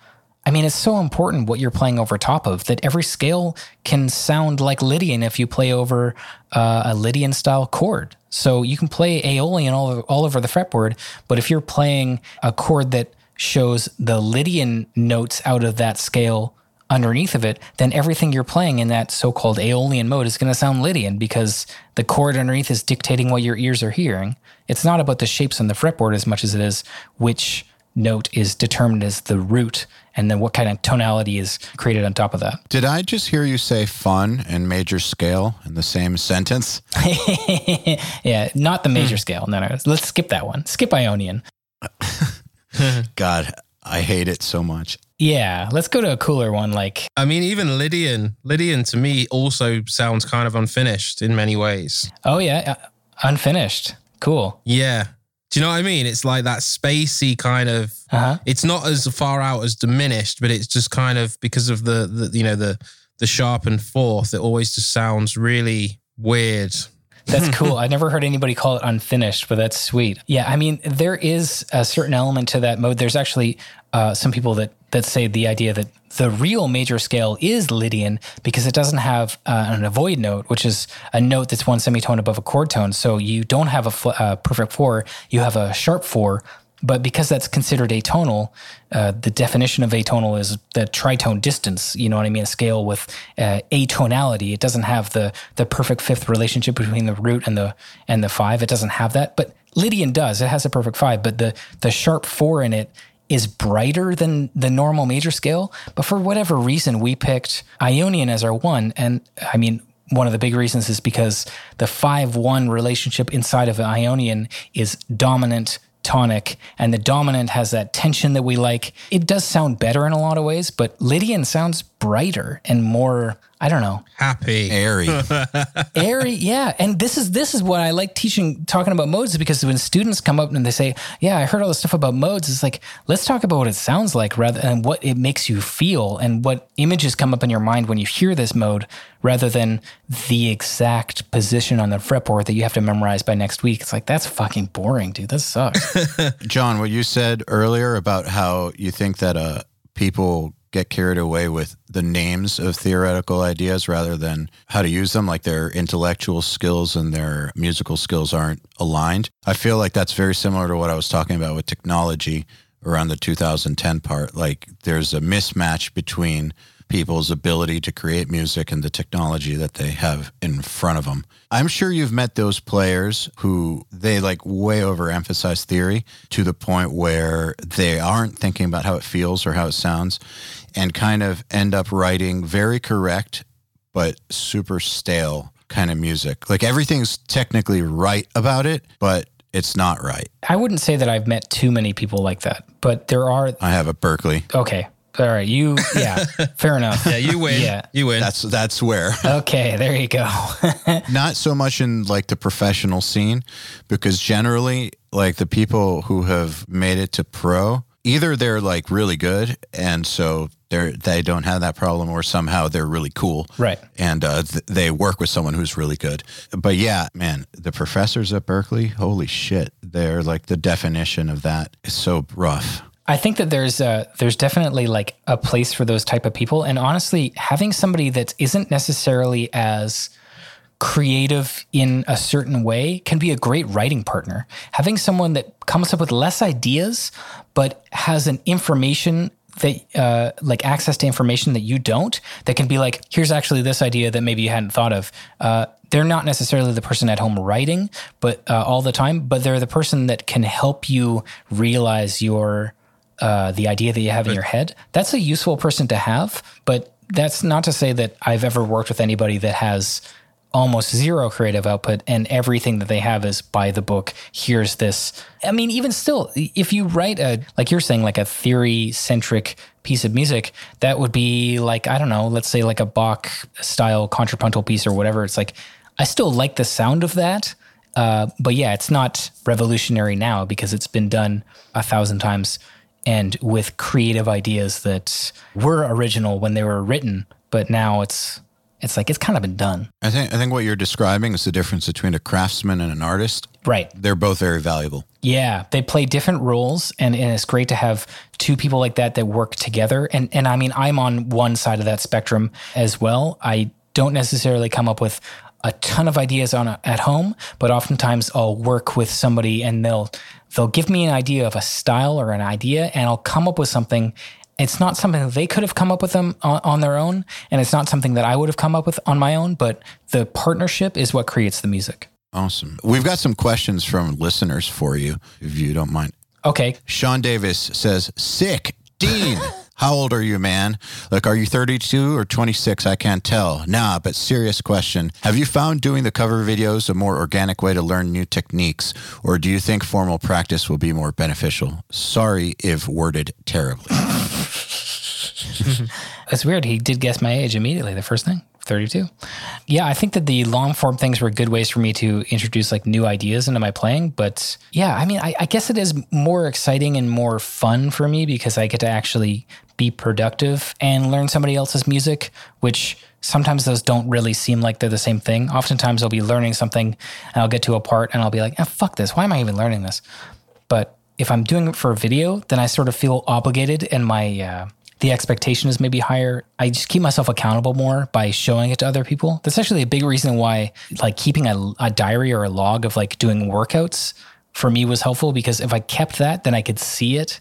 I mean, it's so important what you're playing over top of that every scale can sound like Lydian if you play over uh, a Lydian style chord. So you can play Aeolian all over, all over the fretboard. But if you're playing a chord that shows the Lydian notes out of that scale underneath of it, then everything you're playing in that so called Aeolian mode is going to sound Lydian because the chord underneath is dictating what your ears are hearing. It's not about the shapes on the fretboard as much as it is which note is determined as the root and then what kind of tonality is created on top of that. Did I just hear you say fun and major scale in the same sentence? yeah, not the major scale. No, no. Let's skip that one. Skip Ionian. God, I hate it so much. Yeah, let's go to a cooler one like I mean, even Lydian, Lydian to me also sounds kind of unfinished in many ways. Oh yeah, uh, unfinished. Cool. Yeah. Do you know what I mean? It's like that spacey kind of. Uh-huh. It's not as far out as diminished, but it's just kind of because of the, the you know the the sharp and fourth. It always just sounds really weird. That's cool. I never heard anybody call it unfinished, but that's sweet. Yeah, I mean, there is a certain element to that mode. There's actually uh, some people that that say the idea that the real major scale is Lydian because it doesn't have uh, an avoid note, which is a note that's one semitone above a chord tone. So you don't have a uh, perfect four, you have a sharp four. But because that's considered atonal, uh, the definition of atonal is the tritone distance. You know what I mean? A scale with uh, atonality. It doesn't have the the perfect fifth relationship between the root and the and the five. It doesn't have that. But Lydian does. It has a perfect five. But the the sharp four in it is brighter than the normal major scale. But for whatever reason, we picked Ionian as our one. And I mean, one of the big reasons is because the 5 1 relationship inside of Ionian is dominant tonic and the dominant has that tension that we like. It does sound better in a lot of ways, but Lydian sounds brighter and more, I don't know, Happy. Airy. airy yeah. And this is this is what i like teaching talking about modes is because when students come up and they say yeah i heard all this stuff about modes it's like let's talk about what it sounds like rather and what it makes you feel and what images come up in your mind when you hear this mode rather than the exact position on the fretboard that you have to memorize by next week. It's like that's fucking boring dude. That sucks. John, what you said earlier about how you think that uh, people get carried away with the names of theoretical ideas rather than how to use them, like their intellectual skills and their musical skills aren't aligned. I feel like that's very similar to what I was talking about with technology around the 2010 part. Like there's a mismatch between people's ability to create music and the technology that they have in front of them. I'm sure you've met those players who they like way overemphasize theory to the point where they aren't thinking about how it feels or how it sounds and kind of end up writing very correct but super stale kind of music. Like everything's technically right about it, but it's not right. i wouldn't say that i've met too many people like that but there are I have a Berklee. okay all right you yeah fair enough Yeah, you win. Yeah. You win. That's that's where. okay there you go not so much in like the professional scene because generally like the people who have made it to pro either they're like really good and so they're they don't have that problem or somehow they're really cool. Right. and uh, th- they work with someone who's really good. But yeah man the professors at Berklee holy shit they're like the definition of that is so rough. I think that there's uh there's definitely like a place for those type of people, and honestly, having somebody that isn't necessarily as creative in a certain way can be a great writing partner. Having someone that comes up with less ideas but has an information that uh, like access to information that you don't that can be like here's actually this idea that maybe you hadn't thought of. Uh, they're not necessarily the person at home writing but uh, all the time but they're the person that can help you realize your uh, the idea that you have in your head. That's a useful person to have but that's not to say that i've ever worked with anybody that has almost zero creative output and everything that they have is by the book. Here's this. I mean even still if you write a like you're saying like a theory centric piece of music that would be like i don't know let's say like a bach style contrapuntal piece or whatever. It's like i still like the sound of that uh, but yeah it's not revolutionary now because it's been done a thousand times and with creative ideas that were original when they were written but now it's it's like it's kind of been done i think i think what you're describing is the difference between a craftsman and an artist right they're both very valuable Yeah, they play different roles, and, and it's great to have two people like that that work together. And and I mean, I'm on one side of that spectrum as well. I don't necessarily come up with a ton of ideas on a, at home, but oftentimes I'll work with somebody and they'll they'll give me an idea of a style or an idea, and I'll come up with something. It's not something they could have come up with them on, on their own, and it's not something that I would have come up with on my own. But the partnership is what creates the music. Awesome. We've got some questions from listeners for you, if you don't mind. Okay, Sean Davis says, Sick. Dean, how old are you, man? Like, are you 32 or 26? I can't tell. Nah, but serious question. Have you found doing the cover videos a more organic way to learn new techniques, or do you think formal practice will be more beneficial? Sorry if worded terribly. It's weird. He did guess my age immediately, the first thing. 32. Yeah, I think that the long form things were good ways for me to introduce like new ideas into my playing. But yeah, I mean, I, I guess it is more exciting and more fun for me because I get to actually be productive and learn somebody else's music, which sometimes those don't really seem like they're the same thing. Oftentimes I'll be learning something and I'll get to a part and I'll be like, oh, fuck this. Why am I even learning this? But if I'm doing it for a video, then I sort of feel obligated and my, uh, the expectation is maybe higher. I just keep myself accountable more by showing it to other people. That's actually a big reason why like keeping a, a diary or a log of like doing workouts for me was helpful because if I kept that, then I could see it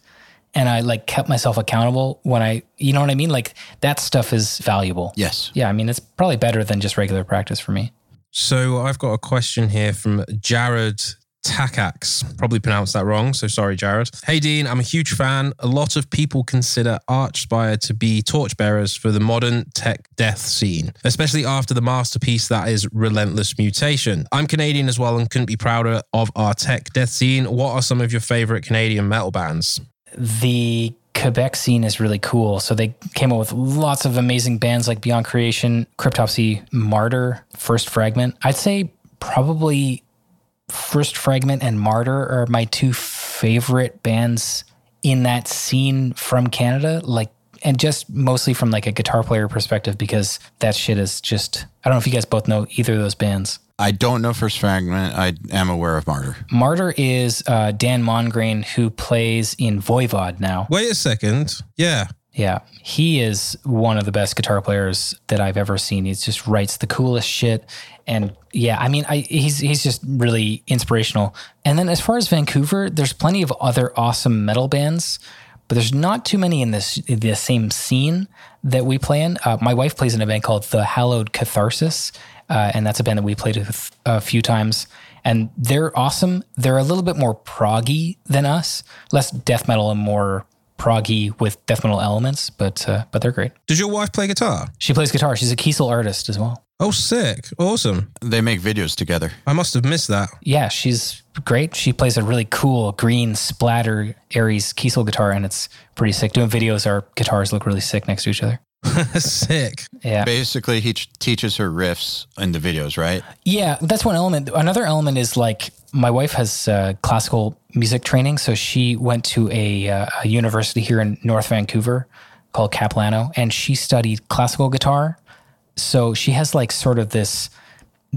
and I like kept myself accountable when I, you know what I mean? Like that stuff is valuable. Yes. Yeah. I mean, it's probably better than just regular practice for me. So I've got a question here from Jared Takax. Probably pronounced that wrong. So sorry, Jared. Hey, Dean, I'm a huge fan. A lot of people consider Archspire to be torchbearers for the modern tech death scene, especially after the masterpiece that is Relentless Mutation. I'm Canadian as well and couldn't be prouder of our tech death scene. What are some of your favorite Canadian metal bands? The Quebec scene is really cool. So they came up with lots of amazing bands like Beyond Creation, Cryptopsy, Martyr, First Fragment. I'd say probably First Fragment and Martyr are my two favorite bands in that scene from Canada. Like, and just mostly from like a guitar player perspective, because that shit is just, I don't know if you guys both know either of those bands. I don't know First Fragment. I am aware of Martyr. Martyr is uh, Dan Mongrain, who plays in Voivod now. Wait a second. Yeah. Yeah, he is one of the best guitar players that I've ever seen. He just writes the coolest shit, and yeah, I mean, I, he's he's just really inspirational. And then as far as Vancouver, there's plenty of other awesome metal bands, but there's not too many in this the same scene that we play in. Uh, my wife plays in a band called The Hallowed Catharsis, uh, and that's a band that we played with a few times. And they're awesome. They're a little bit more proggy than us, less death metal and more proggy with death metal elements, but uh, but they're great. Does your wife play guitar? She plays guitar. She's a Kiesel artist as well. Oh, sick. Awesome. They make videos together. I must have missed that. Yeah, she's great. She plays a really cool green splatter Aries Kiesel guitar, and it's pretty sick. Doing videos, our guitars look really sick next to each other. sick. Yeah. Basically, he ch- teaches her riffs in the videos, right? Yeah, that's one element. Another element is like my wife has uh, classical music training, so she went to a, uh, a university here in North Vancouver called Capilano, and she studied classical guitar. So she has like sort of this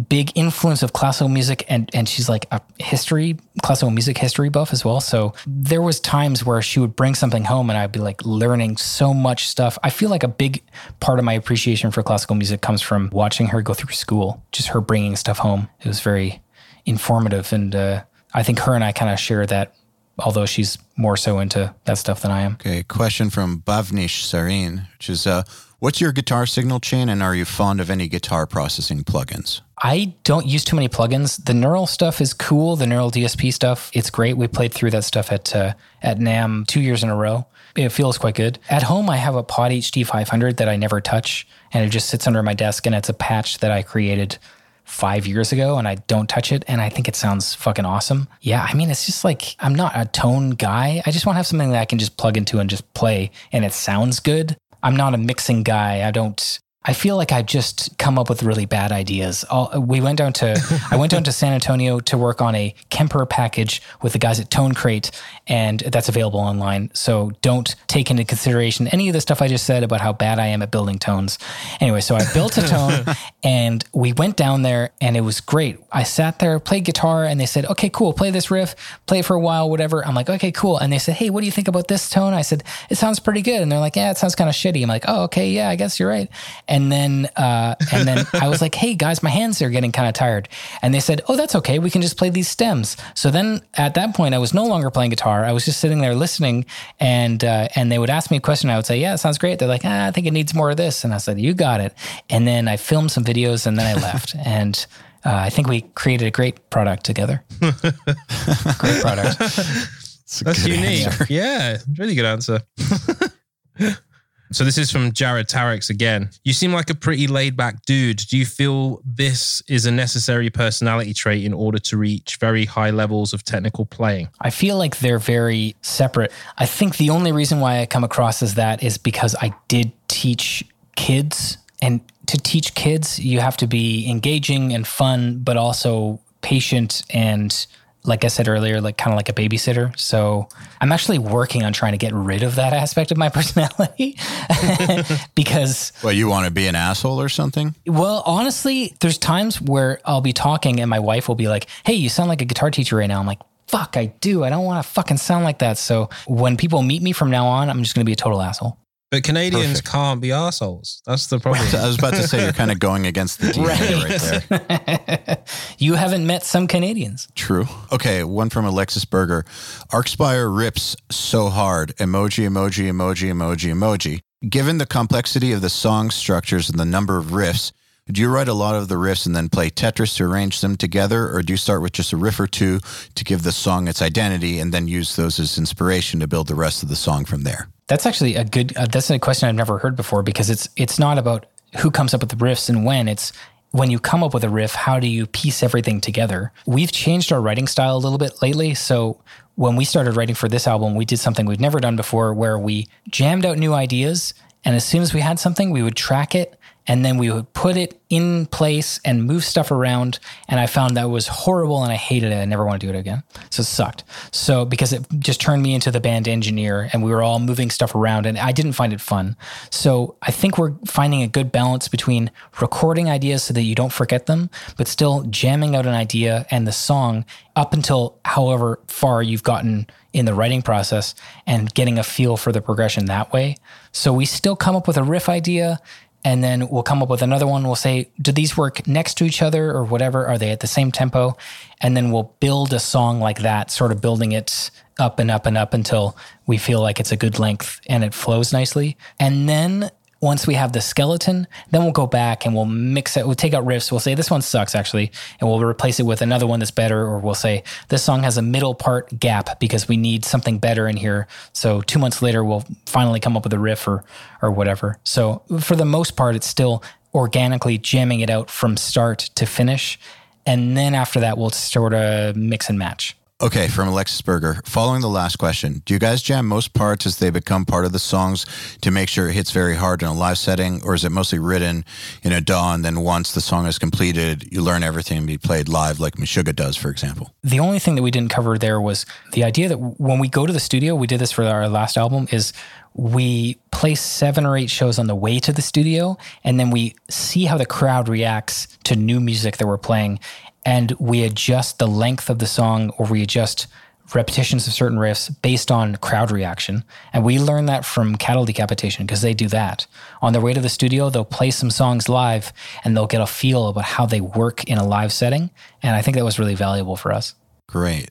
big influence of classical music and and she's like a history classical music history buff as well. So there was times where she would bring something home and I'd be like learning so much stuff. I feel like a big part of my appreciation for classical music comes from watching her go through school just her bringing stuff home. It was very informative and uh, I think her and I kind of share that although she's more so into that stuff than I am Okay, question from Bavnish Sarin, which is uh, What's your guitar signal chain, and are you fond of any guitar processing plugins? I don't use too many plugins. The neural stuff is cool. The neural DSP stuff, it's great. We played through that stuff at uh, at NAMM two years in a row. It feels quite good. At home, I have a Pod HD 500 that I never touch, and it just sits under my desk, and it's a patch that I created five years ago, and I don't touch it, and I think it sounds fucking awesome. Yeah, I mean, it's just like I'm not a tone guy. I just want to have something that I can just plug into and just play, and it sounds good. I'm not a mixing guy. I don't. I feel like I've just come up with really bad ideas. All, we went down to I went down to San Antonio to work on a Kemper package with the guys at Tone Crate, and that's available online. So don't take into consideration any of the stuff I just said about how bad I am at building tones. Anyway, so I built a tone, and we went down there, and it was great. I sat there, played guitar, and they said, "Okay, cool, play this riff, play it for a while, whatever." I'm like, "Okay, cool," and they said, "Hey, what do you think about this tone?" I said, "It sounds pretty good," and they're like, "Yeah, it sounds kind of shitty." I'm like, "Oh, okay, yeah, I guess you're right." And then, uh, and then I was like, "Hey guys, my hands are getting kind of tired," and they said, "Oh, that's okay. We can just play these stems." So then, at that point, I was no longer playing guitar. I was just sitting there listening, and uh, and they would ask me a question. I would say, "Yeah, it sounds great." They're like, ah, "I think it needs more of this," and I said, "You got it." And then I filmed some videos, and then I left, and. Uh, I think we created a great product together. great product. That's unique. Yeah, really good answer. so this is from Jared Tarex again. You seem like a pretty laid back dude. Do you feel this is a necessary personality trait in order to reach very high levels of technical playing? I feel like they're very separate. I think the only reason why I come across as that is because I did teach kids. And to teach kids, you have to be engaging and fun, but also patient and like I said earlier, like kind of like a babysitter. So I'm actually working on trying to get rid of that aspect of my personality because, Well, you want to be an asshole or something? well, honestly, there's times where I'll be talking and my wife will be like, Hey, you sound like a guitar teacher right now. I'm like, fuck, I do. I don't want to fucking sound like that. So when people meet me from now on, I'm just going to be a total asshole. But Canadians Perfect. can't be assholes. That's the problem. I was about to say you're kind of going against the DNA right, there. You haven't met some Canadians. True. Okay, one from Alexis Berger. Archspire rips so hard. Emoji, emoji, emoji, emoji, emoji. Given the complexity of the song structures and the number of riffs, do you write a lot of the riffs and then play Tetris to arrange them together, or do you start with just a riff or two to give the song its identity and then use those as inspiration to build the rest of the song from there? That's actually a good. Uh, that's a question I've never heard before because it's it's not about who comes up with the riffs and when. It's when you come up with a riff, how do you piece everything together? We've changed our writing style a little bit lately. So when we started writing for this album, we did something we've never done before, where we jammed out new ideas, and as soon as we had something, we would track it. And then we would put it in place and move stuff around. And I found that was horrible and I hated it. I never want to do it again. So it sucked. So because it just turned me into the band engineer and we were all moving stuff around and I didn't find it fun. So I think we're finding a good balance between recording ideas so that you don't forget them, but still jamming out an idea and the song up until however far you've gotten in the writing process and getting a feel for the progression that way. So we still come up with a riff idea and then we'll come up with another one. We'll say, do these work next to each other or whatever? Are they at the same tempo? And then we'll build a song like that, sort of building it up and up and up until we feel like it's a good length and it flows nicely. And then once we have the skeleton, then we'll go back and we'll mix it. We'll take out riffs. We'll say this one sucks actually, and we'll replace it with another one that's better. Or we'll say this song has a middle part gap because we need something better in here. So two months later, we'll finally come up with a riff or or whatever. So for the most part, it's still organically jamming it out from start to finish, and then after that, we'll sort of mix and match. Okay, from Alexis Berger. Following the last question, do you guys jam most parts as they become part of the songs to make sure it hits very hard in a live setting, or is it mostly written in a DAW and then once the song is completed, you learn everything and be played live like Meshuggah does, for example? The only thing that we didn't cover there was the idea that when we go to the studio, we did this for our last album, is we play seven or eight shows on the way to the studio, and then we see how the crowd reacts to new music that we're playing, and we adjust the length of the song or we adjust repetitions of certain riffs based on crowd reaction. And we learn that from Cattle Decapitation because they do that. On their way to the studio, they'll play some songs live and they'll get a feel about how they work in a live setting. And I think that was really valuable for us. Great.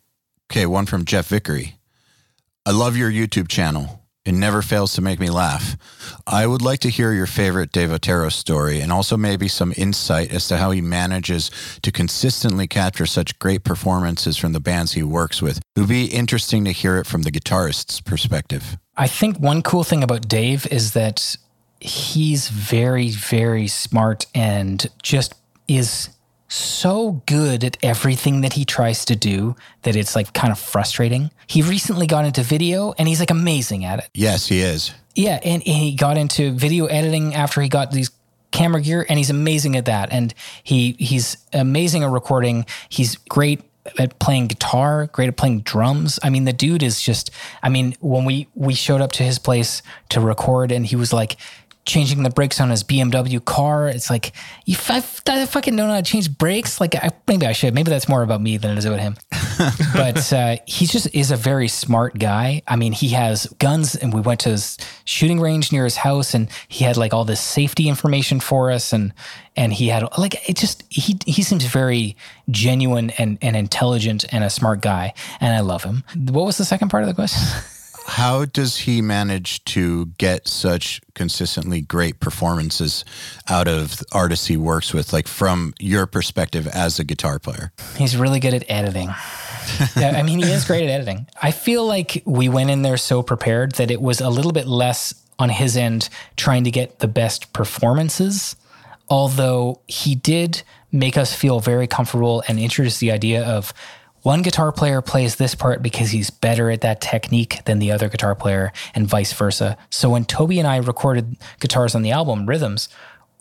Okay, one from Jeff Vickery. I love your YouTube channel. It never fails to make me laugh. I would like to hear your favorite Dave Otero story and also maybe some insight as to how he manages to consistently capture such great performances from the bands he works with. It would be interesting to hear it from the guitarist's perspective. I think one cool thing about Dave is that he's very, very smart and just is so good at everything that he tries to do that it's like kind of frustrating. He recently got into video and he's like amazing at it. Yes, he is. Yeah, and, and he got into video editing after he got these camera gear and he's amazing at that. And he he's amazing at recording. He's great at playing guitar, great at playing drums. I mean, the dude is just I mean, when we we showed up to his place to record and he was like changing the brakes on his BMW car. It's like you f- I fucking don't know how to change brakes. Like I, maybe I should. Maybe that's more about me than it is about him. but uh, he just is a very smart guy. I mean, he has guns, and we went to his shooting range near his house, and he had like all this safety information for us, and and he had like it just he he seems very genuine and and intelligent and a smart guy, and I love him. What was the second part of the question? How does he manage to get such consistently great performances out of artists he works with, like from your perspective as a guitar player? He's really good at editing. yeah, I mean, he is great at editing. I feel like we went in there so prepared that it was a little bit less on his end trying to get the best performances, although he did make us feel very comfortable and introduce the idea of one guitar player plays this part because he's better at that technique than the other guitar player, and vice versa. So when Tobi and I recorded guitars on the album, Rhythms,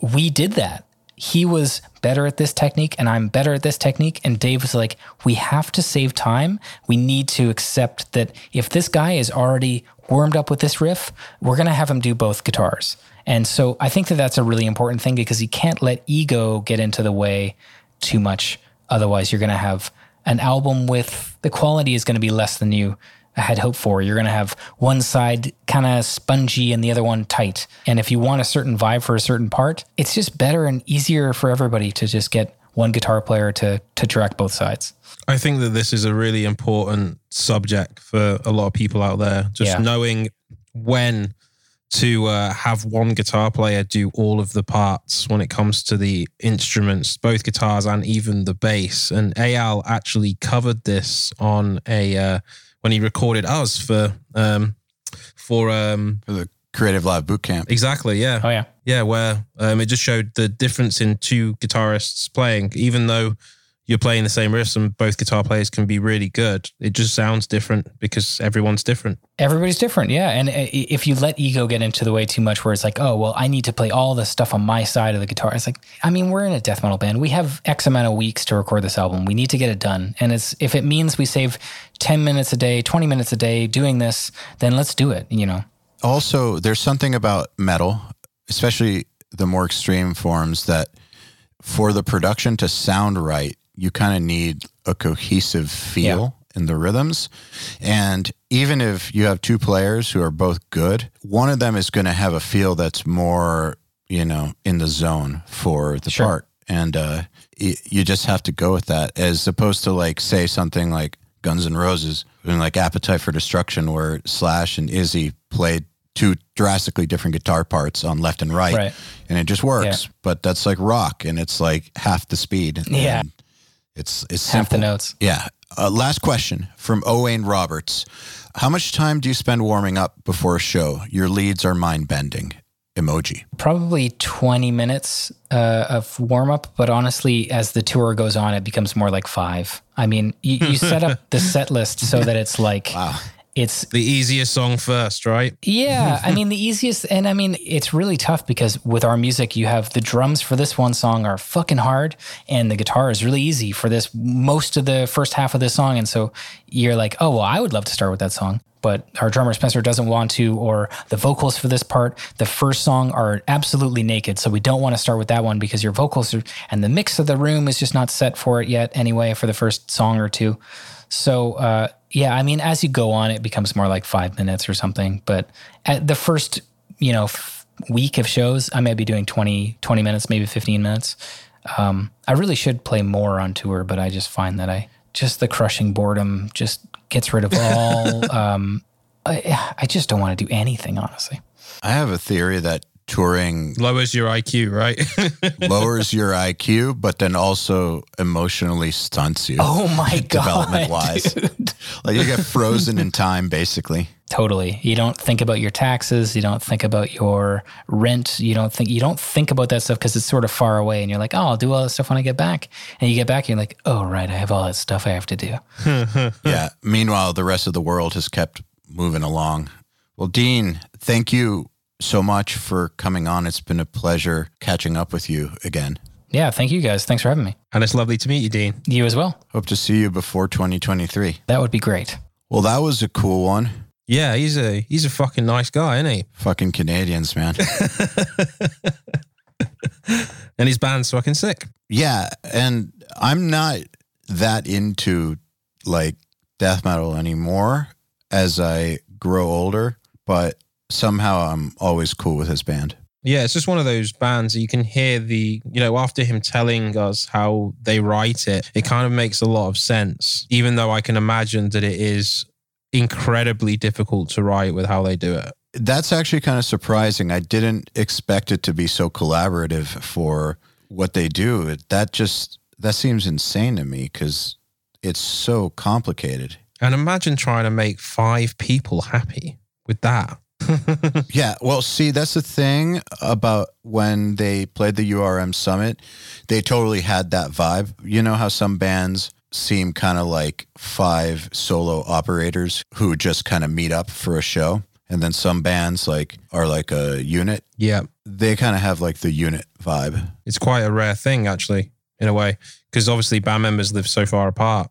we did that. he was better at this technique and I'm better at this technique. And Dave was like, we have to save time. We need to accept that if this guy is already warmed up with this riff, we're going to have him do both guitars. And so I think that that's a really important thing because you can't let ego get into the way too much. Otherwise, you're going to have an album with the quality is going to be less than you had hoped for. You're going to have one side kind of spongy and the other one tight. And if you want a certain vibe for a certain part, it's just better and easier for everybody to just get one guitar player to to direct both sides. I think that this is a really important subject for a lot of people out there. Just Yeah. knowing when to uh, have one guitar player do all of the parts when it comes to the instruments, both guitars and even the bass. And Eyal actually covered this on a uh, when he recorded us for um, for um, For the Creative Live Bootcamp. Exactly yeah Oh yeah. yeah, where um, it just showed the difference in two guitarists playing. Even though you're playing the same riffs and both guitar players can be really good, it just sounds different because everyone's different. Everybody's different, yeah. And uh, if you let ego get into the way too much, where it's like, oh, well, I need to play all this stuff on my side of the guitar. It's like, I mean, we're in a death metal band. We have X amount of weeks to record this album. We need to get it done. And it's if it means we save 10 minutes a day, 20 minutes a day doing this, then let's do it, you know? also there's something about metal especially the more extreme forms that for the production to sound right you kind of need a cohesive feel in the rhythms and even if you have two players who are both good one of them is going to have a feel that's more you know in the zone for the Sure. part and uh y- you just have to go with that as opposed to like say something like Guns N' Roses and like Appetite for Destruction where Slash and Izzy played two drastically different guitar parts on left and right, Right. and it just works. But that's like rock, and it's like half the speed. Yeah. and it's it's Half the simple. notes. Yeah. Uh, last question from Owain Roberts: How much time do you spend warming up before a show? Your leads are mind bending. Emoji. Probably 20 minutes uh, of warm up, but honestly, as the tour goes on, it becomes more like five. I mean, you, you set up the set list so that it's like, it's The easiest song first, right? Yeah, I mean the easiest, and I mean it's really tough because with our music, you have the drums for this one song are fucking hard, and the guitar is really easy for this most of the first half of this song, and so you're like, oh well, I would love to start with that song, but our drummer Spencer doesn't want to, or the vocals for this part, the first song are absolutely naked, so we don't want to start with that one because your vocals are, and the mix of the room is just not set for it yet anyway for the first song or two. So uh, yeah, I mean, as you go on, it becomes more like five minutes or something. But at the first, you know, f- week of shows, I may be doing 20, 20 minutes, maybe 15 minutes. Um, I really should play more on tour, but I just find that I just the crushing boredom just gets rid of all. um, I, I just don't want to do anything, honestly. I have a theory that touring Lowers your IQ, right? lowers your IQ, but then also emotionally stunts you. Oh my god, development wise. Like you get frozen in time, basically. Totally. You don't think about your taxes. You don't think about your rent. You don't think you don't think about that stuff because it's sort of far away. And you're like, oh, I'll do all that stuff when I get back. And you get back, and you're like, oh, right, I have all that stuff I have to do. Yeah. Meanwhile, the rest of the world has kept moving along. Well, Dean, thank you so much for coming on. It's been a pleasure catching up with you again. Yeah. Thank you guys. Thanks for having me. and it's lovely to meet you, Dean. You as well. Hope to see you before 2023. That would be great. Well, that was a cool one. Yeah, he's a he's a fucking nice guy, isn't he? Fucking Canadians, man. And his band's fucking sick. yeah. And I'm not that into like death metal anymore as I grow older, but somehow I'm always cool with his band. Yeah, it's just one of those bands that you can hear the, you know, after him telling us how they write it, it kind of makes a lot of sense, even though I can imagine that it is incredibly difficult to write with how they do it. That's actually kind of surprising. I didn't expect it to be so collaborative for what they do. That just that seems insane to me because it's so complicated. And imagine trying to make five people happy with that. Yeah, well, see, that's the thing about when they played the URM Summit. They totally had that vibe. You know how some bands seem kind of like five solo operators who just kind of meet up for a show and then some bands like are like a unit. Yeah. They kind of have like the unit vibe. It's quite a rare thing, actually, in a way, because obviously band members live so far apart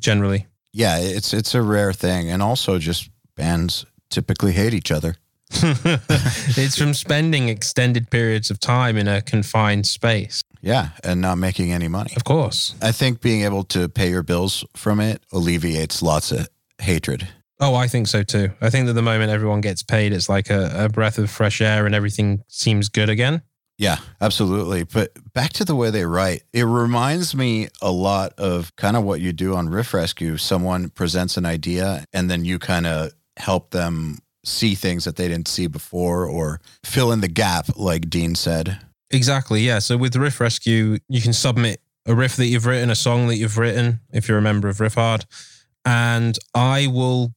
generally. Yeah, it's it's a rare thing, and also just bands typically hate each other. it's from spending extended periods of time in a confined space. Yeah, and not making any money. Of course. I think being able to pay your bills from it alleviates lots of hatred. Oh, I think so too. I think that the moment everyone gets paid, it's like a, a breath of fresh air and everything seems good again. Yeah, absolutely. But back to the way they write, it reminds me a lot of kind of what you do on Riff Rescue. Someone presents an idea and then you kind of help them see things that they didn't see before or fill in the gap, like Dean said. Exactly. Yeah. So with Riff Rescue, you can submit a riff that you've written, a song that you've written, if you're a member of Riffhard, and I will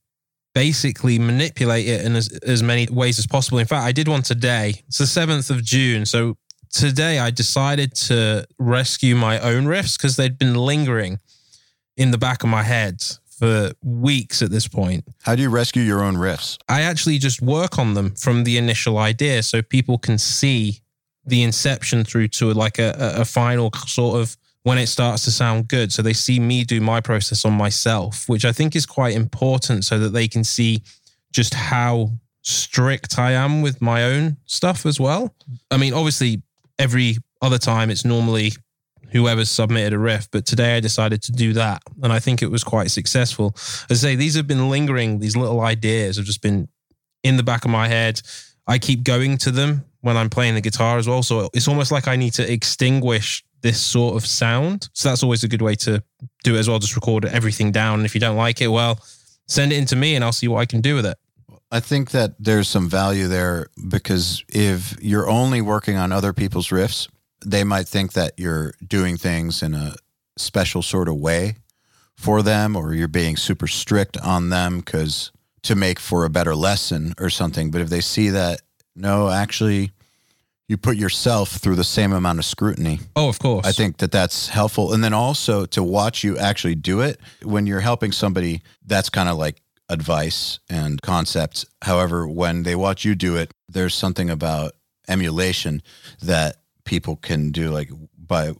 basically manipulate it in as, as many ways as possible. In fact, I did one today. It's the 7th of June. So today I decided to rescue my own riffs because they'd been lingering in the back of my head for weeks at this point. How do you rescue your own riffs? I actually just work on them from the initial idea so people can see the inception through to like a, a final sort of when it starts to sound good. So they see me do my process on myself, which I think is quite important so that they can see just how strict I am with my own stuff as well. I mean, obviously, every other time it's normally whoever submitted a riff, but today I decided to do that. And I think it was quite successful. As I say, these have been lingering, these little ideas have just been in the back of my head. I keep going to them when I'm playing the guitar as well. So it's almost like I need to extinguish this sort of sound. So that's always a good way to do it as well. Just record everything down. And if you don't like it, well, send it in to me and I'll see what I can do with it. I think that there's some value there because if you're only working on other people's riffs, they might think that you're doing things in a special sort of way for them or you're being super strict on them because to make for a better lesson or something. But if they see that, no, actually, you put yourself through the same amount of scrutiny. Oh, of course. I think that that's helpful. And then also to watch you actually do it when you're helping somebody, that's kind of like advice and concepts. However, when they watch you do it, there's something about emulation that people can do, like by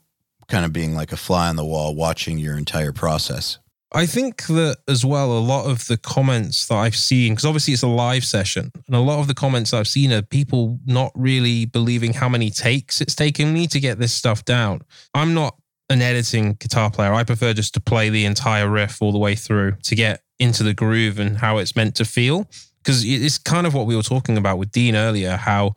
kind of being like a fly on the wall, watching your entire process. I think that as well, a lot of the comments that I've seen, because obviously it's a live session, and a lot of the comments I've seen are people not really believing how many takes it's taken me to get this stuff down. I'm not an editing guitar player. I prefer just to play the entire riff all the way through to get into the groove and how it's meant to feel. Because it's kind of what we were talking about with Dean earlier, how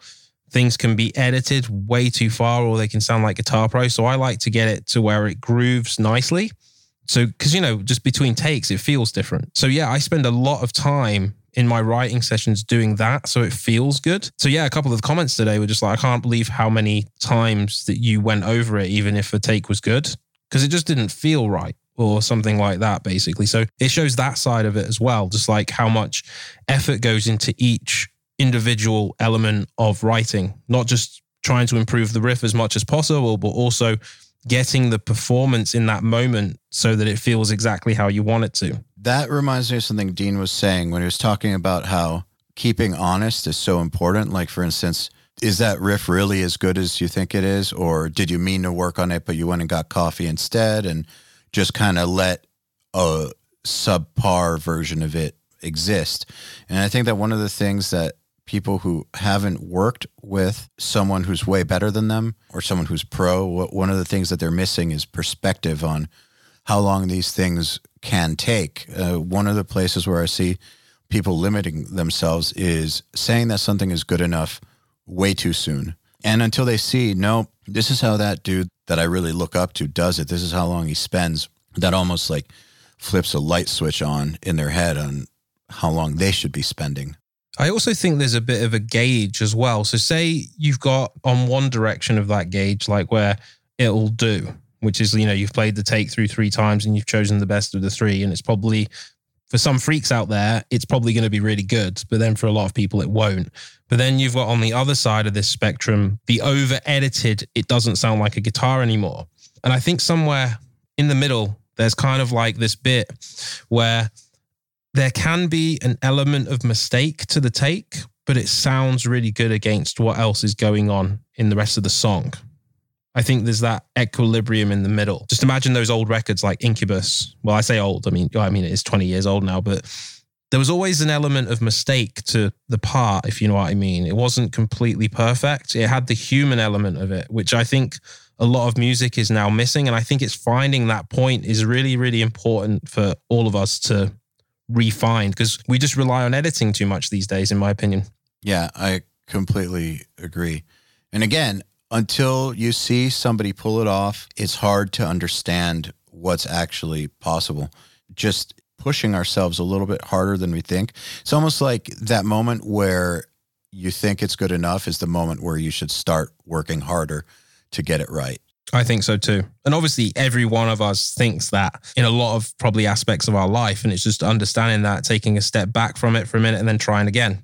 things can be edited way too far or they can sound like Guitar Pro. So I like to get it to where it grooves nicely. So, because, you know, just between takes, it feels different. So, yeah, I spend a lot of time in my writing sessions doing that. So it feels good. So, yeah, a couple of the comments today were just like, I can't believe how many times that you went over it, even if a take was good, because it just didn't feel right or something like that, basically. So it shows that side of it as well, just like how much effort goes into each individual element of writing, not just trying to improve the riff as much as possible, but also getting the performance in that moment so that it feels exactly how you want it to. That reminds me of something Dean was saying when he was talking about how keeping honest is so important. Like, for instance, is that riff really as good as you think it is? Or did you mean to work on it, but you went and got coffee instead and just kind of let a subpar version of it exist? And I think that one of the things that people who haven't worked with someone who's way better than them or someone who's pro, one of the things that they're missing is perspective on how long these things can take. Uh, one of the places where I see people limiting themselves is saying that something is good enough way too soon. And until they see, no, this is how that dude that I really look up to does it. This is how long he spends. That almost like flips a light switch on in their head on how long they should be spending. I also think there's a bit of a gauge as well. So, say you've got on one direction of that gauge, like where it'll do, which is, you know, you've played the take through three times and you've chosen the best of the three. And it's probably, for some freaks out there, it's probably going to be really good. But then for a lot of people, it won't. But then you've got on the other side of this spectrum, the over edited, it doesn't sound like a guitar anymore. And I think somewhere in the middle, there's kind of like this bit where there can be an element of mistake to the take, but it sounds really good against what else is going on in the rest of the song. I think there's that equilibrium in the middle. Just imagine those old records like Incubus. Well, I say old. I mean, I mean it is 20 years old now, but there was always an element of mistake to the part, if you know what I mean. It wasn't completely perfect. It had the human element of it, which I think a lot of music is now missing. And I think it's finding that point is really, really important for all of us to refine because we just rely on editing too much these days, in my opinion. Yeah, I completely agree. And again, until you see somebody pull it off, it's hard to understand what's actually possible. Just pushing ourselves a little bit harder than we think. It's almost like that moment where you think it's good enough is the moment where you should start working harder to get it right. I think so too. And obviously, every one of us thinks that in a lot of probably aspects of our life. And it's just understanding that, taking a step back from it for a minute and then trying again.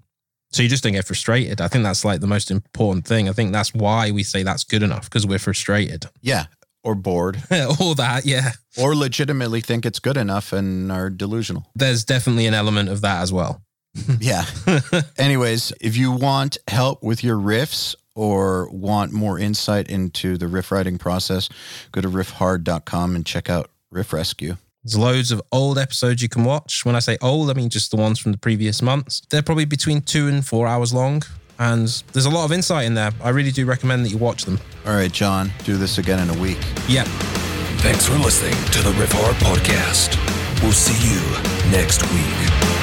So you just don't get frustrated. I think that's like the most important thing. I think that's why we say that's good enough because we're frustrated. Yeah. Or bored. All that, yeah. Or legitimately think it's good enough and are delusional. There's definitely an element of that as well. yeah. Anyways, if you want help with your riffs or want more insight into the riff writing process, go to riffhard.com and check out Riff Rescue. There's loads of old episodes you can watch. When I say old, I mean just the ones from the previous months. They're probably between two and four hours long. And there's a lot of insight in there. I really do recommend that you watch them. All right, John, do this again in a week. Yeah. Thanks for listening to the Riffhard Podcast. We'll see you next week.